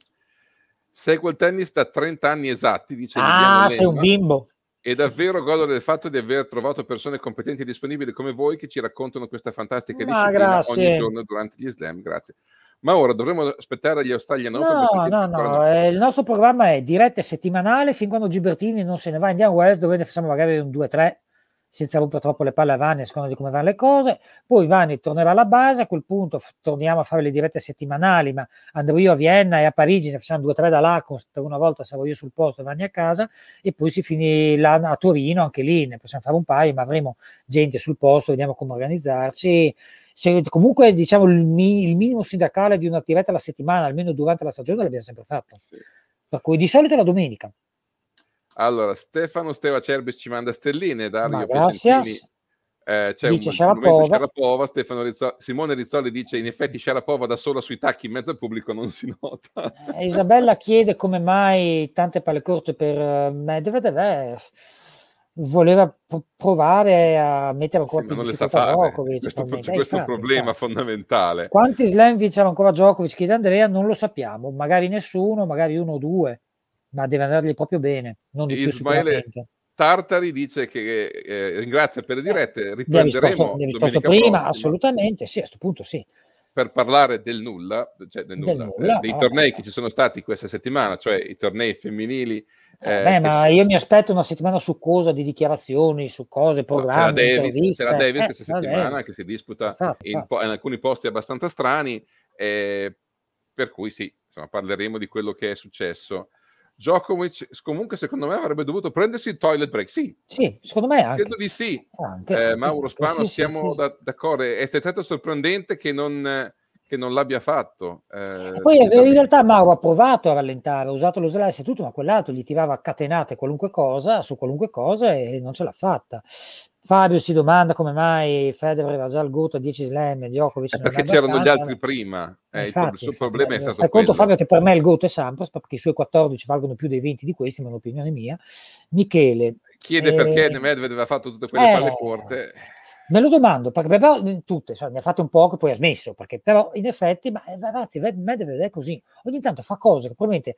Seguo il tennis da 30 anni esatti, dice Ah, sei un bimbo. E davvero godo del fatto di aver trovato persone competenti e disponibili come voi che ci raccontano questa fantastica disciplina ogni giorno durante gli slam. Grazie. Ma ora dovremmo aspettare gli Australian no, Open? No, no, no. Eh, il nostro programma è dirette settimanale fin quando Gibertini non se ne va. Andiamo a West dove facciamo magari un 2-3 senza rompere troppo le palle a Vanni a seconda di come vanno le cose. Poi Vanni tornerà alla base, a quel punto f- torniamo a fare le dirette settimanali, ma andrò io a Vienna e a Parigi, ne facciamo due o tre da là, per una volta sarò io sul posto e Vanni a casa, e poi si finirà a Torino, anche lì ne possiamo fare un paio, ma avremo gente sul posto, vediamo come organizzarci. Se, comunque diciamo il, mi, il, minimo sindacale di una diretta alla settimana, almeno durante la stagione, l'abbiamo sempre fatto. Sì. Per cui di solito la domenica. Allora, Stefano Steva Cerbis ci manda stelline, Dario eh, c'è dice un, Sharapova. Sharapova Stefano Rizzo, Simone Rizzoli dice in effetti Sharapova da sola sui tacchi in mezzo al pubblico non si nota. Eh, Isabella chiede come mai tante palle corte per Medvedev. Eh, voleva provare a mettere ancora sì, più non sa fare. Djokovic. Questo, questo è un problema infatti. fondamentale. Quanti slam vinceva ancora Djokovic? Chiede Andrea, non lo sappiamo. Magari nessuno, magari uno o due ma deve andargli proprio bene, non di più Ismaele Tartari dice che eh, ringrazia per le dirette, riprenderemo mi risposto prima, prossima. assolutamente, sì, a questo punto sì. Per parlare del nulla, cioè del nulla, del nulla eh, dei no, tornei no. che ci sono stati questa settimana, cioè i tornei femminili. Eh, beh, ma sono... io mi aspetto una settimana su cosa di dichiarazioni, su cose, programmi, c'è la Davis, c'è la Davis questa settimana Davis. che si disputa infatti, in, infatti. in, alcuni posti abbastanza strani, eh, per cui sì, insomma, parleremo di quello che è successo. Djokovic comunque secondo me avrebbe dovuto prendersi il toilet break. Sì, sì secondo me anche. Credo di sì. Anche, eh, Mauro Spano, sì, siamo sì, da, d'accordo. È stato sorprendente che non, che non l'abbia fatto. Eh, poi in realtà Mauro ha provato a rallentare, ha usato lo slice e tutto, ma quell'altro gli tirava catenate qualunque cosa su qualunque cosa e non ce l'ha fatta. Fabio si domanda come mai Federer aveva già il GOAT a 10 slam e Djokovic eh perché c'erano gli altri prima eh, infatti, il suo problema è stato conto Fabio che per me il GOAT è Sampras perché i suoi 14 valgono più dei 20 di questi ma è un'opinione mia. Michele chiede eh, perché Medvedev aveva fatto tutte quelle palle corte Me lo domando, perché però tutte, cioè, ne ha fatte un po' che poi ha smesso, perché però in effetti, ma eh, ragazzi, Medvedev è così, ogni tanto fa cose che probabilmente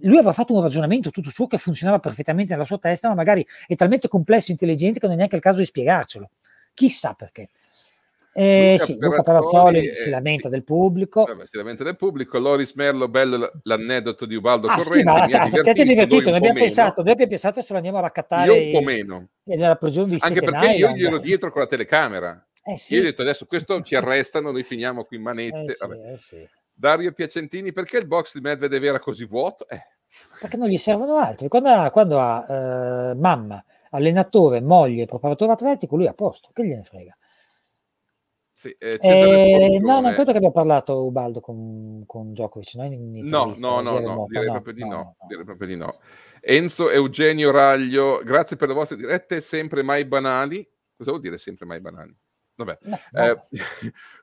lui aveva fatto un ragionamento tutto suo che funzionava perfettamente nella sua testa, ma magari è talmente complesso e intelligente che non è neanche il caso di spiegarcelo. Chissà perché. Eh, Luca, sì, Luca Perazzoli si lamenta sì. del pubblico. Vabbè, si lamenta del pubblico. Loris Merlo, bello l'aneddoto di Ubaldo ah, Correnti. Sì, ma a te è divertito, noi abbiamo, pensato, noi abbiamo pensato se lo andiamo a raccattare. Io un po' meno. Anche perché io gli ero dietro con la telecamera. Eh, sì. Io ho detto adesso questo ci arrestano, noi finiamo qui in manette. Eh, sì, eh, Dario Piacentini, perché il box di Medvedev era così vuoto? Eh. Perché non gli servono altri. Quando ha, quando ha eh, mamma, allenatore, moglie, preparatore atletico, lui è a posto. Che gliene frega? Sì, eh, eh, no, non credo che abbia parlato Ubaldo con, con Djokovic. No, no, no, no, no, direi, no, proprio di no, no, direi proprio di no. Enzo Eugenio Raglio, grazie per le vostre dirette, sempre mai banali. Cosa vuol dire sempre mai banali? Vabbè. No, eh,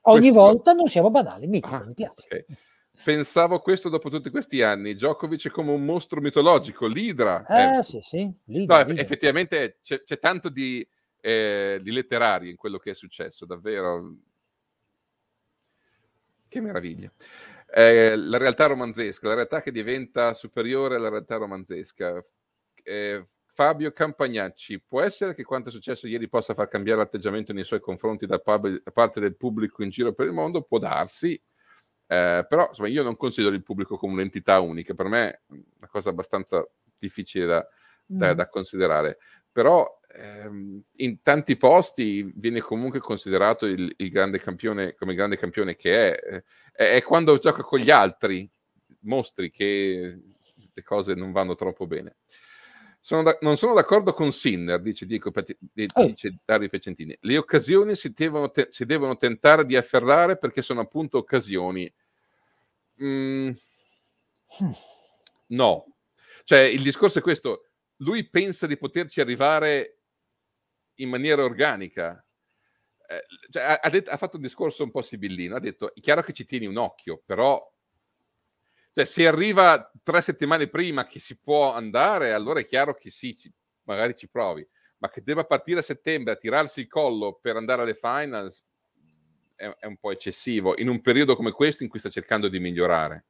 Ogni questo... volta non siamo banali, mitico, ah, mi piace. Okay. Pensavo questo dopo tutti questi anni. Djokovic è come un mostro mitologico, l'Idra. Eh, eh sì, sì. Lidra, no, Lidra. effettivamente c'è, c'è tanto di eh, di letterario in quello che è successo, davvero. Che meraviglia. Eh, la realtà romanzesca, la realtà che diventa superiore alla realtà romanzesca. Eh, Fabio Campagnacci, può essere che quanto è successo ieri possa far cambiare l'atteggiamento nei suoi confronti da, pub- da parte del pubblico in giro per il mondo? Può darsi, eh, però insomma, io non considero il pubblico come un'entità unica, per me è una cosa abbastanza difficile da, da, mm. da considerare. Però ehm, in tanti posti viene comunque considerato il, il, grande campione come grande campione che è. è. È quando gioca con gli altri mostri che le cose non vanno troppo bene. Sono da, non sono d'accordo con Sinner, dice, Dico, oh. dice Dario Pecentini. Le occasioni si devono, te, si devono, tentare di afferrare perché sono appunto occasioni. Mm, hm. no. Cioè, il discorso è questo. Lui pensa di poterci arrivare in maniera organica. Eh, cioè, ha, detto, ha, fatto un discorso un po' sibillino, ha detto, è chiaro che ci tieni un occhio, però cioè, se arriva tre settimane prima che si può andare, allora è chiaro che sì, ci, magari ci provi, ma che debba partire a settembre a tirarsi il collo per andare alle finals è, è un po' eccessivo, in un periodo come questo in cui sta cercando di migliorare.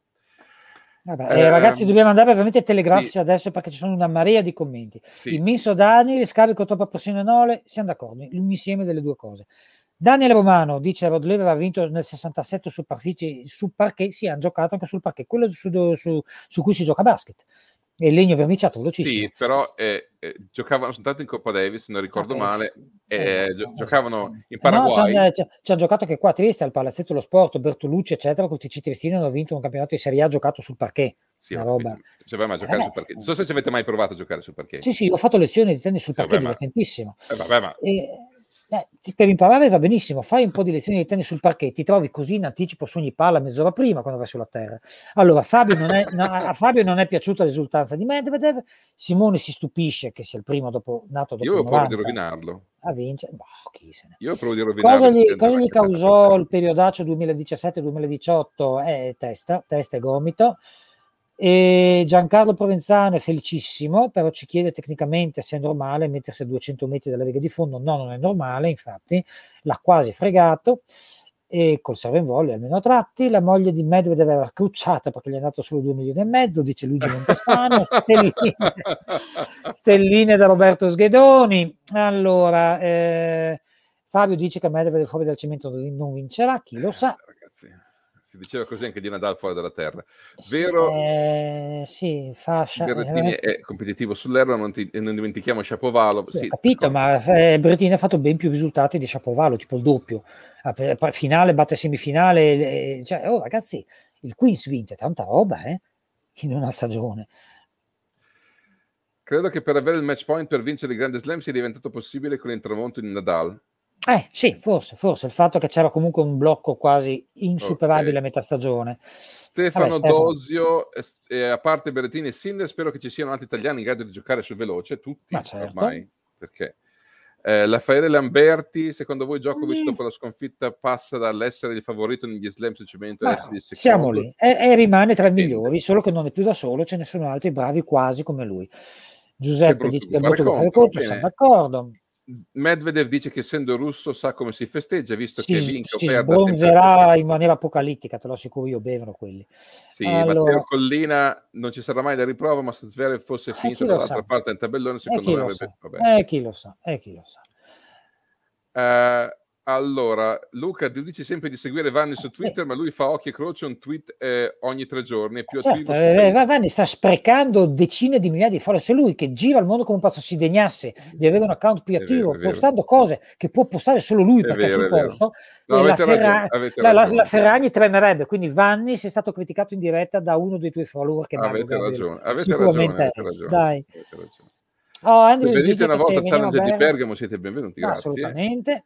Vabbè, eh, ragazzi, ehm, dobbiamo andare veramente telegrafici sì. adesso perché ci sono una marea di commenti. Sì. Immenso Dani, scarico troppa pressione Nole, siamo d'accordo, l'insieme delle due cose. Daniele Romano dice Rodlev aveva vinto nel 67 su, partiti, su parquet, sì, hanno giocato anche sul parquet, quello su, su, su cui si gioca basket e il legno verniciato velocissimo. Sì, però eh, eh, giocavano soltanto in Coppa Davis, se non ricordo ah, male, eh, esatto, gio- giocavano in Paraguay. No, ci, hanno giocato anche qua a Trieste, al Palazzetto dello Sport, Bertolucci, eccetera, con i Triestini hanno vinto un campionato di Serie A giocato sul parquet. Sì, roba. Cioè, ma giocare eh, sul parquet. Non so se ci avete mai provato a giocare sul parquet. Sì, sì, ho fatto lezioni di tennis sul sì, parquet, vabbè, divertentissimo. Eh, vabbè, ma... E eh, per imparare va benissimo, fai un po' di lezioni di tennis sul parquet, ti trovi così in anticipo su ogni palla mezz'ora prima quando vai sulla terra. Allora, Fabio non è, no, a Fabio non è piaciuta l'esultanza di Medvedev, Simone si stupisce che sia il primo dopo, nato dopo Io ho paura di rovinarlo. A vincere, boh, chi se ne... Io provo di rovinarlo. Cosa gli, cosa gli causò il periodaccio 2017-2018? È testa, testa e gomito. E Giancarlo Provenzano è felicissimo, però ci chiede tecnicamente se è normale mettersi a 200 metri dalla riga di fondo. No, non è normale, infatti l'ha quasi fregato e col serve in volley almeno a tratti. La moglie di Medvedev era crucciata perché gli è andato solo 2 milioni e mezzo, dice Luigi Montesano. stelline, stelline da Roberto Sghedoni. Allora, eh, Fabio dice che Medvedev fuori dal cemento non vincerà, chi lo sa. Eh, ragazzi si diceva così anche di Nadal fuori dalla terra. Vero? Eh, sì, fascia. Berrettini è competitivo sull'erba, non, ti, non dimentichiamo Shapovalov. Sì, sì, capito, ma eh, Berrettini ha fatto ben più risultati di Shapovalov, tipo il doppio. Finale, batte semifinale. Cioè, oh, ragazzi, il Queens vince tanta roba, eh? In una stagione. Credo che per avere il match point per vincere il Grande Slam sia diventato possibile con il tramonto di Nadal. Eh sì, forse, forse il fatto che c'era comunque un blocco quasi insuperabile Ok. a metà stagione. Stefano Vabbè, Stefano. Dosio, eh, a parte Berrettini e Sinner, spero che ci siano altri italiani in grado di giocare sul veloce, tutti certo. ormai, perché eh, Raffaele Lamberti, secondo voi Djokovic Mm. dopo la sconfitta passa dall'essere il favorito negli slam semplicemente ad Ma essere il secondo? siamo lì e, e rimane tra i migliori, solo che non è più da solo, ce ne sono altri bravi quasi come lui. Giuseppe dice che è brutto da fare bene. siamo d'accordo. Medvedev dice che essendo russo sa come si festeggia, visto che Si, vinca o si sbronzerà in maniera apocalittica, te lo assicuro io, bevono quelli. Sì, Allora- Matteo Collina non ci sarà mai la riprova, ma se Zverev fosse Eh, finito dall'altra sa? parte del tabellone, secondo chi me lo avrebbe... sa? vabbè. Eh, chi lo sa? Eh, chi lo sa? Eh, allora, Luca ti dice sempre di seguire Vanni su Twitter, ma lui fa occhio e croce un tweet eh, ogni tre giorni. È più Certo, eh, Facebook. Vanni sta sprecando decine di migliaia di follower. Se lui che gira il mondo come un pazzo si degnasse di avere un account più attivo, vero. postando cose che può postare solo lui È perché è vero, sul è posto, No, eh, la, ragione, Ferra- la- la- la Ferragni tremerebbe. Quindi Vanni è stato criticato in diretta da uno dei tuoi follower che Avete ragione, avete Sicuramente ragione, avete ragione. Dai. avete ragione. Oh, Se Andrew venite dice una se volta al Challenge di Bergamo siete benvenuti, grazie. Assolutamente.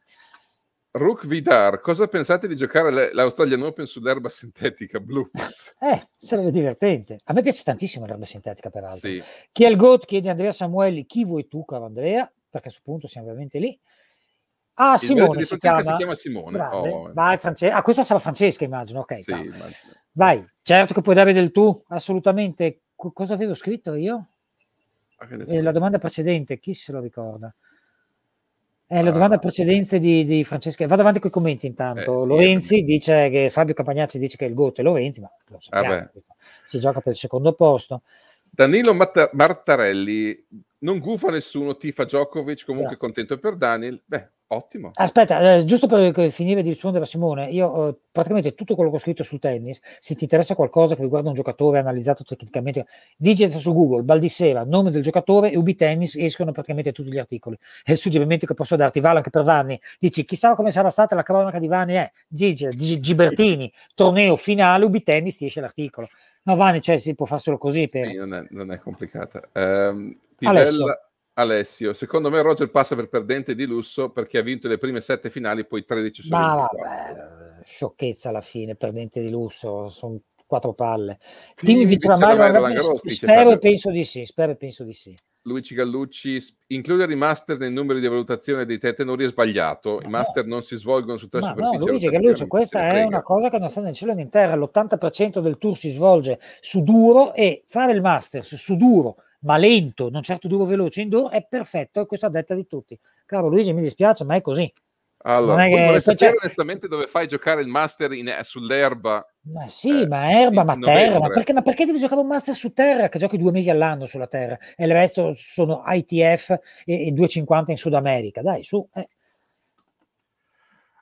Rook Vidar, cosa pensate di giocare l'Australian Open sull'erba sintetica blu? Eh, sarebbe divertente. A me piace tantissimo l'erba sintetica, peraltro. sì, Chi è il GOAT? Chiede Andrea Samuelli. Chi vuoi tu, caro Andrea? Perché a questo punto siamo veramente lì. Ah, il Simone si Francesca chiama. si chiama Simone. Oh, Vai, France- Ah, questa sarà Francesca, immagino. Ok, sì, immagino. Vai, certo che puoi dare del tu, assolutamente. Co- cosa avevo scritto io? Ah, Eh, la domanda precedente, chi se lo ricorda? Eh, la Ah. domanda precedente di, di Francesca. Vado avanti con i commenti intanto. Eh, sì, Lorenzi dice che Fabio Campagnacci dice che il GOAT è Lorenzi, ma lo sappiamo. Vabbè. Si gioca per il secondo posto. Danilo Matta- Martarelli, non gufa nessuno, tifa Djokovic, comunque Già. contento per Daniel. Beh, ottimo. Aspetta, eh, giusto per finire di rispondere a Simone, io eh, praticamente tutto quello che ho scritto sul tennis, se ti interessa qualcosa che riguarda un giocatore analizzato tecnicamente, digita su Google Baldissera, nome del giocatore e Ubi Tennis, escono praticamente tutti gli articoli. E il suggerimento che posso darti vale anche per Vanni. Dici, chissà come sarà stata la cronaca di Vanni, è Gigi, Gigi- Gibertini, torneo finale, Ubi Tennis, ti esce l'articolo. No, Vanni, cioè, si può fare solo così per... Sì, non è, non è complicata. Ehm, Alessio. Pivella- Alessio, secondo me Roger passa per perdente di lusso perché ha vinto le prime sette finali, poi 13 su Ma 24. vabbè, sciocchezza alla fine, perdente di lusso, sono quattro palle. Sì, vince vincerà mai Roland Garros, Spero e penso di sì, spero e penso di sì. Luigi Gallucci, includere i master nei numeri di valutazione dei tre tenori è sbagliato. I Ma master non si svolgono su tre Ma no, superfici. a Luigi chi questa è una cosa che non sta in cielo né in terra. L'80% del tour si svolge su duro e fare il Masters su duro, ma lento, non certo duro veloce indoor, è perfetto e questo a detta di tutti. Caro Luigi, mi dispiace, ma è così. Allora, non è che- vorrei sapere onestamente dove fai giocare il master in- sull'erba. Ma sì, Eh, ma erba, ma terra, ma perché, ma perché devi giocare un Master su terra che giochi due mesi all'anno sulla terra e il resto sono ITF e, e 250 in Sud America? Dai, su. eh.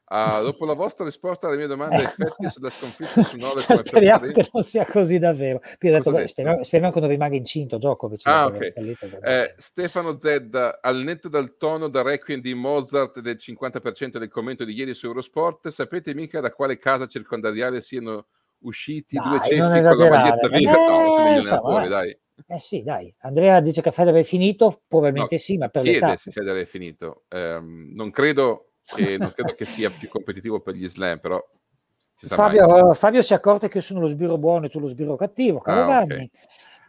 Ah, dopo la vostra risposta alle mie domande, effetti sulla sconfitta su 9 Cioè, speriamo che non sia così davvero. Poi ho detto, beh, speriamo, speriamo che non rimanga incinto Djokovic. Ah, dopo ok. aver fallito, perché- Eh, Stefano Zedda, al netto dal tono da Requiem di Mozart del 50% del commento di ieri su Eurosport, sapete mica da quale casa circondariale siano usciti Dai, due cessi non con la maglietta via? Eh, No, sono gli eh. dai. Eh sì, dai. Andrea dice che Federer è finito, probabilmente No, sì, ma per l'età. Chiede se Federer è finito. Ehm, non, credo che, non credo che sia più competitivo per gli slam, però sa mai. Fabio, Fabio si è accorto che io sono lo sbirro buono e tu lo sbirro cattivo, caro Ah, ok. Vanni.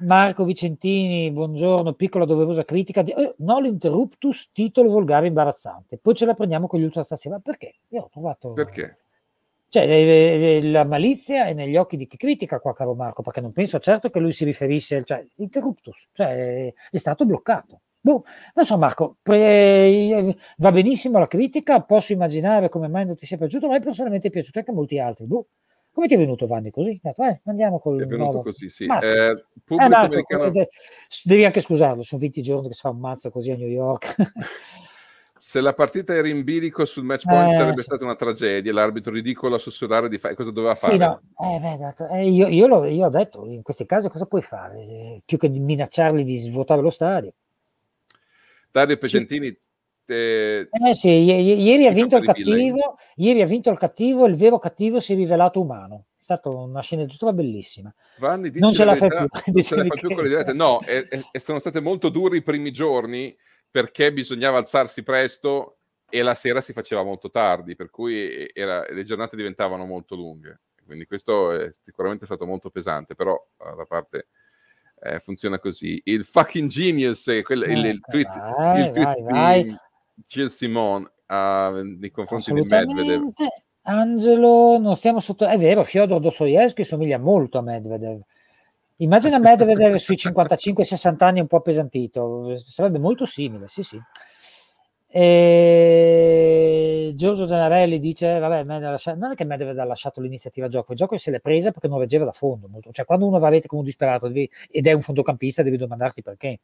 Marco Vicentini, buongiorno, piccola doverosa critica. Di, eh, no, l'interruptus, titolo volgare imbarazzante. Poi ce la prendiamo con gli ultra stasera. Ma Perché? Io ho trovato... Perché? Cioè, eh, eh, la malizia è negli occhi di chi critica qua, caro Marco, perché non penso certo che lui si riferisse, cioè, interruptus, cioè, è stato bloccato. Boh, non so Marco, pre- va benissimo la critica, posso immaginare come mai non ti sia piaciuto, ma è personalmente piaciuto anche a molti altri. Boh. Come ti è venuto Vanni così? Detto, eh, andiamo col È venuto nuovo. così, sì. Sì. Eh, pubblico Eh, Marco, americano... eh, devi anche scusarlo, sono 20 giorni che si fa un mazzo così a New York. Se la partita era in bilico sul match point Eh, sarebbe sì. stata una tragedia, l'arbitro ridicolo a sussurrare di fare cosa doveva fare. Sì, no, eh, beh, eh, io, io l'ho- io ho detto, in questi casi cosa puoi fare? Eh, più che minacciarli di svuotare lo stadio. Dario Sì. Pegentini, eh, Eh sì, i- ieri ha vinto il cattivo, ieri ha vinto il cattivo il vero cattivo si è rivelato umano. È stata una sceneggiatura bellissima. Vanni Non ce la fai verità, più, non ce la fai più con le dirette. No, e, e- sono state molto duri i primi giorni perché bisognava alzarsi presto e la sera si faceva molto tardi, per cui era, le giornate diventavano molto lunghe. Quindi questo è sicuramente stato molto pesante, però da parte eh, funziona così. Il fucking genius, eh, quel, il, il, tweet, vai, il tweet vai, di vai. Gilles Simon uh, nei confronti di Medvedev. Angelo, non stiamo sotto... È vero, Fyodor Dostoevsky somiglia molto a Medvedev. Immagina Medvedev sui 55-60 anni un po' appesantito, sarebbe molto simile, sì sì. E Giorgio Gianarelli dice: Vabbè, non è che Medvedev ha lasciato l'iniziativa a gioco, il gioco se l'è presa perché non reggeva da fondo. Molto. Cioè, quando uno va a rete come un disperato devi, ed è un fondocampista, devi domandarti perché.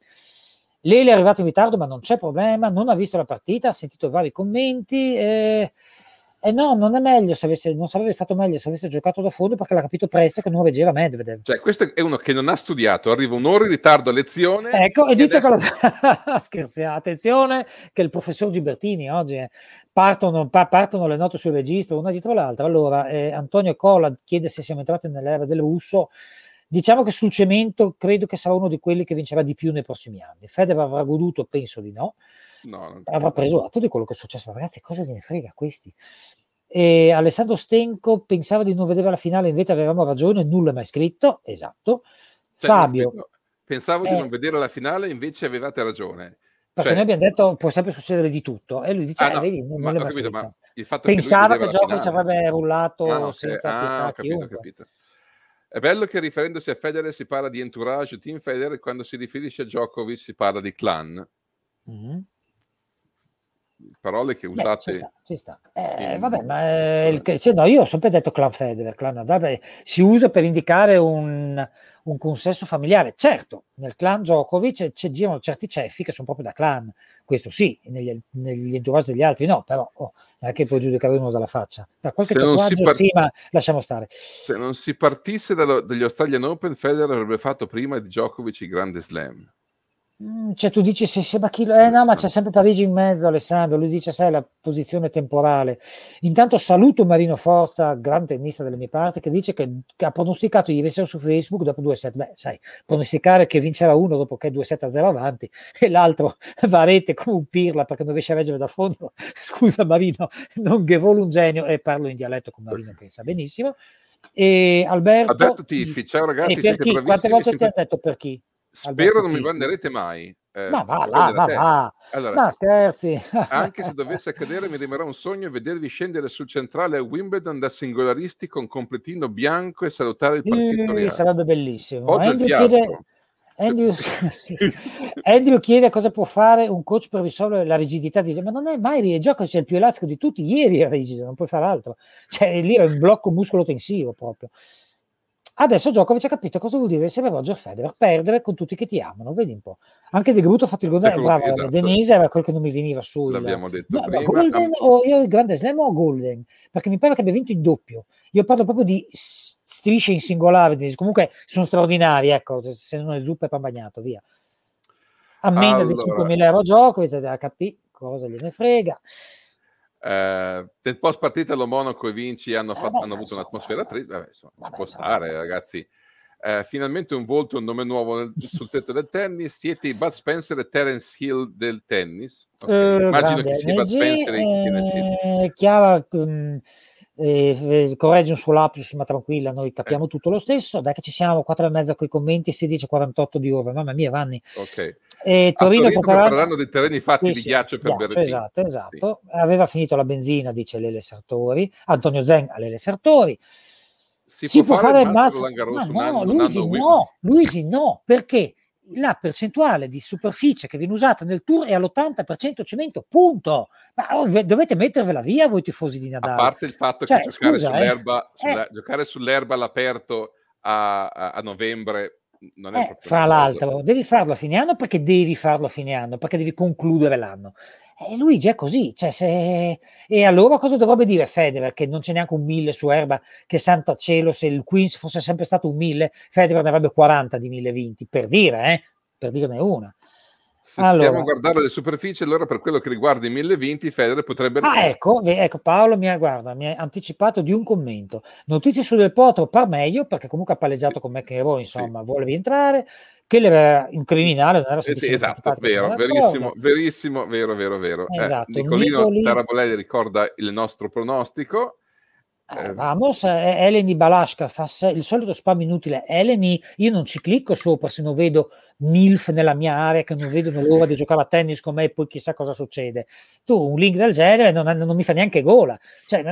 Lei è arrivato in ritardo, ma non c'è problema, non ha visto la partita, ha sentito vari commenti. E e no, non è meglio se avesse, non sarebbe stato meglio se avesse giocato da fondo perché l'ha capito presto che non reggeva Medvedev. Cioè, questo è uno che non ha studiato, arriva un'ora in ritardo a lezione. Ecco, e, dice adesso... cosa. Scherziamo, attenzione che il professor Gibertini oggi eh, partono, pa- partono, le note sul registro una dietro l'altra. Allora, eh, Antonio Cola chiede se siamo entrati nell'era del russo. Diciamo che sul cemento credo che sarà uno di quelli che vincerà di più nei prossimi anni. Federer avrà goduto, penso di no. no avrà preso atto di quello che è successo. Ma ragazzi, cosa gliene frega a questi? E Alessandro Stenco pensava di non vedere la finale, invece avevamo ragione, nulla mai scritto. Esatto. Cioè, Fabio. Pensavo eh, di non vedere la finale, invece avevate ragione. Perché cioè, noi abbiamo detto può sempre succedere di tutto. E lui dice: ah, eh, no, vedi, non, ma, non capito, ma il fatto Pensava che, che Djokovic avrebbe rullato ah, okay. senza ah, capito, capito. È bello che riferendosi a Federer si parla di entourage, team Federer, quando si riferisce a Djokovic si parla di clan. Mm-hmm parole che usate. Beh, ci sta, ci sta. Eh, in... Vabbè, ma il, cioè, no, io ho sempre detto clan Federer, clan Nadal, si usa per indicare un, un, consesso familiare. Certo, nel clan Djokovic ci girano certi ceffi che sono proprio da clan, questo sì, negli, negli entourage degli altri no, però oh, non è che puoi giudicare uno dalla faccia. Da qualche tatuaggio part... sì, ma lasciamo stare. Se non si partisse dallo, dagli Australian Open, Federer avrebbe fatto prima di Djokovic il grande slam. Mm, cioè tu dici se Seba Chilo, eh no, ma c'è sempre Parigi in mezzo, Alessandro. Lui dice, sai, la posizione temporale. Intanto saluto Marino Forza, gran tennista delle mie parti, che dice che, ha pronosticato ieri sera su Facebook dopo 2-7. Beh, sai, pronosticare che vincerà uno dopo che è 2-7-0 avanti e l'altro va a rete come un pirla perché non riesce a reggere da fondo. Scusa Marino, non che vuole un genio e parlo in dialetto con Marino che sa benissimo. E Alberto, Alberto Tiffi, ciao ragazzi, e per chi? Quante volte ti ha detto per chi? Spero non mi bannerete mai. Eh, ma va là, ma va. Allora, ma scherzi. anche se dovesse accadere, mi rimarrà un sogno vedervi scendere sul centrale a Wimbledon da singolaristi con completino bianco e salutare il partito Sì, sarebbe bellissimo. Oggi Andrew chiede, Andrew, sì. Andrew, chiede cosa può fare un coach per risolvere la rigidità di ma non è mai il gioco c'è il più elastico di tutti ieri è rigido non puoi fare altro cioè lì è un blocco muscolo tensivo proprio Adesso Djokovic ha capito cosa vuol dire essere Roger Federer, perdere con tutti che ti amano, vedi un po'. Anche De Gruto ha fatto il gol, ecco, bravo, esatto. Denise era quello che non mi veniva su. L'abbiamo detto no, prima. Golden, o io il grande slam o Golden, perché mi pare che abbia vinto in doppio. Io parlo proprio di strisce in singolare, Denise. comunque sono straordinari, ecco, se non è zuppa e pan bagnato, via. Ammenda allora. di 5.000 euro Djokovic, HP, cosa gliene frega. Eh, nel post partita lo Monaco e Vinci hanno, fatto, hanno avuto un'atmosfera triste, vabbè, insomma, si può stare ragazzi. Eh, finalmente un volto e un nome nuovo nel, sul tetto del tennis. Siete i Bud Spencer e Terence Hill del tennis. Okay. Uh, Immagino che sia Bud Spencer e Terence Hill. Chiara, um, eh, corregge un suo lapsus, ma tranquilla, noi capiamo eh. tutto lo stesso. Dai che ci siamo, 4 e mezza con i commenti, 16.48 di ore, mamma mia, Vanni. Ok. E Torino, Torino prepareranno dei terreni fatti sì, di sì, ghiaccio per ghiaccio, Esatto, esatto. Sì. Aveva finito la benzina, dice Lele Sartori. Antonio Zen a Lele Sartori. Si, si può, fare il massimo? Ma no, Luigi, no, Luigi, no, perché la percentuale di superficie che viene usata nel tour è all'80% cemento, punto. Ma oh, dovete mettervela via voi tifosi di Nadal. A parte il fatto cioè, che giocare, scusa, sull'erba, eh, sulla, eh, giocare sull'erba all'aperto a, a, a novembre non è eh, fra l'altro, devi farlo a fine anno perché devi farlo a fine anno, perché devi concludere l'anno. E Luigi è così, cioè se... e allora cosa dovrebbe dire Federer che non c'è neanche un 1000 su erba, che santo cielo se il Queens fosse sempre stato un 1000, Federer ne avrebbe 40 di 1020, per dire, eh? per dirne una. Se allora, stiamo a guardare le superfici, allora per quello che riguarda i 1020, Federer potrebbe... Ah, ecco, ecco, Paolo mi ha, guarda, mi ha anticipato di un commento. Notizie su Del Potro par meglio, perché comunque ha palleggiato sì. con McEnroe, insomma, sì. vuole rientrare. Che era un criminale, non era eh sì, esatto, vero, verissimo, verissimo, vero, vero, vero. Eh, esatto. Eh, Nicolino Nicoli... Tarabolelli ricorda il nostro pronostico. Eh, vamos, eh, Eleni Balasca fa il solito spam inutile. Eleni, io non ci clicco sopra se non vedo MILF nella mia area che non vedono l'ora di giocare a tennis con me e poi chissà cosa succede. Tu un link del genere non, non mi fa neanche gola. Cioè,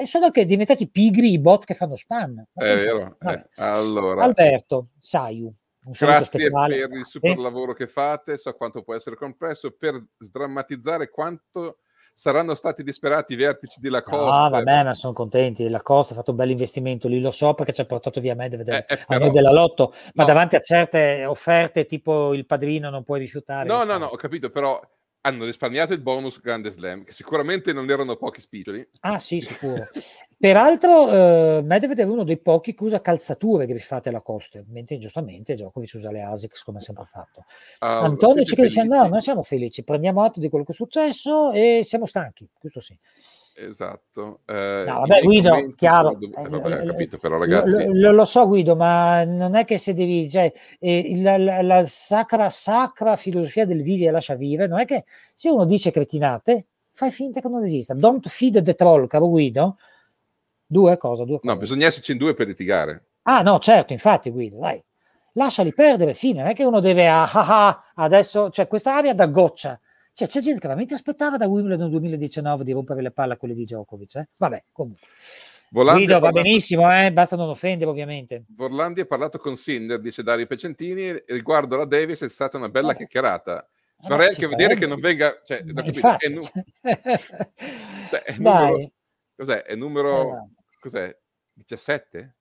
eh, sono che diventati pigri i bot che fanno spam. È vero. Eh, allora. Alberto, Saiu. Grazie per il super eh. lavoro che fate, so quanto può essere complesso, per sdrammatizzare quanto saranno stati disperati i vertici di Lacoste. Ah, vabbè, ma sono contenti. Lacoste ha fatto un bel investimento lì, lo so perché ci ha portato via Medvedev eh, eh, però... della Lotto, ma no. davanti a certe offerte tipo il padrino non puoi rifiutare. No, no, no, ho capito, però hanno risparmiato il bonus Grande Slam, che sicuramente non erano pochi spiccioli. Ah, sì, sicuro. Peraltro, eh, Medvedev è uno dei pochi che usa calzature griffate alla costa, mentre giustamente Djokovic usa le ASICS come ha sempre fatto. Uh, Antonio ci dice: No, non siamo felici, prendiamo atto di quello che è successo e siamo stanchi. Questo sì. Esatto. Eh, no, vabbè, Guido, chiaro. Dov- eh, vabbè, capito, però, ragazzi. Lo, lo, so, Guido, ma non è che se devi, cioè, eh, la, la, la, sacra, sacra filosofia del vivi e lascia vivere, non è che se uno dice cretinate, fai finta che non esista. Don't feed the troll, caro Guido. Due cosa? Due cose. No, bisogna esserci in due per litigare. Ah, no, certo, infatti, Guido, dai. Lasciali perdere, fine. Non è che uno deve, ah, ah, ah adesso, cioè, questa aria da goccia cioè, c'è gente che veramente aspettava da Wimbledon 2019 di rompere le palle a quelle di Djokovic. Eh? Vabbè, comunque. Volandi Guido va benissimo, eh? basta non offendere ovviamente. Vorlandi ha parlato con Sinder, dice Dario Pecentini, riguardo la Davis è stata una bella Vabbè. chiacchierata. Eh, Vorrei anche vedere che non venga... Cioè, infatti, è, nu- cioè, è numero... Cos'è? È numero... Esatto. Cos'è? 17?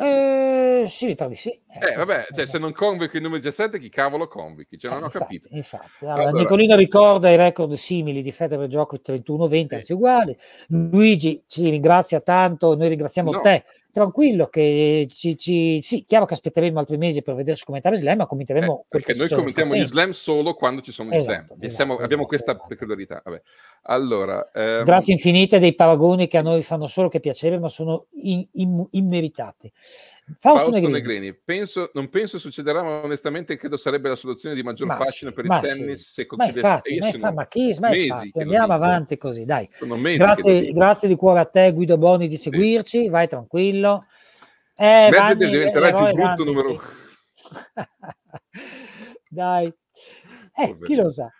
Eh, sì, mi pare di sì. Eh, eh vabbè, cioè, se non convochi il numero 17, chi cavolo convochi? Cioè, non eh, ho infatti, capito. Infatti. Allora, allora, Nicolino ricorda i record simili di Federer gioco 31-20, sì. anzi uguali. Luigi ci ringrazia tanto, noi ringraziamo no. te. Tranquillo che ci, ci, Sì, chiaro che aspetteremo altri mesi per vedere su commentare slam, ma commenteremo... Eh, perché noi commentiamo gli slam solo quando ci sono gli esatto, slam. Esatto, siamo, esatto, abbiamo questa esatto. peculiarità. Vabbè. Allora, ehm... Grazie infinite dei paragoni che a noi fanno solo che piacere, ma sono in, in, immeritati. Fausto, Fausto Negrini, Negrini. Penso, non penso succederà, ma onestamente credo sarebbe la soluzione di maggior ma fascino sì, per il tennis. Sì. Se ma infatti, ma, fa, ma chi, ma andiamo avanti così, dai. Grazie, grazie di cuore a te Guido Boni di seguirci, sì. vai tranquillo. Eh, Vanni, diventerà il più brutto numero uno. dai, eh, chi lo sa.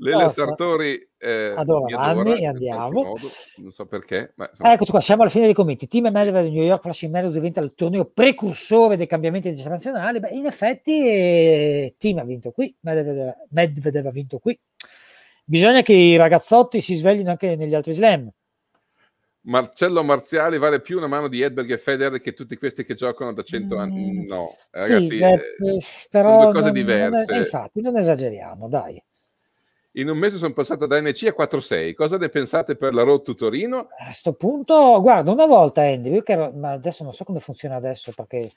Lele Sartori eh, adora Vanni e andiamo. Modo, non so perché. Ma Eccoci qua, siamo alla fine dei commenti. Team sì. Medvedev di New York Flashing Meadows diventa il torneo precursore dei cambiamenti internazionali. Beh, in effetti eh, Team ha vinto qui, Medvedev, Medvedev ha vinto qui. Bisogna che i ragazzotti si sveglino anche negli altri slam. Marcello Marziali vale più una mano di Edberg e Federer che tutti questi che giocano da 100 anni. Mm, no, ragazzi, sì, eh, però sono due cose diverse. Non infatti, non esageriamo, dai. In un mese sono passato da NC a 4-6. Cosa ne pensate per la Road to Torino? A questo punto, guarda, una volta Andy, ero, ma adesso non so come funziona adesso perché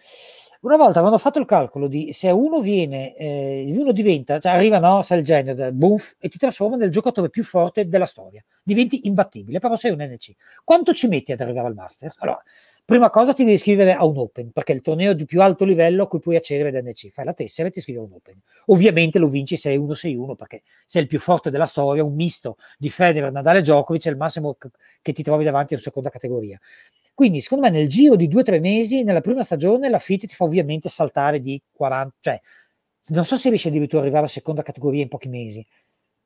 una volta avevano fatto il calcolo di se uno viene, eh, uno diventa, cioè arriva, no, sai il genio, buff, e ti trasforma nel giocatore più forte della storia. Diventi imbattibile, però sei un NC. Quanto ci metti ad arrivare al Masters? Allora, prima cosa ti devi iscrivere a un Open, perché è il torneo di più alto livello a cui puoi accedere da NC. Fai la tessera e ti iscrivi a un Open. Ovviamente lo vinci 6-1-6-1 perché sei il più forte della storia, un misto di Federer, Nadal e Djokovic è il massimo che ti trovi davanti in seconda categoria. Quindi, secondo me, nel giro di 2-3 mesi, nella prima stagione, la FIT ti fa ovviamente saltare di 40, cioè non so se riesci addirittura ad arrivare a seconda categoria in pochi mesi,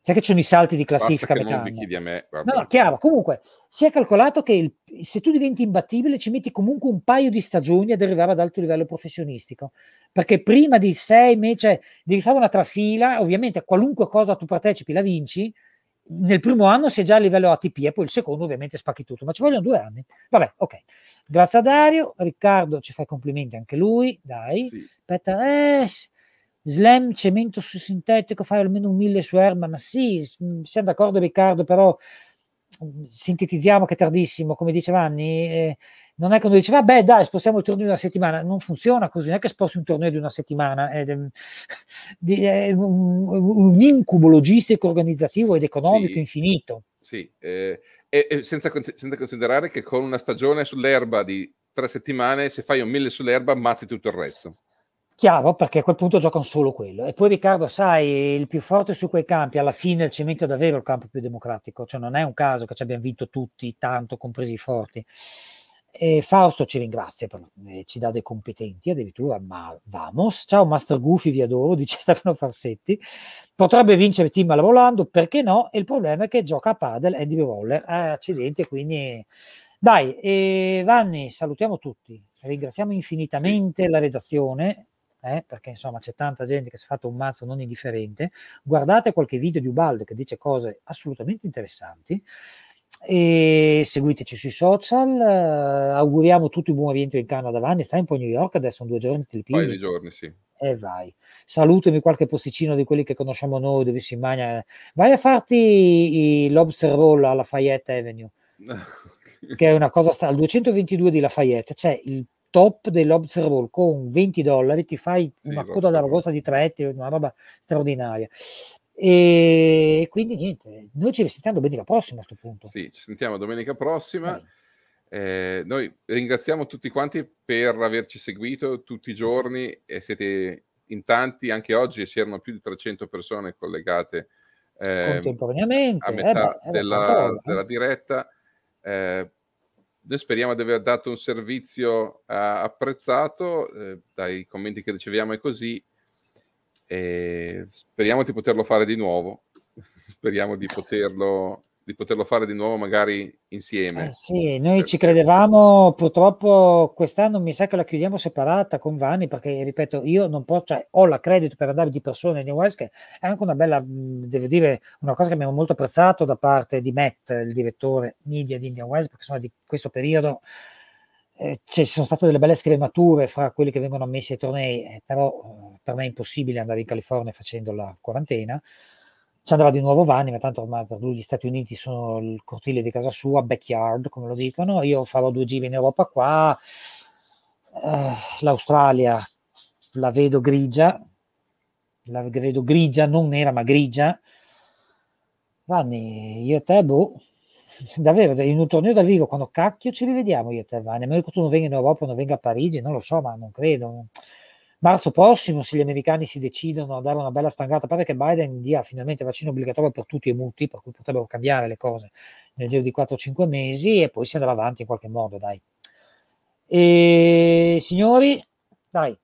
Sai che ci sono i salti di classifica a metà me, no, no, chiaro. Comunque, si è calcolato che il, se tu diventi imbattibile ci metti comunque un paio di stagioni ad arrivare ad alto livello professionistico. Perché prima di sei mesi, cioè, devi fare una trafila, ovviamente qualunque cosa tu partecipi la vinci, nel primo anno sei già a livello ATP e poi il secondo ovviamente spacchi tutto, ma ci vogliono due anni. Vabbè, ok. Grazie a Dario, Riccardo ci fa i complimenti anche lui, dai. Sì. Aspetta, eh, slam, cemento su sintetico, fai almeno un mille su erba, ma sì, siamo d'accordo Riccardo, però sintetizziamo che è tardissimo, come dice Vanni, eh, non è che uno dice, vabbè dai, spostiamo il torneo di una settimana, non funziona così, non è che sposti un torneo di una settimana, è, è un, un, incubo logistico, organizzativo ed economico sì, infinito. Sì, eh, e senza, senza, considerare che con una stagione sull'erba di tre settimane, se fai un mille sull'erba, ammazzi tutto il resto. Chiaro, perché a quel punto giocano solo quello. E poi Riccardo, sai, il più forte su quei campi, alla fine il cemento è davvero il campo più democratico, cioè non è un caso che ci abbiamo vinto tutti, tanto, compresi i forti. E Fausto ci ringrazia, eh, ci dà dei competenti addirittura, ma vamos. Ciao Master Goofy, vi adoro, dice Stefano Farsetti. Potrebbe vincere Team alla volando, perché no? E il problema è che gioca a padel Andy Roller. Eh, accidenti, quindi... Dai, e Vanni, salutiamo tutti. Ringraziamo infinitamente sì. la redazione, eh, perché insomma c'è tanta gente che si è fatto un mazzo non indifferente. Guardate qualche video di Ubaldo che dice cose assolutamente interessanti e seguiteci sui social. Uh, auguriamo tutti un buon rientro in Canada. Vanni, stai un po' a New York adesso, sono due giorni, te li pigli. Giorni, sì. E vai. Salutami qualche posticino di quelli che conosciamo noi dove si mangia. Vai a farti i lobster roll alla Lafayette Avenue, che è una cosa sta al 222 di Lafayette. C'è il top roll con 20 dollari, ti fai sì, una coda d'aragosta di tre una roba straordinaria. E quindi niente, noi ci risentiamo domenica prossima a questo punto. Sì, ci sentiamo domenica prossima. Eh, noi ringraziamo tutti quanti per averci seguito tutti i giorni e siete in tanti, anche oggi c'erano più di 300 persone collegate eh, contemporaneamente a metà eh beh, della, eh. della, diretta. Eh, noi speriamo di aver dato un servizio eh, apprezzato dai commenti che riceviamo e così e speriamo di poterlo fare di nuovo. speriamo di poterlo, di poterlo fare di nuovo, magari insieme. Eh sì, noi ci credevamo, purtroppo quest'anno mi sa che la chiudiamo separata con Vanni, perché ripeto, io non posso, cioè, ho l'accredito per andare di persona in New West, che è anche una bella, devo dire, una cosa che abbiamo molto apprezzato da parte di Matt, il direttore media di India West, perché insomma di questo periodo eh, ci sono state delle belle scremature fra quelli che vengono ammessi ai tornei, eh, però eh, per me è impossibile andare in California facendo la quarantena. Ci andrà di nuovo Vanni, ma tanto ormai per lui gli Stati Uniti sono il cortile di casa sua, backyard come lo dicono. Io farò due giri in Europa qua. Eh, L'Australia la vedo grigia, la vedo grigia, non nera ma grigia. Vanni, io e te, boh, davvero in un torneo dal vivo quando cacchio ci rivediamo io e te Vane? Ma che tu non venga in Europa non venga a Parigi non lo so ma non credo marzo prossimo se gli americani si decidono a dare una bella stangata pare che Biden dia finalmente vaccino obbligatorio per tutti e muti per cui potrebbero cambiare le cose nel giro di 4-5 mesi e poi si andrà avanti in qualche modo dai. E signori dai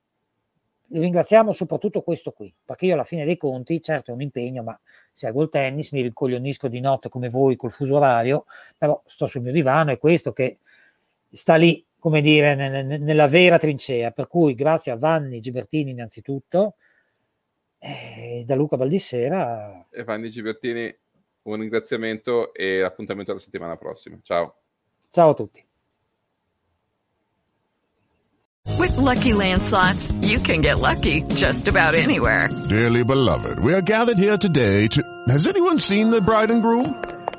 ringraziamo soprattutto questo qui, perché io alla fine dei conti, certo è un impegno, ma seguo il tennis, mi ricoglionisco di notte come voi col fuso orario, però sto sul mio divano e questo che sta lì, come dire, nel, nella vera trincea. Per cui grazie a Vanni Gibertini innanzitutto, e da Luca Baldissera. E Vanni Gibertini, un ringraziamento e appuntamento alla settimana prossima. Ciao. Ciao a tutti. With lucky landslots, you can get lucky just about anywhere. Dearly beloved, we are gathered here today to. Has anyone seen the bride and groom?